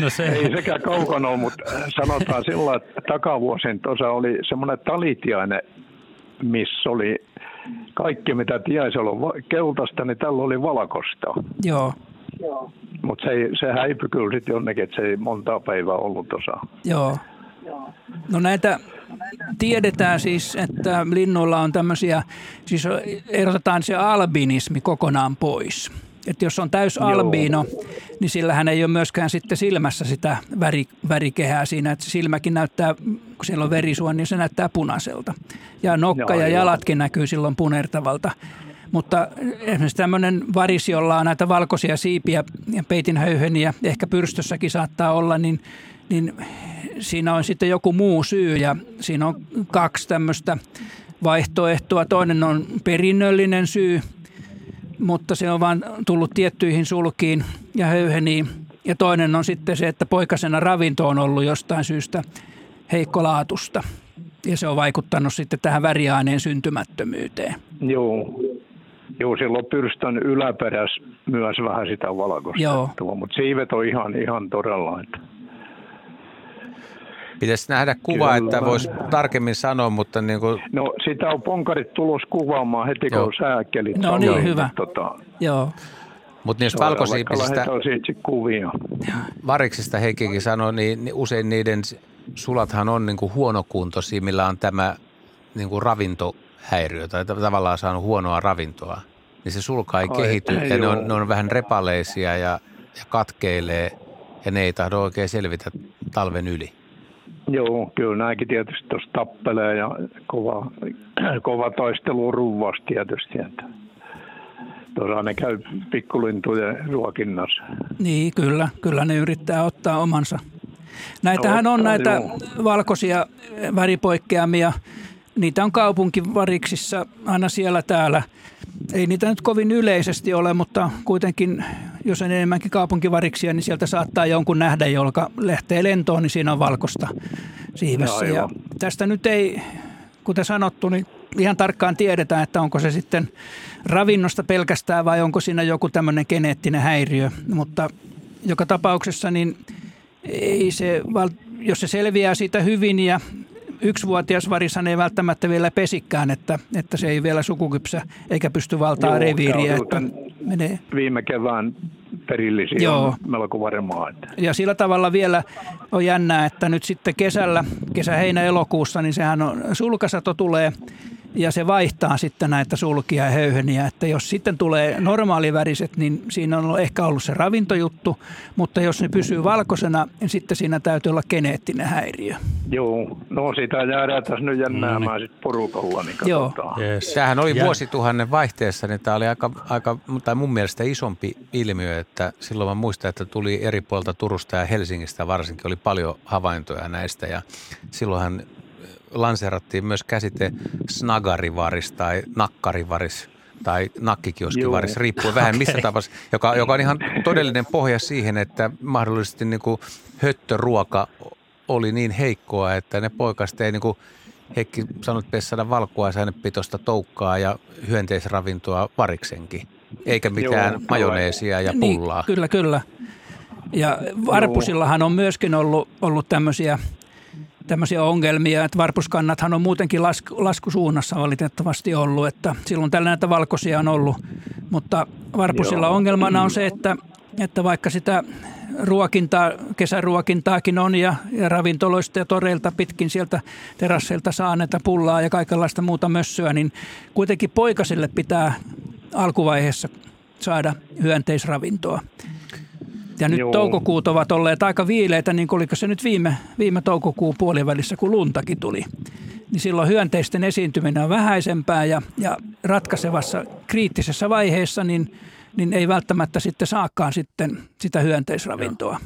B: No se...
M: Ei sekään kaukana ole, mutta sanotaan sillä, että takavuosin tuossa oli semmoinen talitiainen, missä oli kaikki mitä tiesi olla va- keltaista, niin tällä oli valkoista.
D: Joo,
M: Mutta se, se häipyi kyllä sitten jonnekin, että se ei montaa päivää ollut tuossa.
D: joo. No näitä tiedetään siis, että linnuilla on tämmöisiä, siis erotetaan se albinismi kokonaan pois. Että jos on täys
M: Joo.
D: albiino, niin sillähän ei ole myöskään sitten silmässä sitä väri, värikehää siinä, että silmäkin näyttää, kun siellä on verisuoni, niin se näyttää punaiselta. Ja nokka
M: Joo,
D: ja
M: joo.
D: jalatkin näkyy silloin punertavalta. Mutta esimerkiksi tämmöinen varis, jolla on näitä valkoisia siipiä ja peitinhöyheniä, ehkä pyrstössäkin saattaa olla, niin, niin siinä on sitten joku muu syy ja siinä on kaksi tämmöistä vaihtoehtoa. Toinen on perinnöllinen syy, mutta se on vain tullut tiettyihin sulkiin ja höyheniin. Ja toinen on sitten se, että poikasena ravinto on ollut jostain syystä heikkolaatusta. Ja se on vaikuttanut sitten tähän väriaineen syntymättömyyteen.
M: Joo. Joo, silloin pyrstön yläperässä myös vähän sitä valkoista. Mutta siivet on ihan, ihan todella. Että.
C: Pitäisi nähdä kuva,
M: Kyllä.
C: että voisi tarkemmin sanoa, mutta niin kuin,
M: No sitä on ponkarit tulos kuvaamaan heti, kun
C: Joo.
M: on sääkelit.
D: No niin,
M: ollut,
D: hyvä.
M: Tota,
D: Joo,
C: mutta niistä valkosiipisistä
M: kuvia.
C: variksista Heikkikin sanoi, niin niin usein niiden sulathan on niin kuin huonokuntoisia, millä on tämä niin kuin ravintohäiriö tai tav- tavallaan saanut huonoa ravintoa. Niin se sulka ei
M: Ai,
C: kehity ja ne
M: joo.
C: on, ne on vähän repaleisia ja, ja katkeilee ja ne ei tahdo oikein selvitä talven yli.
M: Joo, kyllä nämäkin tietysti tuossa tappelee ja kova, kova taistelu on ruvvasta tietysti. Että. Tuossa ne käy pikkulintujen ruokinnassa.
D: niin kyllä, kyllä ne yrittää ottaa omansa. Näitähän on näitä valkoisia väripoikkeamia. Niitä on kaupunkivariksissa aina siellä täällä. Ei niitä nyt kovin yleisesti ole, mutta kuitenkin, jos on enemmänkin kaupunkivariksia, niin sieltä saattaa jonkun nähdä, joka lähtee lentoon, niin siinä on valkosta siivessä.
M: Joo,
D: Ja tästä nyt ei, kuten sanottu, niin ihan tarkkaan tiedetään, että onko se sitten ravinnosta pelkästään vai onko siinä joku tämmöinen geneettinen häiriö. Mutta joka tapauksessa niin ei se, jos se selviää siitä hyvin ja yksivuotias varishan ei välttämättä vielä pesikään, että, että se ei vielä sukukypsä eikä pysty valtaa
M: Joo,
D: reviiriä. Että menee.
M: Viime kevään perillisiä
D: Joo.
M: on melko varmaa. Että.
D: Ja sillä tavalla vielä on jännää, että nyt sitten kesällä, kesä, heinä, elokuussa, niin sehän on, sulkasato tulee ja se vaihtaa sitten näitä sulkia ja höyheniä. Että jos sitten tulee normaaliväriset, niin siinä on ehkä ollut se ravintojuttu, mutta jos ne pysyy valkoisena, niin sitten siinä täytyy olla geneettinen häiriö.
M: Joo, no sitä jäädään tässä nyt jännäämään sitten porukalla, niin
D: Joo.
B: Yes.
C: Tämähän oli vuosituhannen vaihteessa, niin tämä oli aika, aika tai mun mielestä isompi ilmiö, että silloin mä muistan, että tuli eri puolta Turusta ja Helsingistä varsinkin, oli paljon havaintoja näistä ja silloinhan lanseerattiin myös käsite snagarivaris tai nakkarivaris tai nakkikioskivaris,
M: Joo.
C: riippuen vähän missä
B: Okei.
C: tapauksessa, joka, joka on ihan todellinen pohja siihen, että mahdollisesti niin kuin höttöruoka oli niin heikkoa, että ne poikaset ei niin kuin Heikki sanoi, että pitäisi saada valkua pitoista toukkaa ja hyönteisravintoa variksenkin, eikä mitään
M: Joo,
C: majoneesia ja pullaa.
D: Niin, kyllä, kyllä. Ja varpusillahan on myöskin ollut, ollut tämmöisiä, tämmöisiä ongelmia, että varpuskannathan on muutenkin lasku, laskusuunnassa valitettavasti ollut, että silloin tällä näitä valkoisia on ollut, mutta varpusilla
M: Joo.
D: ongelmana on se, että, että vaikka sitä ruokintaa, kesäruokintaakin on ja, ja ravintoloista ja toreilta pitkin sieltä terasseilta saa näitä pullaa ja kaikenlaista muuta mössöä, niin kuitenkin poikasille pitää alkuvaiheessa saada hyönteisravintoa. Ja nyt
M: Joo.
D: toukokuut ovat olleet aika viileitä, niin kuin oliko se nyt viime, viime toukokuun puolivälissä, kun luntakin tuli. Niin silloin hyönteisten esiintyminen on vähäisempää ja, ja ratkaisevassa kriittisessä vaiheessa, niin, niin ei välttämättä sitten saakaan sitten sitä hyönteisravintoa.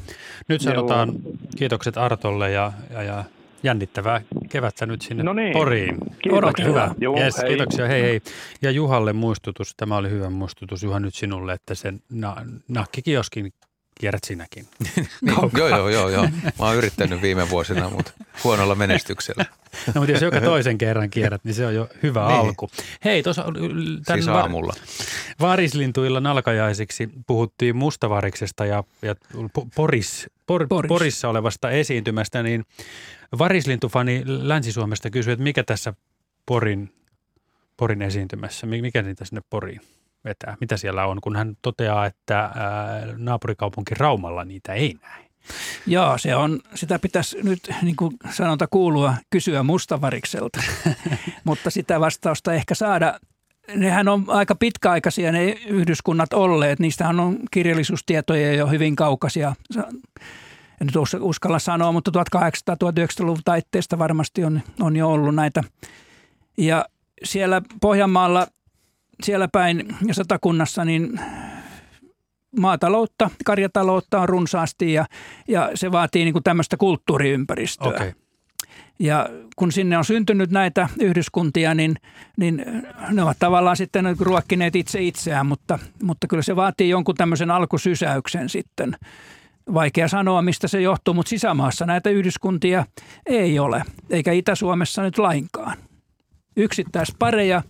B: Nyt sanotaan kiitokset Artolle ja, ja, ja jännittävää kevättä nyt sinne
M: No niin.
B: Poriin.
M: Kiitoksia.
B: Hyvä.
M: Joo,
B: yes,
M: hei.
B: kiitoksia. Hei hei. Ja Juhalle muistutus, tämä oli hyvä muistutus Juha nyt sinulle, että sen na, nakkikioskin kierrät sinäkin.
C: niin, joo, joo, joo, joo. Mä oon yrittänyt viime vuosina, mutta huonolla menestyksellä.
B: No, mutta jos joka toisen kerran kierrät, niin se on jo hyvä niin. alku. Hei, tuossa
C: siis aamulla.
B: Varislintuilla nalkajaisiksi puhuttiin mustavariksesta ja, ja Poris, por, Poris. Porissa olevasta esiintymästä, niin varislintufani Länsi-Suomesta kysyi, että mikä tässä Porin, Porin esiintymässä, mikä niitä sinne Poriin vetää, mitä siellä on, kun hän toteaa, että ää, naapurikaupunki Raumalla niitä ei näe.
D: Joo, se on, sitä pitäisi nyt niin kuin sanonta kuulua kysyä mustavarikselta, mutta sitä vastausta ehkä saada. Nehän on aika pitkäaikaisia ne yhdyskunnat olleet, niistähän on kirjallisuustietoja jo hyvin kaukaisia. En nyt uskalla sanoa, mutta 1800-1900-luvun taitteesta varmasti on, on jo ollut näitä. Ja siellä Pohjanmaalla, siellä päin ja satakunnassa, niin maataloutta, karjataloutta on runsaasti ja, ja se vaatii niin kuin tämmöistä kulttuuriympäristöä. Okay. Ja kun sinne on syntynyt näitä yhdyskuntia, niin, niin ne ovat tavallaan sitten ruokkineet itse itseään, mutta, mutta kyllä se vaatii jonkun tämmöisen alkusysäyksen sitten. Vaikea sanoa, mistä se johtuu, mutta sisämaassa näitä yhdyskuntia ei ole, eikä Itä-Suomessa nyt lainkaan. Yksittäispareja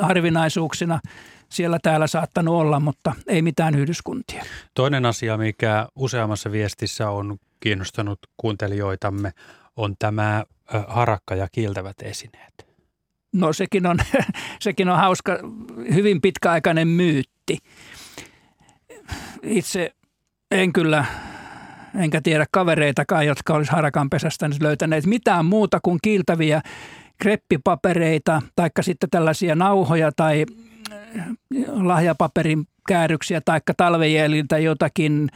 D: harvinaisuuksina siellä täällä saattanut olla, mutta ei mitään yhdyskuntia.
B: Toinen asia, mikä useammassa viestissä on kiinnostanut kuuntelijoitamme, on tämä harakka ja kiiltävät esineet.
D: No sekin on, sekin on hauska, hyvin pitkäaikainen myytti. Itse en kyllä, enkä tiedä kavereitakaan, jotka olisi harakan pesästä löytäneet mitään muuta kuin kiiltäviä kreppipapereita, taikka sitten tällaisia nauhoja tai lahjapaperin kääryksiä tai talvejäljiltä jotakin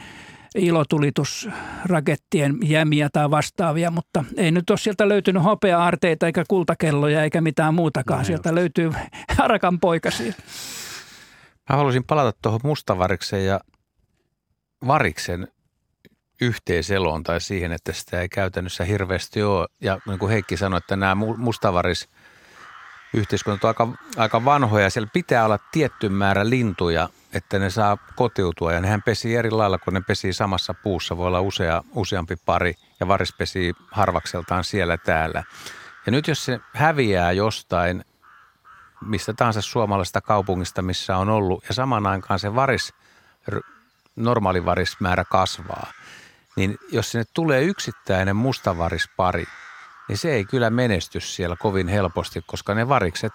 D: ilotulitusrakettien jämiä tai vastaavia, mutta ei nyt ole sieltä löytynyt hopea-arteita eikä kultakelloja eikä mitään muutakaan. No, sieltä just. löytyy harakan poikasia.
C: Mä haluaisin palata tuohon mustavariksen ja variksen yhteiseloon tai siihen, että sitä ei käytännössä hirveästi ole. Ja niin kuin Heikki sanoi, että nämä mustavaris – yhteiskunnat on aika, aika vanhoja ja siellä pitää olla tietty määrä lintuja, että ne saa kotiutua ja nehän pesii eri lailla, kun ne pesii samassa puussa. Voi olla usea, useampi pari ja varis pesii harvakseltaan siellä täällä. Ja nyt jos se häviää jostain, mistä tahansa suomalaisesta kaupungista, missä on ollut, ja saman aikaan se varis, normaali varismäärä kasvaa, niin jos sinne tulee yksittäinen mustavarispari, niin se ei kyllä menesty siellä kovin helposti, koska ne varikset,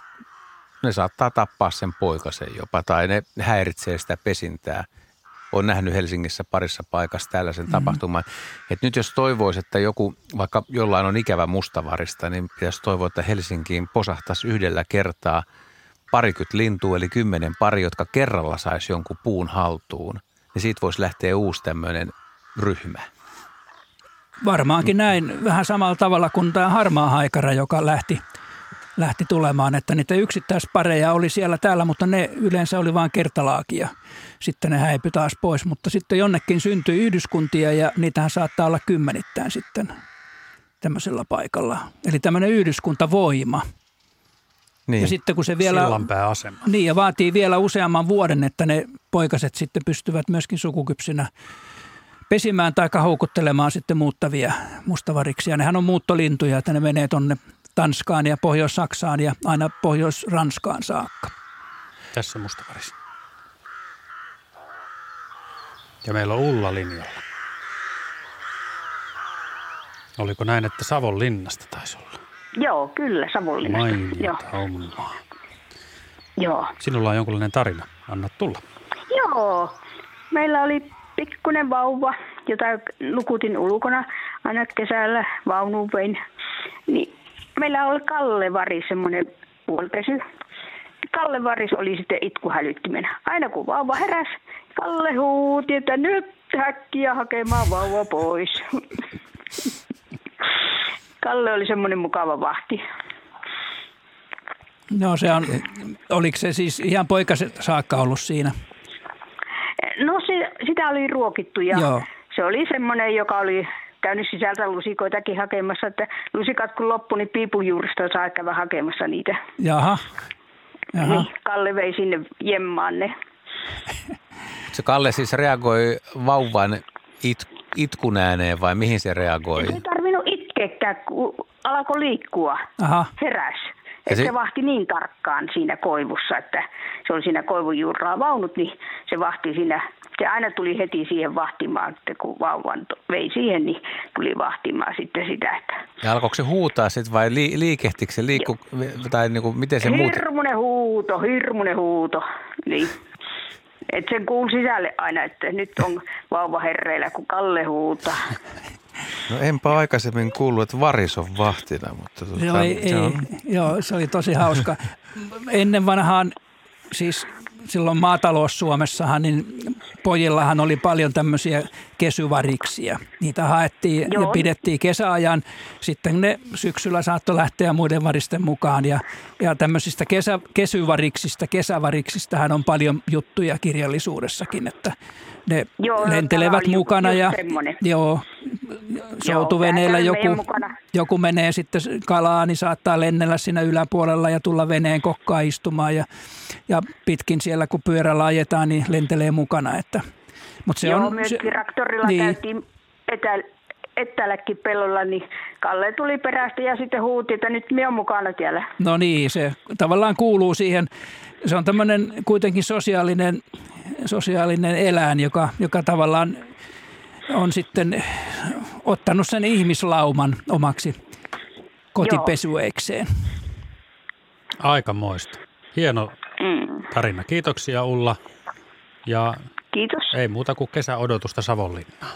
C: ne saattaa tappaa sen poikasen jopa tai ne häiritsee sitä pesintää. Olen nähnyt Helsingissä parissa paikassa tällaisen mm-hmm. tapahtuman. Et nyt jos toivoisi, että joku, vaikka jollain on ikävä mustavarista, niin pitäisi toivoa, että Helsinkiin posahtaisi yhdellä kertaa parikymmentä lintua, eli kymmenen pari, jotka kerralla saisi jonkun puun haltuun. Niin siitä voisi lähteä uusi tämmöinen ryhmä.
D: Varmaankin näin vähän samalla tavalla kuin tämä harmaa haikara, joka lähti, lähti tulemaan, että niitä yksittäispareja oli siellä täällä, mutta ne yleensä oli vain kertalaakia. Sitten ne häipy taas pois, mutta sitten jonnekin syntyi yhdyskuntia ja niitähän saattaa olla kymmenittäin sitten tämmöisellä paikalla. Eli tämmöinen yhdyskuntavoima.
B: Niin, ja sitten kun se vielä,
D: Niin, ja vaatii vielä useamman vuoden, että ne poikaset sitten pystyvät myöskin sukukypsinä pesimään tai houkuttelemaan sitten muuttavia mustavariksia. Nehän on muuttolintuja, että ne menee tuonne Tanskaan ja Pohjois-Saksaan ja aina Pohjois-Ranskaan saakka.
B: Tässä mustavaris. Ja meillä on Ulla linjalla. Oliko näin, että Savon linnasta taisi olla?
N: Joo, kyllä, Savon linnasta.
B: Mainiota hommaa.
N: Joo.
B: Sinulla on jonkunlainen tarina. Anna tulla.
N: Joo. Meillä oli pikkunen vauva, jota nukutin ulkona aina kesällä vaunuun vein. Niin meillä oli Kalle Vari, semmoinen puolipesy. Kalle Varis oli sitten itkuhälyttimenä. Aina kun vauva heräs, Kalle huuti, että nyt häkkiä hakemaan vauva pois. Kalle oli semmoinen mukava vahti.
D: No se on, oliko se siis ihan poikaset saakka ollut siinä?
N: Se, sitä oli ruokittu ja Joo. se oli semmoinen, joka oli käynyt sisältä lusikoitakin hakemassa, että lusikat kun loppui, niin piipujuurista saa käydä hakemassa niitä.
D: Jaha.
N: Jaha. Niin, Kalle vei sinne jemmaan ne.
C: Se Kalle siis reagoi vauvan it, itkun ääneen vai mihin se reagoi?
N: Ei tarvinnut itkeäkään, kun alkoi liikkua,
D: Aha.
N: heräs. Että
C: se-
N: se vahti niin tarkkaan siinä koivussa, että se oli siinä koivun juurraa vaunut, niin se vahti siinä, se aina tuli heti siihen vahtimaan, että kun vauvan vei siihen, niin tuli vahtimaan sitten sitä, että
C: Ja alkoiko se huutaa sitten vai li, liikehtikö se, liikku, tai niinku, miten se muuten?
N: hirmuinen huuto, hirmuinen huuto, niin. Et sen kuul sisälle aina, että nyt on vauva herreillä, kun Kalle huutaa.
C: No enpä aikaisemmin kuullut, että varis on vahtina, mutta tota,
D: Joo, ei,
C: se
D: ei,
C: on,
D: joo, se oli tosi hauska. Ennen vanhaan, siis silloin maatalous-Suomessahan, niin pojillahan oli paljon tämmöisiä kesyvariksia. Niitä haettiin ja
N: Joo.
D: pidettiin kesäajan. Sitten ne syksyllä saattoi lähteä muiden varisten mukaan. Ja, ja tämmöisistä kesä, kesyvariksista, kesävariksistahan on paljon juttuja kirjallisuudessakin, että ne
N: Joo,
D: lentelevät mukana ja joo, soutuveneellä
N: meidän
D: joku, joku menee sitten kalaa, niin saattaa lennellä siinä yläpuolella ja tulla veneen kokkaa istumaan ja, ja pitkin siellä kun pyörällä ajetaan, niin lentelee mukana. Että, mutta se
N: Joo,
D: on,
N: myös
D: se,
N: traktorilla
D: niin.
N: käytiin etä, etälläkin pellolla, niin Kalle tuli perästä ja sitten huuti, että nyt minä olen mukana siellä.
D: No niin, se tavallaan kuuluu siihen. Se on tämmöinen kuitenkin sosiaalinen, sosiaalinen eläin, joka, joka tavallaan on sitten ottanut sen ihmislauman omaksi kotipesueikseen.
B: Aikamoista. Hieno
N: Mm.
B: tarina. Kiitoksia Ulla. Ja
N: Kiitos.
B: ei muuta kuin kesäodotusta Savonlinnaan.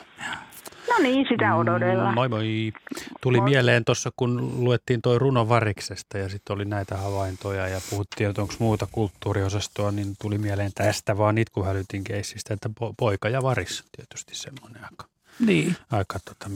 N: No niin, sitä odotellaan.
B: Moi moi. Tuli
N: Moi.
B: mieleen tuossa, kun luettiin toi runo Variksesta ja sitten oli näitä havaintoja ja puhuttiin, että onko muuta kulttuuriosastoa, niin tuli mieleen tästä vaan itkuhälytin keissistä, että po- poika ja varis tietysti semmoinen aika,
D: Niin,
B: aika tota,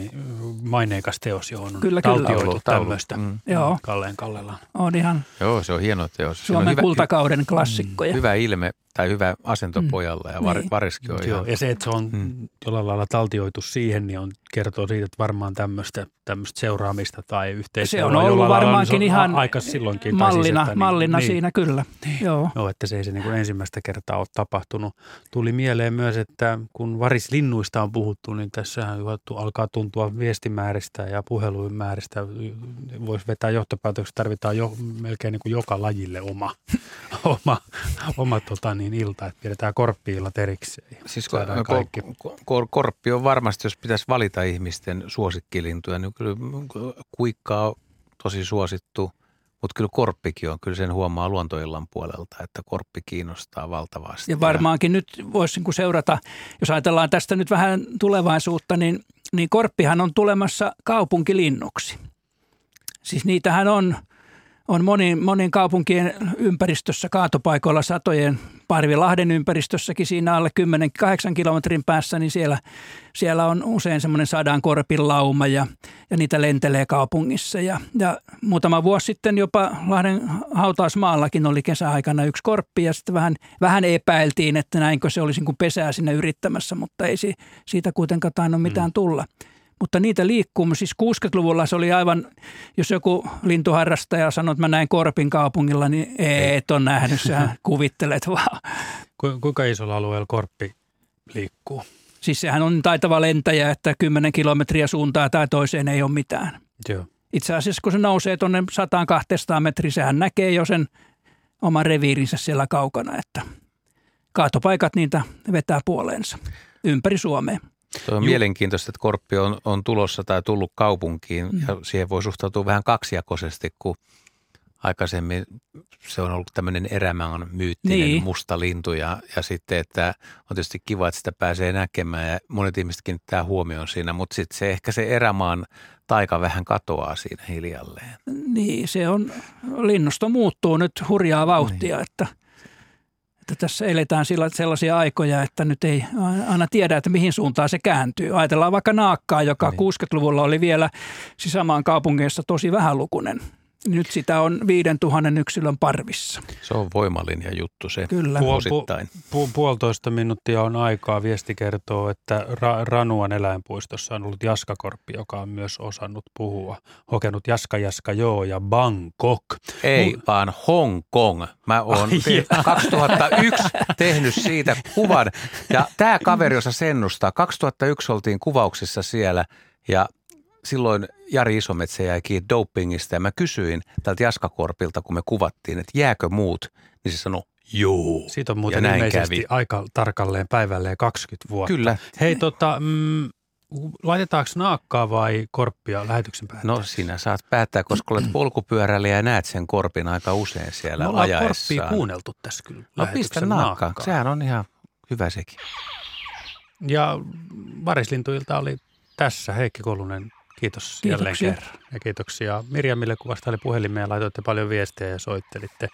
B: maineikas teos, johon on
D: Kyllä, kyllä.
B: taltioitu
C: Taulu,
B: tämmöistä
C: Mm.
D: Joo.
B: Kalleen Kallellaan.
D: on ihan
C: joo, se on hieno teos. Siinä on
D: Suomen
C: hyvä,
D: kultakauden klassikkoja.
C: hyvä ilme tai hyvä asento
D: Mm.
C: pojalla ja var,
D: Niin.
C: variskin on
B: Joo,
C: ihan...
B: ja se, että se on
C: Mm.
B: jollain lailla taltioitu siihen, niin on, kertoo siitä, että varmaan tämmöistä, tämmöistä seuraamista tai yhteistyötä.
D: Se on ollut varmaankin ihan
B: aika silloinkin. tai
D: mallina,
B: siis, että
D: mallina
B: niin,
D: siinä kyllä. Joo.
B: Joo, että se ei se niin kuin ensimmäistä kertaa ole tapahtunut. Tuli mieleen myös, että kun varislinnuista on puhuttu, niin tässähän alkaa tuntua viestimääristä ja puhelujen määristä. Voisi vetää johtopäätöksiä, että tarvitaan jo, melkein niin kuin joka lajille oma, oma, oma tota niin, ilta, että pidetään korppi-illat erikseen.
C: Siis ko-
B: kaikki.
C: ko- ko- korppi on varmasti, jos pitäisi valita ihmisten suosikkilintuja, niin kyllä kuikka on tosi suosittu, mutta kyllä korppikin on. Kyllä sen huomaa luontoillan puolelta, että korppi kiinnostaa valtavasti.
D: Ja varmaankin nyt voisi niin seurata, jos ajatellaan tästä nyt vähän tulevaisuutta, niin, niin korppihan on tulemassa kaupunkilinnuksi. Siis niitähän on, on monin, monin kaupunkien ympäristössä, kaatopaikoilla satojen, Parvilahden ympäristössäkin siinä alle 10-8 kilometrin päässä, niin siellä, siellä on usein semmoinen sadan korpin lauma ja, ja niitä lentelee kaupungissa. Ja, ja muutama vuosi sitten jopa Lahden hautausmaallakin oli kesäaikana yksi korppi ja sitten vähän, vähän epäiltiin, että näinkö se olisi niin kuin pesää sinne yrittämässä, mutta ei si, siitä kuitenkaan tainnut mitään tulla. Mutta niitä liikkuu. Siis 60-luvulla se oli aivan, jos joku lintuharrastaja sanoi, että mä näin Korpin kaupungilla, niin ei, et ole nähnyt, sä kuvittelet vaan.
B: Ku- Kuinka isolla alueella korppi liikkuu?
D: Siis sehän on taitava lentäjä, että 10 kilometriä suuntaa tai toiseen ei ole mitään.
B: Joo.
D: Itse asiassa kun se nousee tuonne 100-200 metriä, sehän näkee jo sen oman reviirinsä siellä kaukana, että kaatopaikat niitä vetää puoleensa ympäri Suomea.
C: Tuo on mielenkiintoista, että korppi on, on tulossa tai tullut kaupunkiin
D: Mm.
C: ja siihen voi suhtautua vähän kaksijakoisesti, kun aikaisemmin se on ollut tämmöinen erämaan myyttinen
D: niin.
C: musta lintu ja, ja sitten, että on tietysti kiva, että sitä pääsee näkemään ja monet ihmiset kiinnittää huomioon siinä, mutta sitten se ehkä se erämaan taika vähän katoaa siinä hiljalleen.
D: Niin, se on, linnusto muuttuu nyt hurjaa vauhtia, niin. että, että tässä eletään sellaisia aikoja, että nyt ei aina tiedä, että mihin suuntaan se kääntyy. Ajatellaan vaikka naakkaa, joka niin. 60-luvulla oli vielä sisämaan kaupungeissa tosi vähälukunen. Nyt sitä on 5000 yksilön parvissa.
C: Se on voimallinen juttu se
D: Kyllä.
B: Puol,
C: osittain.
B: pu, pu, puolitoista minuuttia on aikaa. Viesti kertoo, että Ra, Ranuan eläinpuistossa on ollut Jaskakorppi, joka on myös osannut puhua. Hokenut Jaska Jaska joo ja Bangkok.
C: Ei,
B: Mu-
C: vaan Hong Kong. Mä oon
B: Ai
C: te- 2001 tehnyt siitä kuvan. Ja tämä kaveri osaa sennustaa. 2001 oltiin kuvauksissa siellä ja silloin Jari Isometsä jäi kiinni dopingista ja mä kysyin tältä Jaskakorpilta, kun me kuvattiin, että jääkö muut, niin se sanoi, joo.
B: Siitä on muuten
C: näin
B: ilmeisesti
C: kävi.
B: aika tarkalleen päivälleen 20 vuotta.
C: Kyllä.
B: Hei, tota, mm, laitetaanko naakkaa vai korppia lähetyksen päälle?
C: No sinä saat päättää, koska olet polkupyöräilijä ja näet sen korpin aika usein siellä
B: Me ollaan korppia
C: ajaessaan.
B: kuunneltu tässä kyllä.
C: No pistä
B: lähetyksen
C: naakkaa.
B: naakkaa.
C: Sehän on ihan hyvä sekin.
B: Ja Varislintuilta oli tässä Heikki Kolunen. Kiitos jälleen
D: Kiitoksia.
B: kerran. Ja kiitoksia Mirjamille, kun vastaili puhelimeen ja laitoitte paljon viestejä ja soittelitte.